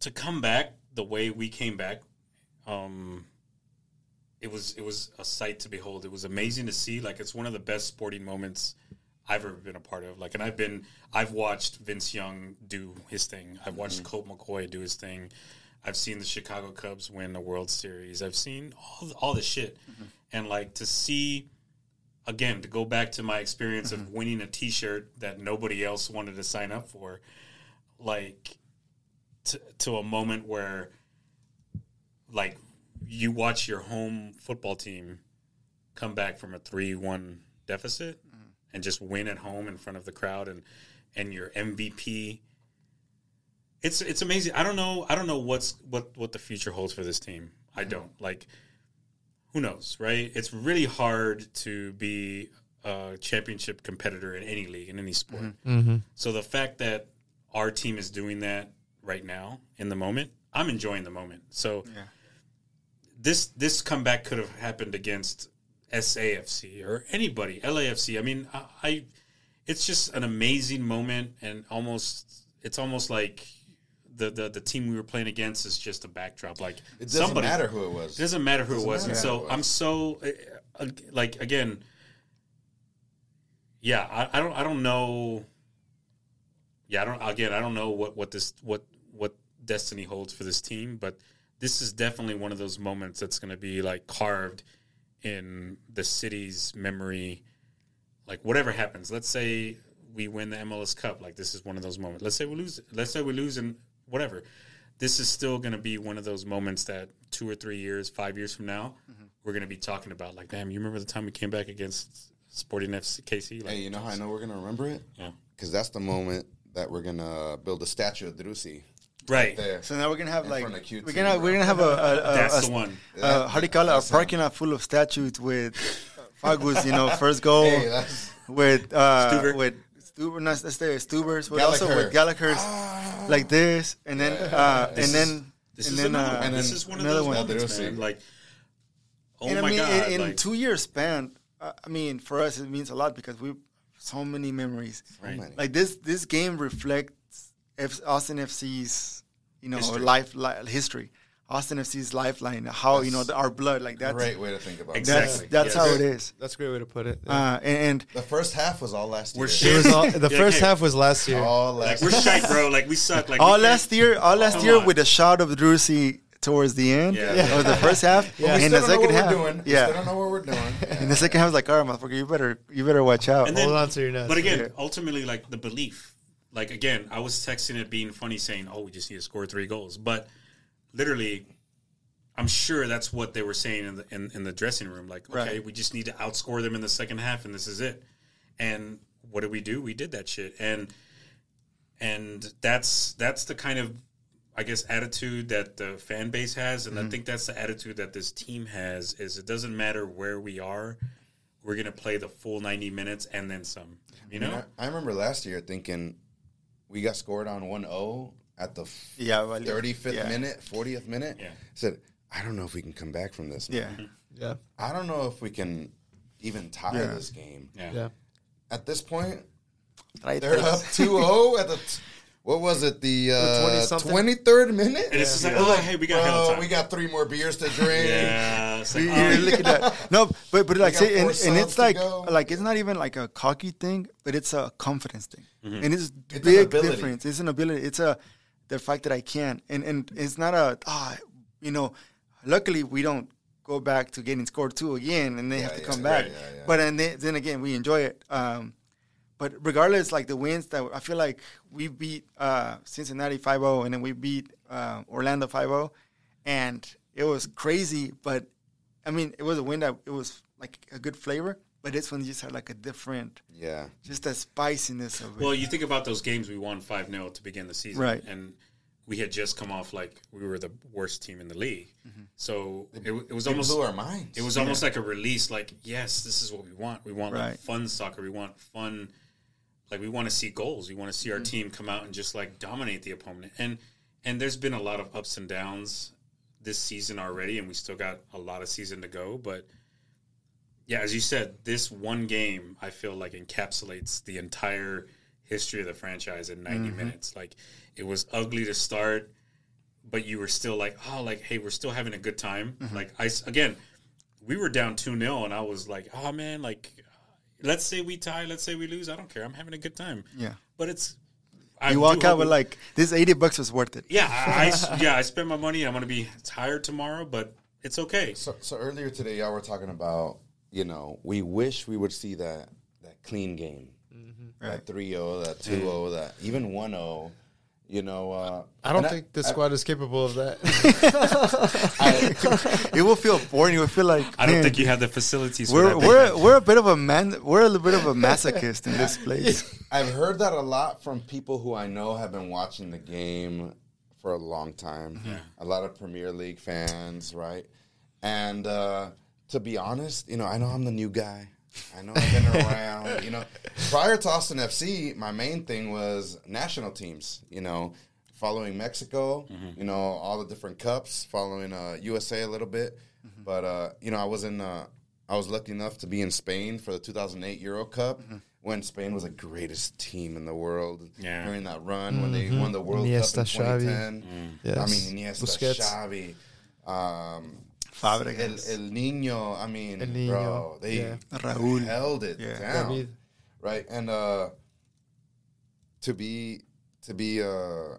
to come back the way we came back um, it was it was a sight to behold. It was amazing to see. Like it's one of the best sporting moments I've ever been a part of. Like, and I've been I've watched Vince Young do his thing. I've watched Colt McCoy do his thing. I've seen the Chicago Cubs win the World Series. I've seen all all this shit, mm-hmm. and like to see again to go back to my experience of mm-hmm. winning a T-shirt that nobody else wanted to sign up for, like to, to a moment where like you watch your home football team come back from a 3-1 deficit mm-hmm. and just win at home in front of the crowd and and your MVP it's it's amazing. I don't know I don't know what's what what the future holds for this team. I mm-hmm. don't. Like who knows, right? It's really hard to be a championship competitor in any league in any sport. Mm-hmm. Mm-hmm. So the fact that our team is doing that right now in the moment, I'm enjoying the moment. So Yeah. this this comeback could have happened against SAFC or anybody, LAFC. I mean, I, I it's just an amazing moment and almost it's almost like the, the the team we were playing against is just a backdrop. Like It doesn't somebody matter who it was. it doesn't matter who Doesn't it was. And so it I'm so uh, like again. Yeah, I, I don't I don't know. Yeah, I don't again I don't know what what this what what destiny holds for this team, but this is definitely one of those moments that's going to be like carved in the city's memory. Like whatever happens, let's say we win the MLS Cup, like this is one of those moments. Let's say we lose. Let's say we lose and whatever. This is still going to be one of those moments that two or three years, five years from now, Mm-hmm. we're going to be talking about. Like, damn, you remember the time we came back against Sporting FC KC? Like, Hey, you know how I know we're gonna remember it? Yeah. Because that's the moment that we're gonna build a statue of Driussi right. there. So now we're gonna have In like front of Q2, we're gonna we're gonna have a, a, a, That's a- the one. uh, how do you call it? A That's parking lot full of statues with Fagus, you know, first goal Hey, with uh, Stuver. with Stuver, not let's say Stuvers, but also with Gallagher's like this, and then uh, This and is- then This and is then another uh, and this then is one of another those one. moments, man. Like, oh and my I mean, god! in, in like, two years span, uh, I mean, for us it means a lot because we so many memories. Right. many. Like this, this game reflects F- Austin FC's, you know, History. life li- history. Austin FC's lifeline. How you know the, our blood, like that's great way to think about Exactly. it. that's that's Yes. how it is. That's a great way to put it. Uh, and, and The first half was all last year. We're it was all, the Yeah, first okay. half was last year. All like last we're shite, bro. Like we suck. Like all last year, all last Come year on. with a shot of Driussi towards the end Yeah. of the first half. Yeah. we And the second what half, we're doing. We still don't know what we're doing. And the second half was like, all right, motherfucker, you better you better watch out. And then- Hold on to your nuts. But again, Yeah. ultimately, like the belief. Like again, I was texting it being funny, saying, "Oh, we just need to score three goals," but literally, I'm sure that's what they were saying in the in, in the dressing room. Like, okay, Right. we just need to outscore them in the second half, and this is it. And what did we do? We did that shit, and and that's that's the kind of I guess attitude that the fan base has, and I mm-hmm. think that's the attitude that this team has. Is it doesn't matter where we are, we're gonna play the full 90 minutes and then some. You I, mean, know, I, I remember last year thinking we got scored on 1-0 at the f- Yeah, well, 35th yeah. minute, 40th minute. Yeah. I said, I don't know if we can come back from this. man. yeah, yeah, I don't know if we can even tie Yeah. this game. yeah. yeah. At this point, right. they're up 2-0 at the t- what was it the uh, 20-something? 23rd minute? And it's just like, They're oh, hey, we got hella we got three more beers to drink. Yeah, it's like, oh, you look at that. No, but but like got say, and, and it's like go. like it's not even like a cocky thing, but it's a confidence thing, Mm-hmm. and it's, It's big difference. It's an ability. It's a the fact that I can, and and it's not a ah, you know. Luckily, we don't go back to getting scored two again, and they Yeah, have to yeah, come right, back. yeah, yeah. But and then, then again, we enjoy it. Um, but regardless, like the wins that I feel like we beat uh, Cincinnati 5-0, and then we beat uh, Orlando 5-0, and it was crazy. But I mean, it was a win that it was like a good flavor. But this one just had like a different, Yeah. just the spiciness of it. well, you think about those games we won 5 0 to begin the season. Right. And we had just come off like we were the worst team in the league. Mm-hmm. So it, it was It almost blew our minds. it was almost like a release like yes this is what we want we want like fun soccer we want fun like we want to see goals we want to see our team come out and just like dominate the opponent and and there's been a lot of ups and downs this season already and we still got a lot of season to go but yeah as you said this one game i feel like encapsulates the entire history of the franchise in 90 minutes like it was ugly to start but you were still like, oh, like hey, we're still having a good time. Mm-hmm. Like I again, we were down two 0 and I was like, oh man, like let's say we tie, let's say we lose, I don't care, I'm having a good time. Yeah. But it's I You walk out with like this eighty bucks was worth it. yeah, I, I s- yeah, I spent my money. I'm gonna be tired tomorrow, but it's okay. So, so earlier today, y'all were talking about, you know, we wish we would see that that clean game, that 3-0, that 2-0, that even 1-0. You know, uh, I don't and think the squad is capable of that. It will feel boring. It will feel like I don't think you have the facilities. We're that we're defense. we're a bit of a man. We're a little bit of a masochist in this place. I've heard that a lot from people who I know have been watching the game for a long time. Yeah. A lot of Premier League fans, right? And uh, to be honest, you know, I know I'm the new guy. I know I've been around. You know, prior to Austin FC, my main thing was national teams. You know, following Mexico. You know, all the different cups. Following uh, USA a little bit, but uh, you know, I was in. Uh, I was lucky enough to be in Spain for the 2008 Euro Cup when Spain was the greatest team in the world Yeah. during that run when they won the World Iniesta, Cup in Xavi. 2010. Yes. I mean, Iniesta, Busquets. Xavi, um, El, Fabregas, El Nino. I mean, El Niño, bro, they yeah. Raúl. held it Yeah. down, David. right? And uh, to be to be uh,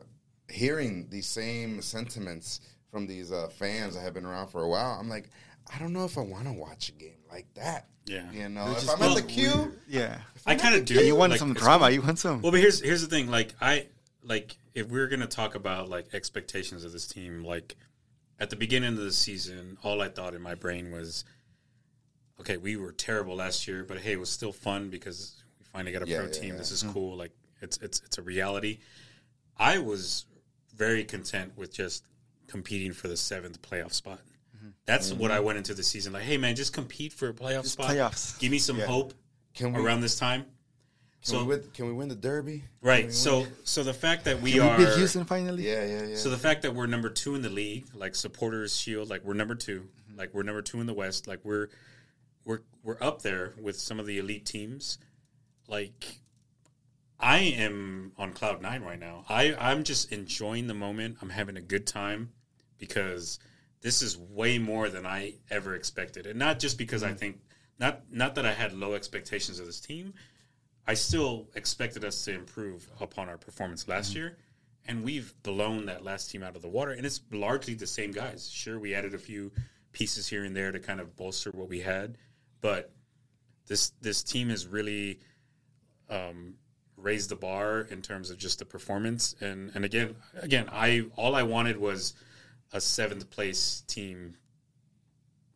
hearing these same sentiments from these uh, fans that have been around for a while, I'm like, I don't know if I want to watch a game like that. Yeah. You know, Which if I'm at the well, queue, Yeah, I kind of do. you want like, some drama. You want some. Well, but here's here's the thing. Like I like if we're gonna talk about like expectations of this team, like at the beginning of the season, all I thought in my brain was, okay, we were terrible last year, but hey, it was still fun because we finally got a Yeah, pro yeah, team. yeah. This is mm-hmm. cool. Like it's it's it's a reality. I was very content with just competing for the seventh playoff spot. Mm-hmm. That's mm-hmm. what I went into the season like. Hey man, just compete for a playoff spot. playoffs. Give me some Yeah. hope can we around this time. Can, we win, can we win the Derby? Right. So so the fact that we Can are we beat Houston finally? Yeah, yeah, yeah. so the fact that we're number two in the league, like supporters shield, like we're number 2 mm-hmm. like we're number two in the West, like we're we're we're up there with some of the elite teams. Like I am on cloud nine right now. I I'm just enjoying the moment. I'm having a good time because this is way more than I ever expected, and not just because I mm-hmm. think not not that I had low expectations of this team. I still expected us to improve upon our performance last year, and we've blown that last team out of the water. And it's largely the same guys. Sure, we added a few pieces here and there to kind of bolster what we had, but this this team has really um, raised the bar in terms of just the performance. And and again, again, I all I wanted was a seventh place team,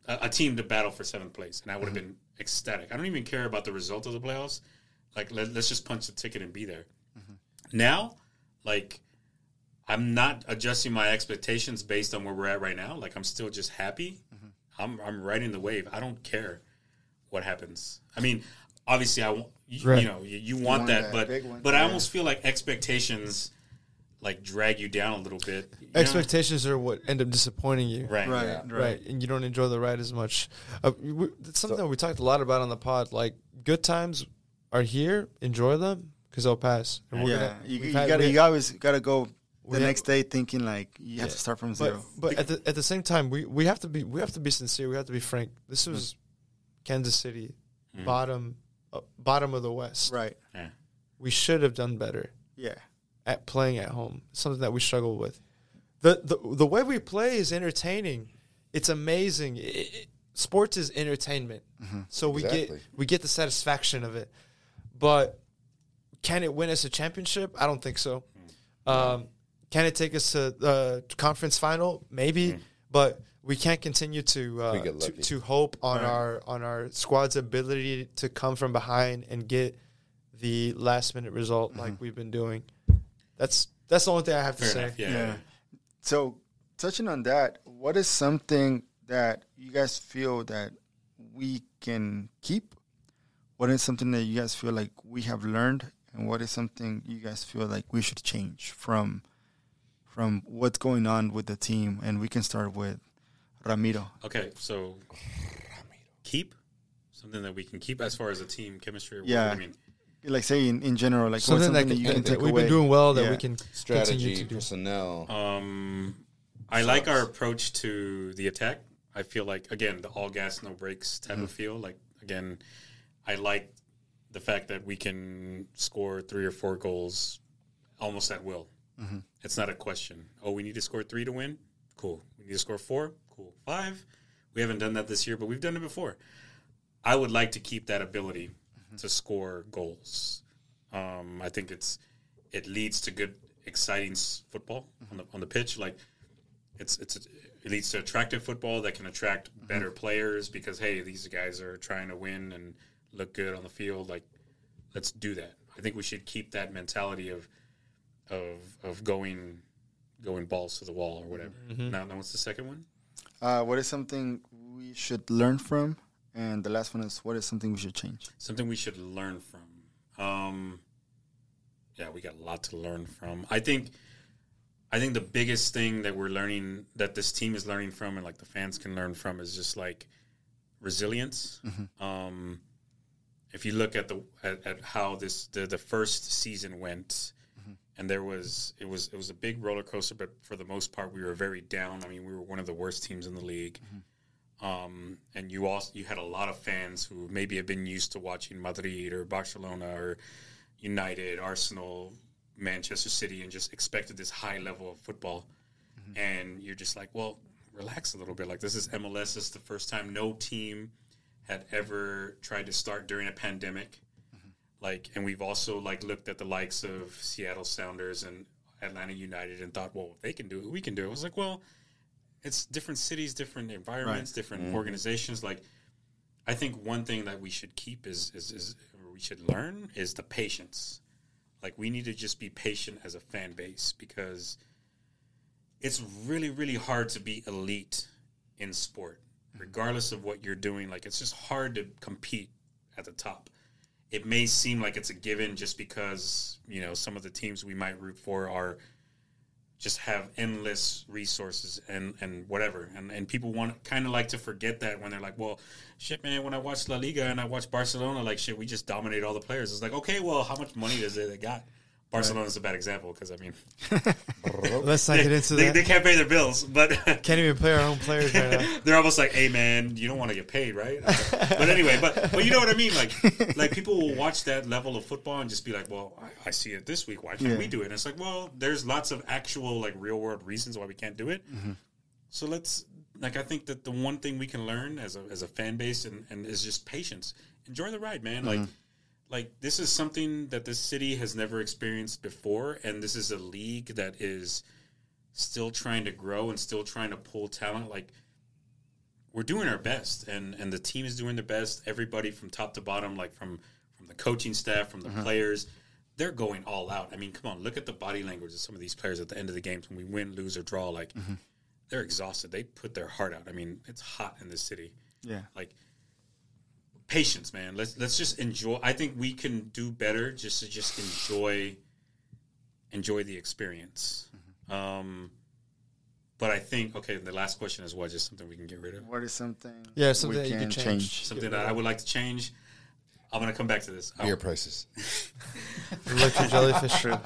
a, a team to battle for seventh place, and I would have been ecstatic. I don't even care about the result of the playoffs. Like let, us just punch the ticket and be there. Now, like I'm not adjusting my expectations based on where we're at right now. Like I'm still just happy. I'm I'm riding the wave. I don't care what happens. I mean, obviously, I want you, Right. you know you, you want want that, that but big one. but I almost feel like expectations like drag you down a little bit. You know? Expectations are what end up disappointing you. right? Right, Yeah. right. right, and you don't enjoy the ride as much. Uh, we, it's something that we talked a lot about on the pod. Like good times are here, enjoy them because they'll pass. And we're yeah, gonna- you, you had- gotta we- you always gotta go we the have- next day thinking like you have to start from zero. but at the at the same time, we, we have to be we have to be sincere. We have to be frank. This hmm. was Kansas City, hmm. bottom uh, bottom of the West. right. Yeah. We should have done better Yeah. at playing at home. Something that we struggle with. the the The way we play is entertaining. It's amazing. It, it- sports is entertainment. Mm-hmm. So we Exactly. get we get the satisfaction of it. But can it win us a championship? I don't think so. Um, can it take us to the conference final? Maybe, but we can't continue to uh, to, to hope on our on our squad's ability to come from behind and get the last minute result like we've been doing. That's that's the only thing I have to Fair say. enough. Yeah. Yeah. So touching on that, what is something that you guys feel that we can keep? What is something that you guys feel like we have learned, and what is something you guys feel like we should change from from what's going on with the team? And we can start with Ramiro. Okay, so keep something that we can keep as far as a team chemistry. Or Yeah. do you mean? Like say in, in general, like Something, something that, that, you that can take we've away. been doing well that Yeah. we can Strategy, continue to do. personnel. Um, I like our approach to the attack. I feel like again the all gas no brakes type Mm-hmm. of feel. Like again, I like the fact that we can score three or four goals almost at will. Mm-hmm. It's not a question. Oh, we need to score three to win. Cool. We need to score four. Cool. Five. We haven't done that this year, but we've done it before. I would like to keep that ability Mm-hmm. to score goals. Um, I think it's it leads to good, exciting football on the on the pitch. Like it's it's it leads to attractive football that can attract better players because hey, these guys are trying to win and look good on the field. Like let's do that. I think we should keep that mentality of of of going going balls to the wall or whatever. Now, now what's the second one? Uh, what is something we should learn from? And the last one is what is something we should change? Something we should learn from. Um, yeah, we got a lot to learn from. I think, I think the biggest thing that we're learning that this team is learning from, and like the fans can learn from, is just like resilience. Um, if you look at the at, at how this the, the first season went, mm-hmm. and there was it was it was a big roller coaster, but for the most part, we were very down. I mean, we were one of the worst teams in the league. Mm-hmm. Um, and you also you had a lot of fans who maybe have been used to watching Madrid or Barcelona or United, Arsenal, Manchester City, and just expected this high level of football. Mm-hmm. And you're just like, well, relax a little bit. Like this is MLS. This is the first time no team had ever tried to start during a pandemic. Mm-hmm. Like, and we've also like looked at the likes of Seattle Sounders and Atlanta United and thought, well, if they can do it, we can do it. I was like, well, it's different cities, different environments, different mm-hmm. organizations. Like, I think one thing that we should keep is, is, is or we should learn is the patience. Like, we need to just be patient as a fan base because it's really, really hard to be elite in sport, Mm-hmm. regardless of what you're doing. Like, it's just hard to compete at the top. It may seem like it's a given just because, you know, some of the teams we might root for are just have endless resources and and whatever and and people want kind of like to forget that when they're like well shit man when i watch la liga and i watch barcelona like shit we just dominate all the players it's like okay well how much money does they, they got barcelona's a bad example because i mean Let's not they, get into they, that. they can't pay their bills but Can't even play our own players right now. they're almost like, "Hey, man, you don't want to get paid, right?" but anyway, but but you know what I mean. Like like people will watch that level of football and just be like, "Well, I, I see it this week. Why can't Yeah. we do it?" And it's like, well, there's lots of actual like real world reasons why we can't do it. Mm-hmm. So let's like I think that the one thing we can learn as a as a fan base and, and is just patience. Enjoy the ride, man. Like mm-hmm. Like this is something that this city has never experienced before, and this is a league that is still trying to grow and still trying to pull talent. Like we're doing our best, and and the team is doing their best. Everybody from top to bottom, like from from the coaching staff, from the uh-huh. players, they're going all out. I mean, come on, look at the body language of some of these players at the end of the games when we win, lose, or draw. Like mm-hmm. they're exhausted. They put their heart out. I mean, it's hot in this city. Yeah. Like patience, man. Let's let's just enjoy. I think we can do better just to just enjoy enjoy the experience. Um, but I think okay. The last question is what? Just something we can get rid of. What is something? Yeah, something we that you can can change. Something that I would like to change. I'm gonna come back to this. I, Beer prices. Electric jellyfish shrimp.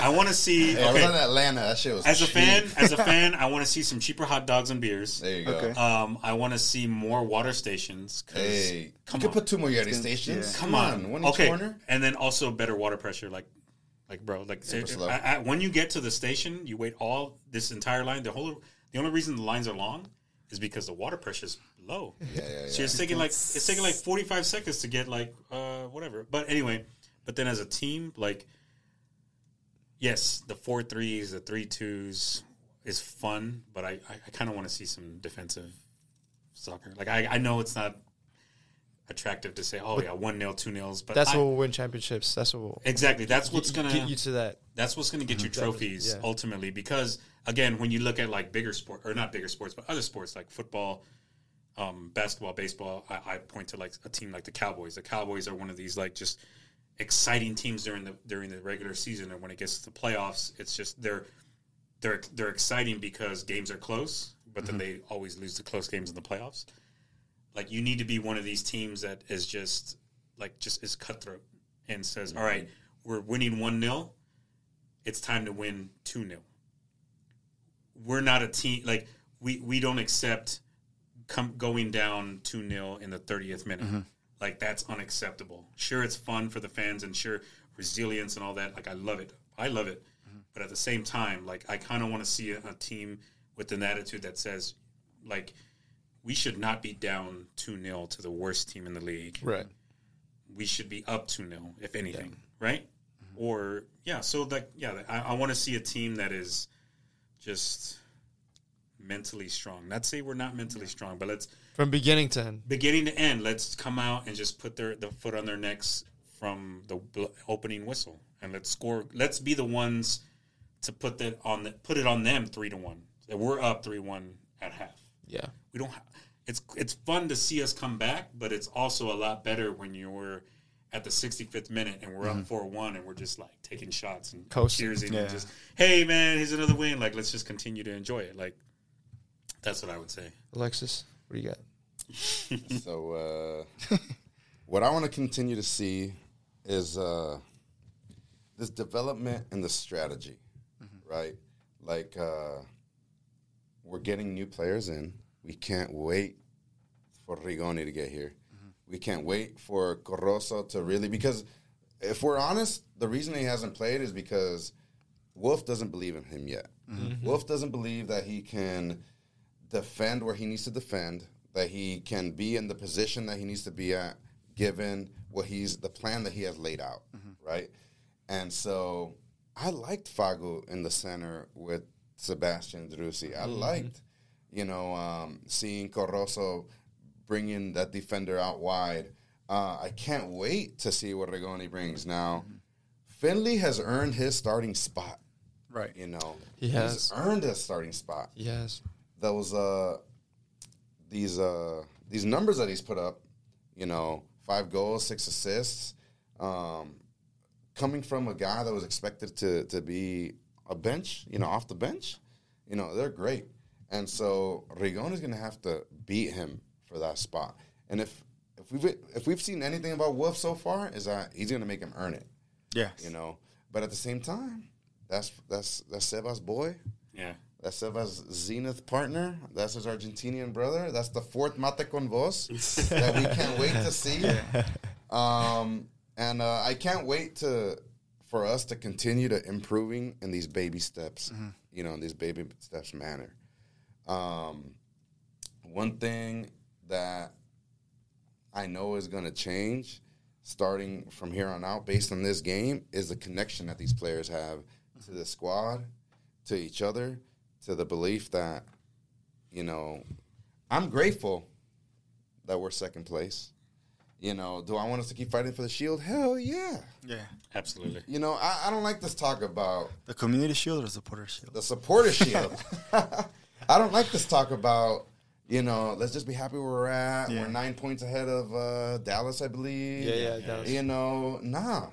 I want to see. Hey, I was Okay, on Atlanta. That shit was as a cheap. fan, as a fan, I want to see some cheaper hot dogs and beers. There you go. Okay. Um, I want to see more water stations. 'cause- Hey, come you on. could put two more Yeti It's- stations. yeah. Come on, one each okay, corner. and then also better water pressure, like, like bro, like Super slow. I- I- when you get to the station, you wait all this entire line. The whole, the only reason the lines are long is because the water pressure is low. Yeah, yeah, So yeah. it's taking like it's taking like forty five seconds to get like uh whatever. But anyway, but then as a team, like, yes, the four threes, the three twos is fun, but I I, I kind of want to see some defensive soccer. Like I I know it's not attractive to say, oh yeah, one nil, two nils, but That's I- what will win championships. That's what will exactly that's what's get, gonna get you to that. that's what's going to get you trophies yeah. ultimately because again when you look at like bigger sport or not bigger sports but other sports like football um, basketball baseball I, I point to like a team like the cowboys the cowboys are one of these like just exciting teams during the during the regular season and when it gets to the playoffs it's just they're they're they're exciting because games are close but then they always lose the close games in the playoffs like you need to be one of these teams that is just like just is cutthroat and says all right we're winning 1-0 it's time to win 2 0. we're not a team like we we don't accept come going down 2-0 in the 30th minute. Mm-hmm. Like that's unacceptable. Sure it's fun for the fans and sure resilience and all that. Like I love it. I love it. Mm-hmm. But at the same time, like I kind of want to see a, a team with an attitude that says like we should not be down 2-0 to the worst team in the league Right. we should be up 2 0, if anything, right? Mm-hmm. Or, yeah, so like, yeah, I, I want to see a team that is just mentally strong. Not say we're not mentally strong, but let's, From beginning to end. beginning to end, let's come out and just put their the foot on their necks from the bl- opening whistle and let's score. Let's be the ones to put that on the, put it on them three to one. That we're up three one at half Yeah. we don't. Ha- it's it's fun to see us come back, but it's also a lot better when you're at the 65th minute and we're up four one and we're just like taking shots and Coasting. cheersing Yeah. and just hey man, here's another win. Like let's just continue to enjoy it. Like that's what I would say. Alexis, what do you got? So, uh, what I want to continue to see is uh, this development and the strategy, right? Like, uh, we're getting new players in. We can't wait for Rigoni to get here. We can't wait for Corozo to really, because if we're honest, the reason he hasn't played is because Wolff doesn't believe in him yet. Mm-hmm. Wolff doesn't believe that he can defend where he needs to defend, that he can be in the position that he needs to be at, given what he's the plan that he has laid out, mm-hmm. right? And so I liked Fagu in the center with Sebastian Driussi. I mm-hmm. liked, you know, um, seeing Corozo bringing that defender out wide. Uh, I can't wait to see what Rigoni brings now. Finlay has earned his starting spot. Right. You know, He He's has. earned a starting spot. Yes. Those uh, these uh, these numbers that he's put up, you know, five goals, six assists, um, coming from a guy that was expected to to be a bench, you know, off the bench, you know, they're great. And so Rigon is going to have to beat him for that spot. And if if we've if we've seen anything about Wolff so far, is that he's going to make him earn it Yeah, you know. But at the same time, that's that's that's Seba's boy. Yeah. That's Seba's Zenit partner. That's his Argentinian brother. That's the fourth Mate con Vos that we can't wait to see. Um, and uh, I can't wait to for us to continue to improving in these baby steps. You know, in these baby steps manner. Um, one thing that I know is going to change starting from here on out based on this game is the connection that these players have to the squad, to each other, to the belief that, you know, I'm grateful that we're second place. You know, do I want us to keep fighting for the shield? Hell yeah. Yeah. Absolutely. You know, I, I don't like this talk about The community shield or the supporter shield? the supporter shield. I don't like this talk about, you know, let's just be happy where we're at. Yeah. We're nine points ahead of uh, Dallas, I believe. Yeah, yeah, Dallas. You know, nah.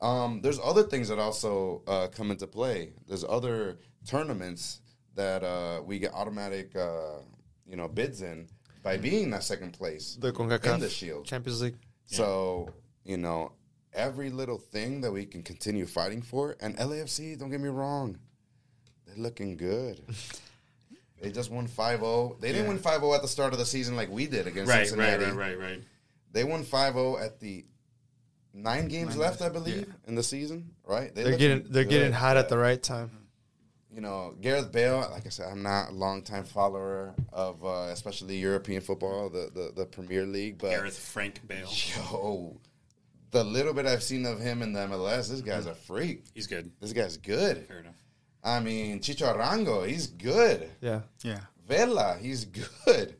Um, there's other things that also uh, come into play. There's other tournaments that uh, we get automatic, uh, you know, bids in by being that second place The CONCACAF in the shield. Champions League. So, you know, every little thing that we can continue fighting for. And LAFC, don't get me wrong, they're looking good. they just won 5 0. They didn't win 5 0 at the start of the season like we did against Right, right, Cincinnati. right, right, right. They won 5 0 at the nine games left, I believe, in the season, right? They They're getting they're getting hot at the right time. You know, Gareth Bale, like I said, I'm not a longtime follower of uh, especially European football, the, the, the Premier League, but. Gareth Frank Bale. Yo, the little bit I've seen of him in the MLS, this guy's a freak. He's good. This guy's good. Fair enough. I mean, Chicho Arango, he's good. Yeah. Yeah. Vela, he's good.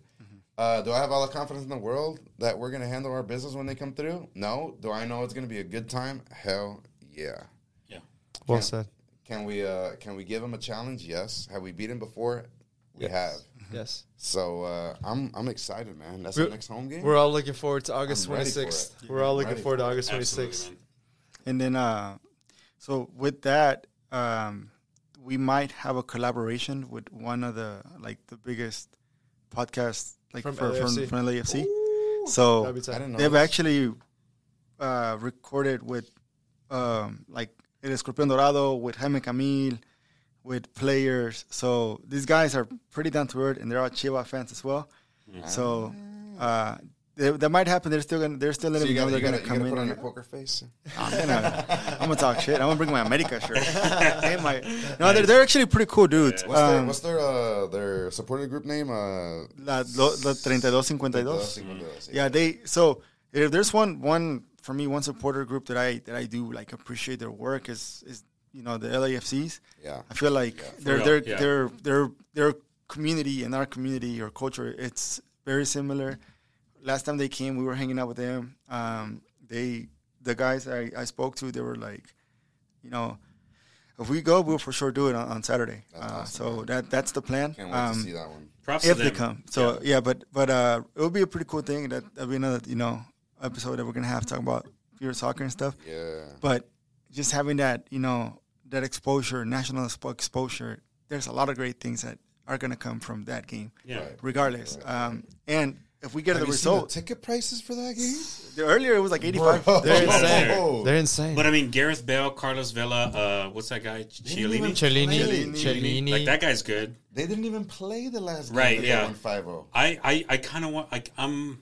Uh, do I have all the confidence in the world that we're going to handle our business when they come through? No. Do I know it's going to be a good time? Hell yeah. Yeah. Well Yeah. said. Can we uh, can we give him a challenge? Yes. Have we beat him before? We Yes. have. Yes. So uh, I'm I'm excited, man. That's We're- the next home game. We're all looking forward to August I'm ready for 26th. it. We're all I'm looking forward to for it. August 26th. man. And then, uh, so with that, um, we might have a collaboration with one of the like the biggest podcasts like From for, LAFC. from from LAFC. That'd So be I tight. didn't know. they've this. actually uh, recorded with um, like El Escorpión Dorado, with Jaime Camil, with players. So these guys are pretty down to earth, and they're all Chiva fans as well. So uh, they, that might happen. They're still gonna they're still letting you me know they're gonna gotta, you come gotta in. put on your poker face. I'm gonna, I'm gonna talk shit. I'm gonna bring my America shirt. Hey, my- no, they're, they're actually pretty cool dudes. What's their Um, what's their uh, their supporter group name? Uh, la, lo, la 3252. yeah. Yeah, they. So if there's one one for me, one supporter group that I that I do like appreciate their work is is you know the LAFCs. Yeah. I feel like they're real, they're yeah. they're they're their community and our community or culture. It's very similar. Last time they came, we were hanging out with them. Um, they the guys I, I spoke to, they were like, you know, if we go, we'll for sure do it on, on Saturday. Uh, so that that's the plan. Can't wait Um, to see that one. Props if to they come. So yeah, but but uh, it would be a pretty cool thing. That that'll be another you know episode that we're gonna have talking about pure soccer and stuff. Yeah. But just having that you know that exposure, national exposure, there's a lot of great things that are gonna come from that game, Yeah. Right. regardless. Um, and if we get Have the you seen the result, ticket prices for that game? the earlier it was like 85. Bro. They're Oh. insane. They're insane. But I mean, Gareth Bale, Carlos Vela, uh, what's that guy? Chiellini. Cellini, Cellini. Cellini. Like that guy's good. They didn't even play the last game. Right, yeah. won 5-0. I, I, I kind of want like I'm.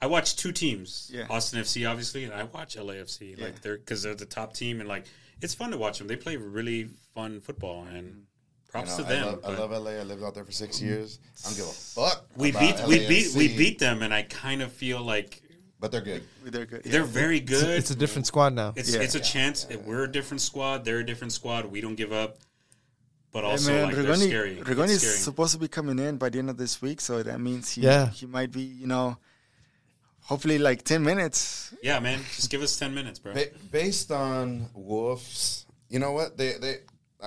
I watch two teams, Yeah. Austin FC obviously, and I watch LAFC. Like they're because they're the top team, and like it's fun to watch them. They play really fun football, and props You know, to them. I, love, I love LA. I lived out there for six years. I don't give a fuck. we about beat we beat we beat them, and I kind of feel like But they're good. They're good. they're yeah. very good. It's a different squad now. It's Yeah. it's a chance. We're a different squad. They're a different squad. We don't give up. But Hey, also, man, like they're Rigoni, scary. It's Rigoni's scary. supposed to be coming in by the end of this week, so that means he Yeah. he might be you know, hopefully like 10 minutes. yeah, man. Just give us ten minutes, bro. Ba- based on Wolves, you know what? They they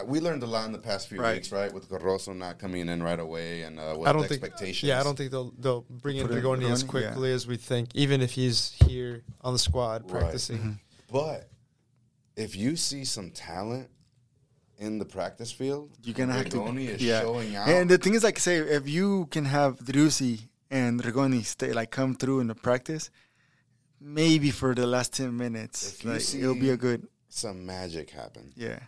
we learned a lot in the past few Right. weeks, right? With Corozo not coming in right away and uh, with I don't the think. expectations. Yeah, I don't think they'll they'll bring in Put in Rigoni as quickly yeah. as we think. Even if he's here on the squad Right. practicing. But if you see some talent in the practice field, You're gonna have to. Rigoni is yeah. showing out. And the thing is, like, I say, if you can have Driussi and Rigoni stay, like, come through in the practice, maybe for the last 10 minutes, like, it'll be a good, some magic happen. yeah.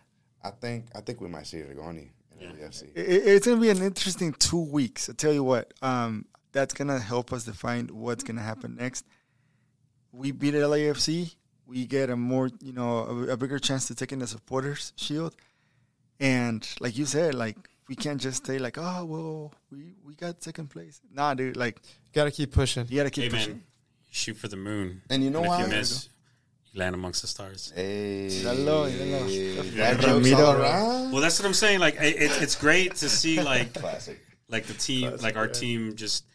I think I think we might see Rigoni in the FC. It, it's gonna be an interesting two weeks. I tell you what, um, that's gonna help us define what's gonna happen next. We beat LAFC, we get a more, you know, a, a bigger chance to take in the supporters shield, and like you said, like we can't just say like, oh well, we we got second place. Nah, dude, like Got to keep pushing. you gotta keep Hey pushing. you shoot for the moon. And you know and why? If you miss, you land amongst the stars. Hey, Hello, hello. That Ramiro. joke's all around. Well, that's what I'm saying. Like it, it, it's great to see like Classic. like the team, like our team, just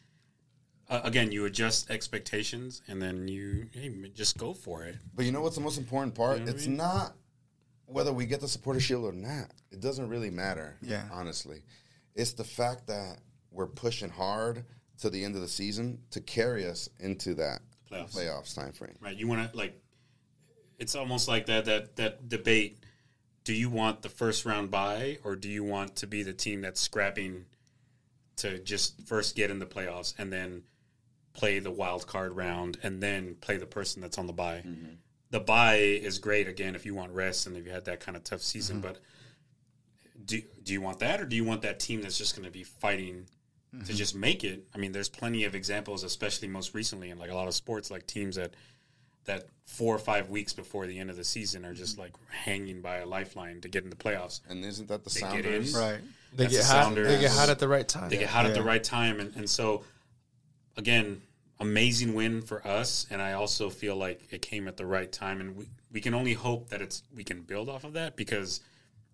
uh, again, you adjust expectations and then you hey, just go for it. But you know what's the most important part? You know what I it's mean? not whether we get the supporter shield or not. It doesn't really matter. Yeah. Honestly, it's the fact that we're pushing hard to the end of the season to carry us into that Playoffs. playoffs time frame. right? You want to like, it's almost like that that that debate. Do you want the first round bye, or do you want to be the team that's scrapping to just first get in the playoffs and then play the wild card round and then play the person that's on the bye? Mm-hmm. The bye is great again if you want rest and if you had that kind of tough season, mm-hmm. but do do you want that or do you want that team that's just going to be fighting to mm-hmm. just make it? I mean, there's plenty of examples, especially most recently in like a lot of sports, like teams that that four or five weeks before the end of the season are just like hanging by a lifeline to get in the playoffs. And isn't that the They get Sounders? in. Right. They That's get the hot. Sounders. They get hot at the right time. They get hot at the right time, and, and so again, amazing win for us. And I also feel like it came at the right time, and we, we can only hope that it's we can build off of that because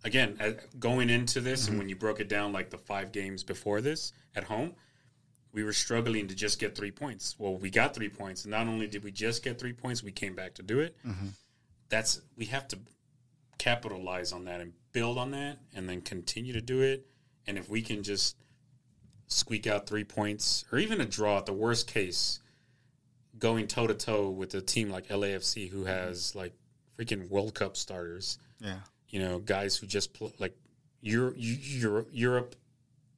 again, uh, going into this, and when you broke it down like the five games before this at home. We were struggling to just get three points. Well, we got three points, and not only did we just get three points, we came back to do it. Mm-hmm. That's we have to capitalize on that and build on that and then continue to do it. And if we can just squeak out three points or even a draw at the worst case, going toe to toe with a team like LAFC who mm-hmm. has like freaking World Cup starters, Yeah. you know, guys who just pl- like Euro, Euro, Europe,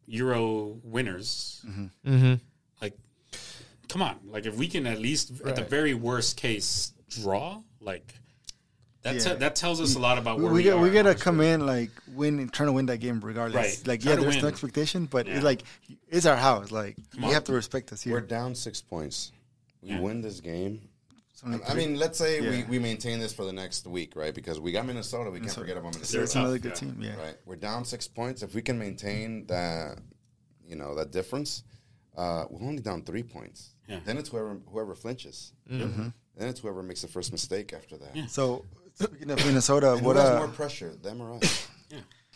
Euro winners. Mm-hmm. Like, come on! Like, if we can at least, at the very worst case, draw, like, That Yeah. te- that tells us a lot about we, where we, we, got, are. we gotta honestly. come in like win, trying to win that game regardless. Right. Like Try yeah, to there's no expectation, but Yeah. it's like it's our house. Like you on. have to respect us here. We're down six points. We Yeah. win this game. It's only I mean, let's say we, Yeah. we maintain this for the next week, right? Because we got Minnesota. We can't forget about Minnesota. it's tough, another good yeah. team. Yeah. Right. We're down six points. If we can maintain that, you know, that difference, uh, we're only down three points. Yeah. Then it's whoever whoever flinches. Mm-hmm. Then it's whoever makes the first mistake after that. So speaking of Minnesota, And what who has uh, more pressure, them or us?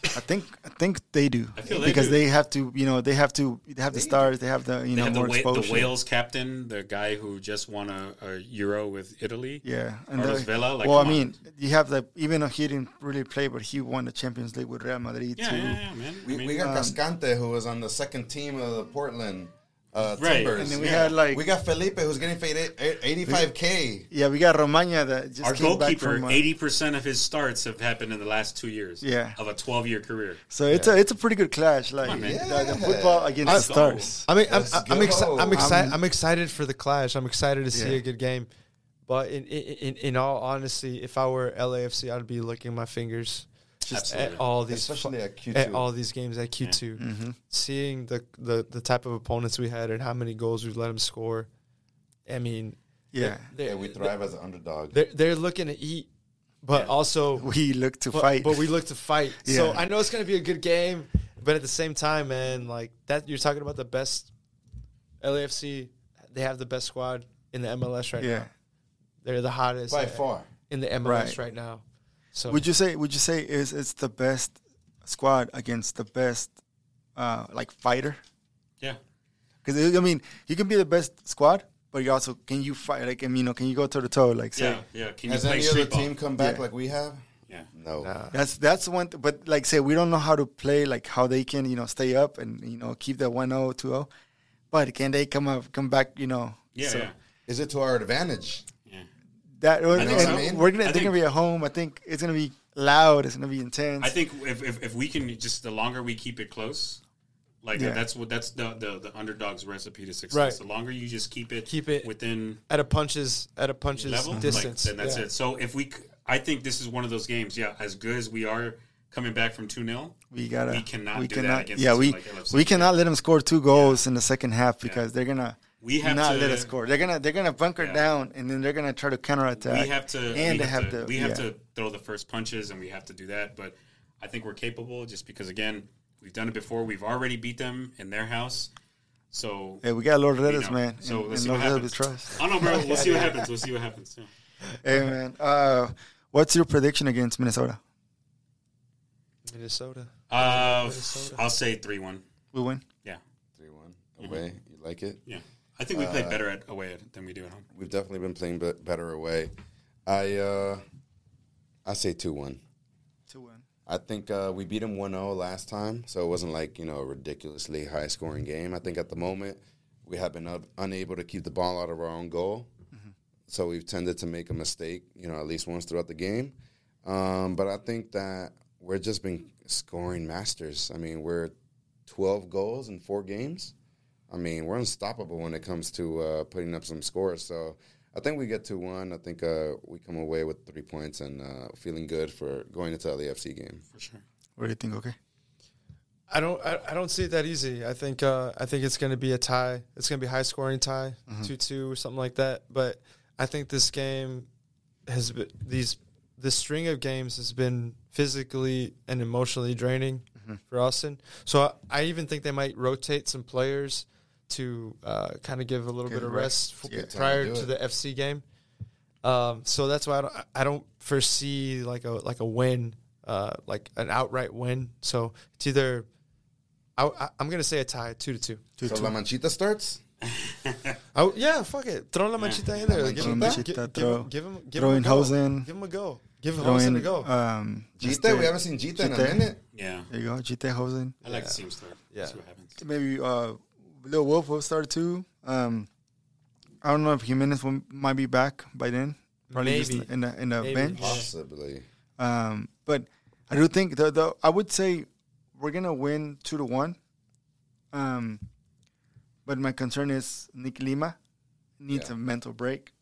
Yeah. I think I think they do I feel they because do. they have to. You know, they have to. They have the stars. They have the you They know have the, more Wa- the. Wales captain, the guy who just won a, a Euro with Italy. Yeah, and Carlos the- Vela, like, well, I come on. mean, you have the even though he didn't really play, but he won the Champions League with Real Madrid Yeah, too. yeah, yeah, man. We, I mean, we got um, Cascante, who was on the second team of the Portland uh, Right. Timbers. And then we Yeah. had like we got Felipe, who's getting paid eighty five k. yeah, we got Romaña that just our came back goalkeeper, from. Uh, eighty percent of his starts have happened in the last two years. Yeah. of a twelve-year career. so it's a it's a pretty good clash, like on, man. the, the football against Let's the go. stars. I mean, I'm, I'm, I'm, exci- I'm excited. I'm- I'm excited for the clash. I'm excited to see Yeah. a good game. But in, in in in all honesty, if I were LAFC, I'd be licking my fingers Absolutely. at all these Especially at Q2. at all these games at Q 2 Mm-hmm. Seeing the, the the type of opponents we had and how many goals we let them score. I mean, Yeah, they're, Yeah, we thrive as an underdog. They're they're looking to eat, but Yeah. also we look to but, fight. But we look to fight. So I know it's gonna be a good game, but at the same time, man, like that you're talking about the best LAFC. They have the best squad in the MLS right yeah. now. They're the hottest By far. in the MLS Right. right, now. So Would you say? Would you say is it's the best squad against the best uh like fighter? Yeah, Because I mean, you can be the best squad, but you also can you fight? Like I mean, you know, can you go toe to toe? Like say, yeah, yeah. Can you Has play any other team come back Yeah. like we have? Yeah. No. Nah. That's that's one. Th- but like say, we don't know how to play. Like how they can you know stay up and you know keep that 1-0, 2-0. But can they come up, come back? You know. Yeah, so yeah, Is it to our advantage? Yeah. That I think and so. we're gonna I they're think- gonna be at home. I think it's gonna be loud. It's gonna be intense. I think if, if, if we can just the longer we keep it close, like Yeah. that's what that's the, the the underdog's recipe to success. Right. The longer you just keep it Keep it within at a punches at a punches level, distance. like, then that's Yeah. it. So if we, I think this is one of those games. Yeah, as good as we are coming back from two 0 we gotta. we cannot We do that cannot. against yeah, we like we cannot let them score two goals in the second half because they're gonna. We have not to let us score. They're gonna they're gonna bunker Yeah. down and then they're gonna try to counterattack. we have to and we they have, have to, to. we have yeah. to throw the first punches and we have to do that but i think we're capable just because again we've done it before we've already beat them in their house so Hey, we got Lord you Redes, know, man. so and, let's and see what Lord Redes happens trust. i don't know bro we'll see what happens we'll see what happens yeah. Hey man, uh, what's your prediction against Minnesota? Minnesota. uh, Minnesota. i'll say 3-1 We win. yeah 3 1 away. You like it? yeah i think we play better at away than we do at home We've definitely been playing be- better away. I uh, I say 2 1. To win. I think uh, we beat them 1 0 last time, so it wasn't like, you know, a ridiculously high scoring game. I think at the moment we have been un- unable to keep the ball out of our own goal. So we've tended to make a mistake, you know, at least once throughout the game. Um, but I think that we're just been scoring masters. I mean, we're 12 goals in four games. I mean, we're unstoppable when it comes to uh, putting up some scores. So I think we get to one. I think uh, we come away with three points and uh, feeling good for going into the LAFC game. for sure What do you think? Okay. I don't. I, I don't see it that easy. I think. Uh, I think it's going to be a tie. It's going to be high scoring tie, Mm-hmm. two or something like that. But I think this game has been these. This string of games has been physically and emotionally draining Mm-hmm. for Austin. So I, I even think they might rotate some players to uh, kind of give a little Give bit of rest. rest f- Yeah. Time to prior to the FC game. Um, so that's why I don't, I don't foresee like a like a win, uh, like an outright win. So it's either I, I, I'm gonna say a tie, two to two. Two, so two. La Manchita starts? Oh yeah, fuck it, throw La Manchita in there. La Give him, Manchita, give, give throw- him, give him, give throw him a in go. Hoesen. Give him a go. Give Throw Hoesen in, a go. Um, Djitté? We haven't seen Djitté in a minute. yeah There you go, Djitté Hoesen. i like Yeah. to see him start Yeah. see what happens Maybe uh, Lil Wolff will start too. Um, I don't know if Jimenez will, might be back by then. Probably just in the in the Maybe. bench. Possibly. Um, but I do think the, the I would say we're gonna win two to one. Um, but my concern is Nick Lima needs Yeah. a mental break.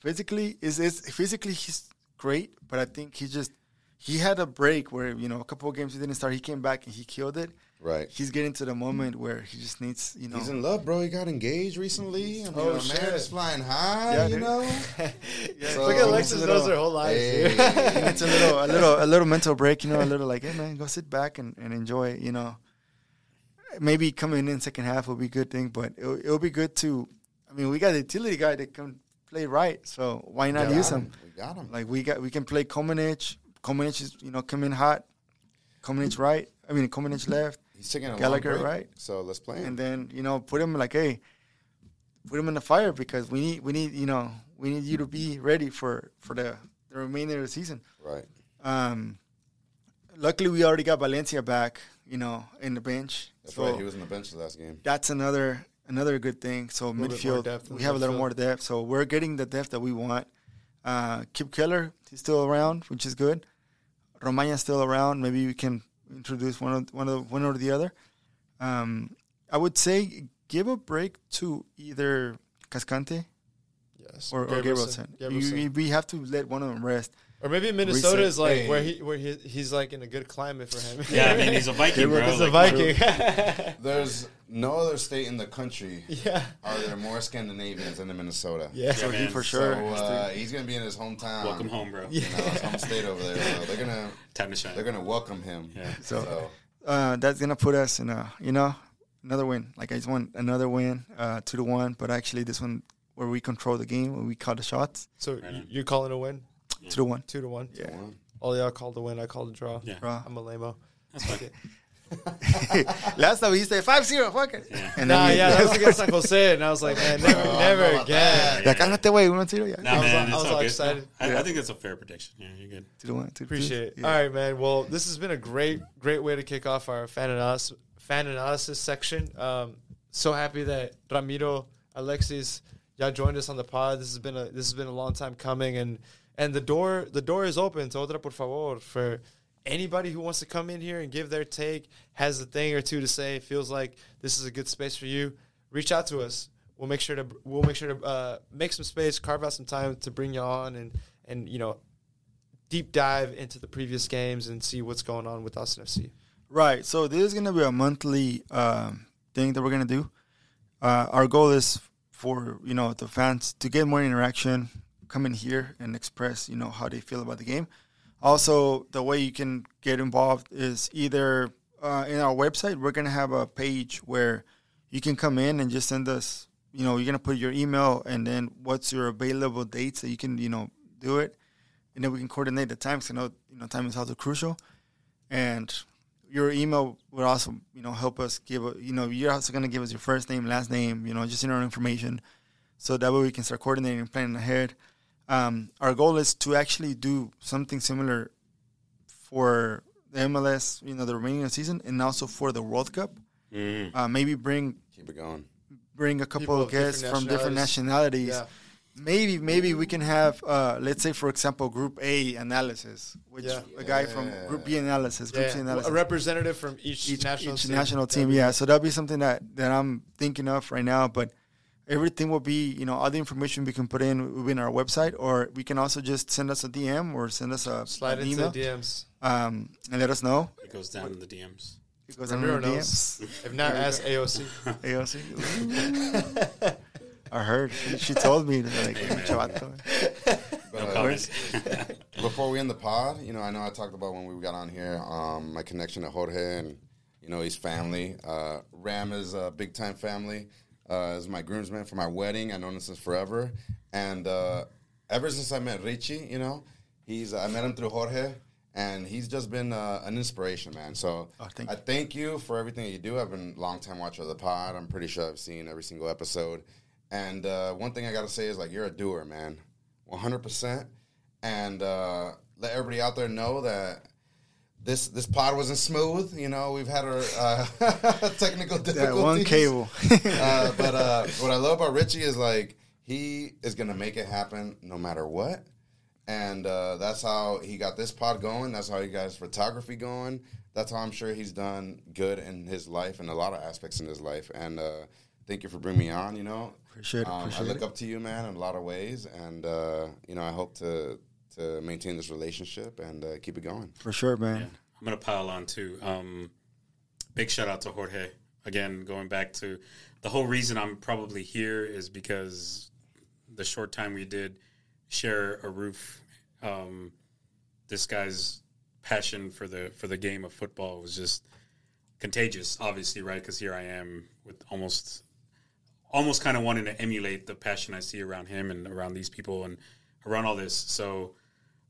Physically, is is physically he's great, but I think he just he had a break where you know a couple of games he didn't start. He came back and he killed it. Right. He's getting to the moment where he just needs you know. He's in love, bro. He got engaged recently. I mean, Oh, shit. man is flying high, Yeah, you dude. know? Yeah, So- Look at Alexis a knows little- their whole life. Hey. it's a little, a little, a little mental break. You know, a little like, hey man, go sit back and, and enjoy. You know, maybe coming in second half will be a good thing, but it'll, it'll be good to. I mean, we got a utility guy that can play right, so why not use got him? We got him. Like we got, we can play Kolmanič. Kolmanič is you know coming hot. Kolmanič right. I mean, Kolmanič left, He's taking a Gallagher, long break, right? So let's play him. and then you know put him like, hey, put him in the fire because we need, we need, you know, we need you to be ready for for the the remainder of the season. right. Um, luckily, we already got Valencia back, you know, in the bench. That's so right. He was in the bench the last game. that's another another good thing. So little midfield, we have a little midfield. more depth. So we're getting the depth that we want. Uh, Kipp Keller, he's still around, which is good. Romaña's still around. Maybe we can introduce one of one of one or the other. Um, I would say give a break to either Cascante yes. or, or Gabrielsen. Gabrielsen. Gabrielsen. You- we have to let one of them rest. Or maybe Minnesota Reset. is like Hey. where he where he, he's like in a good climate for him. Yeah, I mean he's a Viking, bro. he's a Viking. There's no other state in the country yeah. are there more Scandinavians than in Minnesota. Yeah. So he man. for So sure. uh, he's gonna be in his hometown. Welcome home, bro. You know, his home state over there. So they're gonna Time to shine. they're gonna welcome him. Yeah. So- So uh, that's gonna put us in a you know another win. Like I just want another win, uh, two to one. But actually, this one where we control the game, where we call the shots, So Right you- you're calling a win? Two to one. Two to one. Yeah. one. All y'all called the win. I called the draw. Yeah. Bro. I'm a lame-o. That's fine. Last time we used to say five zero, fuck it. Yeah. And Nah, we- yeah, that was against San Jose, and I was like, man, never, Oh, never I know about again. Yeah, cálmate, way one zero, yeah. Nah, I was man, all- I it's was all all good. excited. I, Yeah. I think that's a fair prediction. Yeah, you're good. Two to one, two to two. Appreciate it. Yeah. All right, man. Well, this has been a great, great way to kick off our fan analysis, fan analysis section. Um, so happy that Ramiro, Alexis, y'all joined us on the pod. This has been a this has been a long time coming, and and the door the door is open to otra por favor for anybody who wants to come in here and give their take, has a thing or two to say, feels like this is a good space for you. Reach out to us. We'll make sure to we'll make sure to uh, make some space, carve out some time to bring you on, and and you know deep dive into the previous games and see what's going on with Austin FC. Right. So this is gonna be a monthly um, thing that we're gonna do. Uh, our goal is for you know the fans to get more interaction, come in here and express you know how they feel about the game. Also, the way you can get involved is either uh, in our website. We're gonna have a page where you can come in and just send us. You know, you're gonna put your email and then what's your available dates that you can you know do it, and then we can coordinate the times. 'cause I know you know time is also crucial, and your email would also you know help us give a, you know you're also gonna give us your first name, last name, you know just in our information, so that way we can start coordinating and planning ahead. Um, our goal is to actually do something similar for the MLS, you know, the remaining season, and also for the World Cup. Mm. Uh, maybe bring Keep it going. bring a couple People of of different guests from different nationalities. Yeah, Maybe maybe we can have uh, let's say for example Group A analysis, which Yeah. a guy from Group B analysis, Group yeah. C analysis a representative from each, each national each team. national team. Yeah, so that'll be something that that I'm thinking of right now. But everything will be, you know, all the information we can put in within our website, or we can also just send us a DM or send us a Slide an into email the DMs. um, and let us know. It goes down in the DMs. It goes Ramiro under the knows. DMs. If not, ask AOC. AOC. I heard. She, she told me like Amen. chavato. But, No uh, comment. Before we end the pod, you know, I know I talked about when we got on here, um, my connection to Jorge and, you know, his family. Uh, Ram is a big time family. Uh, is my groomsman for my wedding. I known him since forever. And uh, ever since I met Richie, you know, he's I met him through Jorge. And he's just been uh, an inspiration, man. So Oh, thank I thank you for everything that you do. I've been a long time watcher of the pod. I'm pretty sure I've seen every single episode. And uh, one thing I got to say is like you're a doer, man, 100. percent And uh, let everybody out there know that this this pod wasn't smooth. You know, we've had our uh, technical difficulties. That one cable. uh, but uh, what I love about Richie is like he is gonna make it happen no matter what, and uh, that's how he got this pod going. That's how he got his photography going. That's how I'm sure he's done good in his life and a lot of aspects in his life. And uh, thank you for bringing me on. You know, Appreciate it, Um, I look it. up to you, man, in a lot of ways, and uh, you know I hope to to maintain this relationship and uh, keep it going. For sure, man. Yeah. I'm gonna pile on too. Um, big shout out to Jorge again. Going back to the whole reason I'm probably here is because the short time we did share a roof, um, this guy's passion for the for the game of football was just contagious. Obviously, right? Because here I am with almost almost kind of wanting to emulate the passion I see around him and around these people and around all this. So,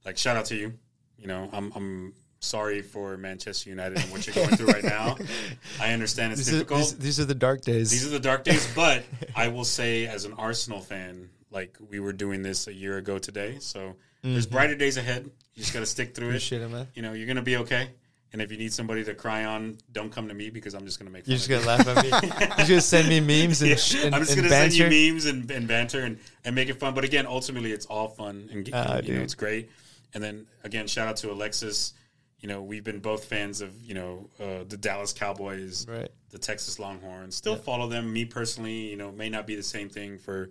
like, shout out to you. You know, I'm I'm sorry for Manchester United and what you're going through right now. I understand it's These are, difficult. these, these are the dark days. These are the dark days, but I will say, as an Arsenal fan, like we were doing this a year ago today, so there's brighter days ahead. You just got to stick through it. Appreciate it, man. You know, you're gonna be okay. And if you need somebody to cry on, don't come to me because I'm just gonna make. Fun You're just of gonna laugh at me. You're just gonna send me memes and, Yeah, sh- and, I'm just gonna banter. send you memes and, and banter and, and make it fun. But again, ultimately, it's all fun and, Ah, and, you know it's great. And then again, shout out to Alexis. You know, we've been both fans of you know uh, the Dallas Cowboys, Right. the Texas Longhorns. Still follow them. Me personally, you know, may not be the same thing for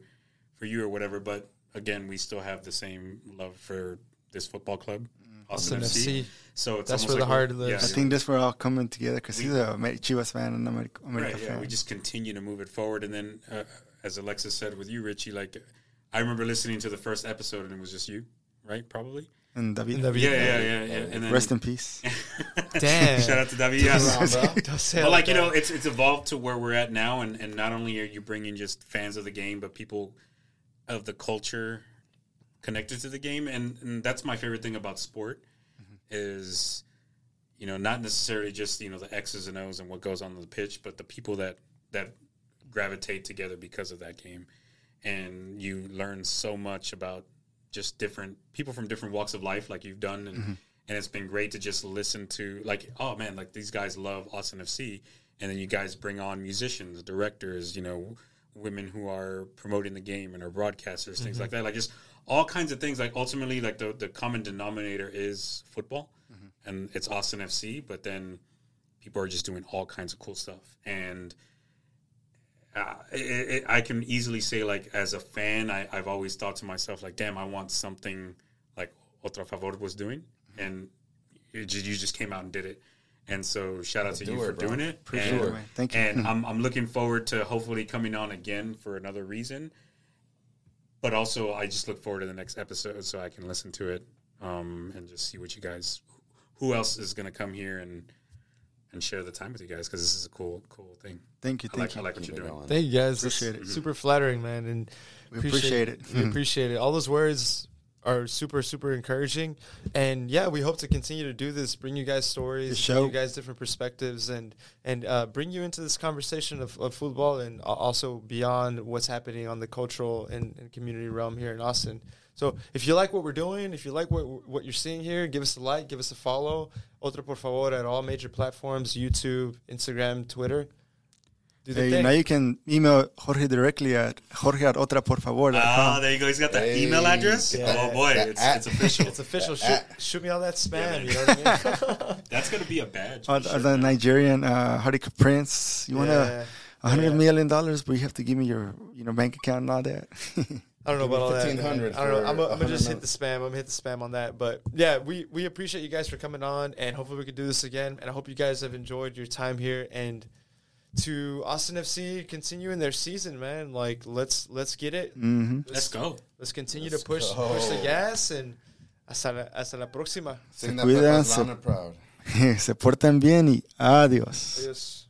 for you or whatever, but again, we still have the same love for this football club, Austin, Austin FC. FC. So it's That's almost where the heart we're- lives. I think that's where all coming together because he's a Amer- Chivas fan and America, America right, yeah, fan. we just continue to move it forward. And then, uh, as Alexis said with you, Richie, like I remember listening to the first episode and it was just you, right? Probably. And David. And David. Yeah, yeah, yeah, yeah. And then, Rest in peace. Damn. Shout out to David. Yes. Don't say it But like you know, it's it's evolved to where we're at now, and and not only are you bringing just fans of the game, but people of the culture connected to the game, and, and that's my favorite thing about sport mm-hmm. is you know not necessarily just you know the X's and O's and what goes on the pitch, but the people that that gravitate together because of that game, and you learn so much about just different people from different walks of life, like you've done, and mm-hmm. and it's been great to just listen to like oh man, like these guys love Austin FC, and then you guys bring on musicians, directors, you know, women who are promoting the game and are broadcasters, things like mm-hmm. that, like just all kinds of things. Like ultimately, like the the common denominator is football, mm-hmm. and it's Austin FC, but then people are just doing all kinds of cool stuff. And uh, it, it, I can easily say like as a fan, I, I've always thought to myself like, damn, I want something like Otra Favor was doing, and it, you just came out and did it. And so shout out to do you for bro. doing it. Appreciate and, it, man. Thank you. And I'm I'm looking forward to hopefully coming on again for another reason. But also, I just look forward to the next episode so I can listen to it um, and just see what you guys, who else is going to come here and and share the time with you guys because this is a cool cool thing. Thank you, I thank like, you. I like what you're doing. going. Thank you guys. Appreciate That's it. Super flattering, man. And We appreciate it. We appreciate it. All those words are super, super encouraging. And yeah, we hope to continue to do this, bring you guys stories, The bring show. you guys different perspectives, and and uh, bring you into this conversation of, of football and also beyond what's happening on the cultural and, and community realm here in Austin. So if you like what we're doing, if you like what what you're seeing here, give us a like, give us a follow. Otra por favor at all major platforms: YouTube, Instagram, Twitter. Do the Hey, thing. now you can email Jorge directly at jorge at otraporfavor.com. Ah, there you go. He's got the Hey. email address. Yeah. Oh boy, it's, it's official. it's official. Shoot, shoot me all that spam. you know what I mean? That's gonna be a badge. Uh, sure, the man. Nigerian uh, Harika Prince. You want Yeah. a hundred Yeah. million dollars, but you have to give me your you know bank account and all that. I don't know about all that. 1500 I don't know. I'm, gonna- I'm gonna 100 just hit the spam. I'm gonna hit the spam on that. But yeah, we we appreciate you guys for coming on, and hopefully we can do this again. And I hope you guys have enjoyed your time here. And to Austin FC continuing their season, man. Like let's let's get it. hmm Let's go. Let's continue Let's to push push the gas and hasta la, hasta la próxima. Se that cuidan, se- proud. Se portan bien y adiós. Adios.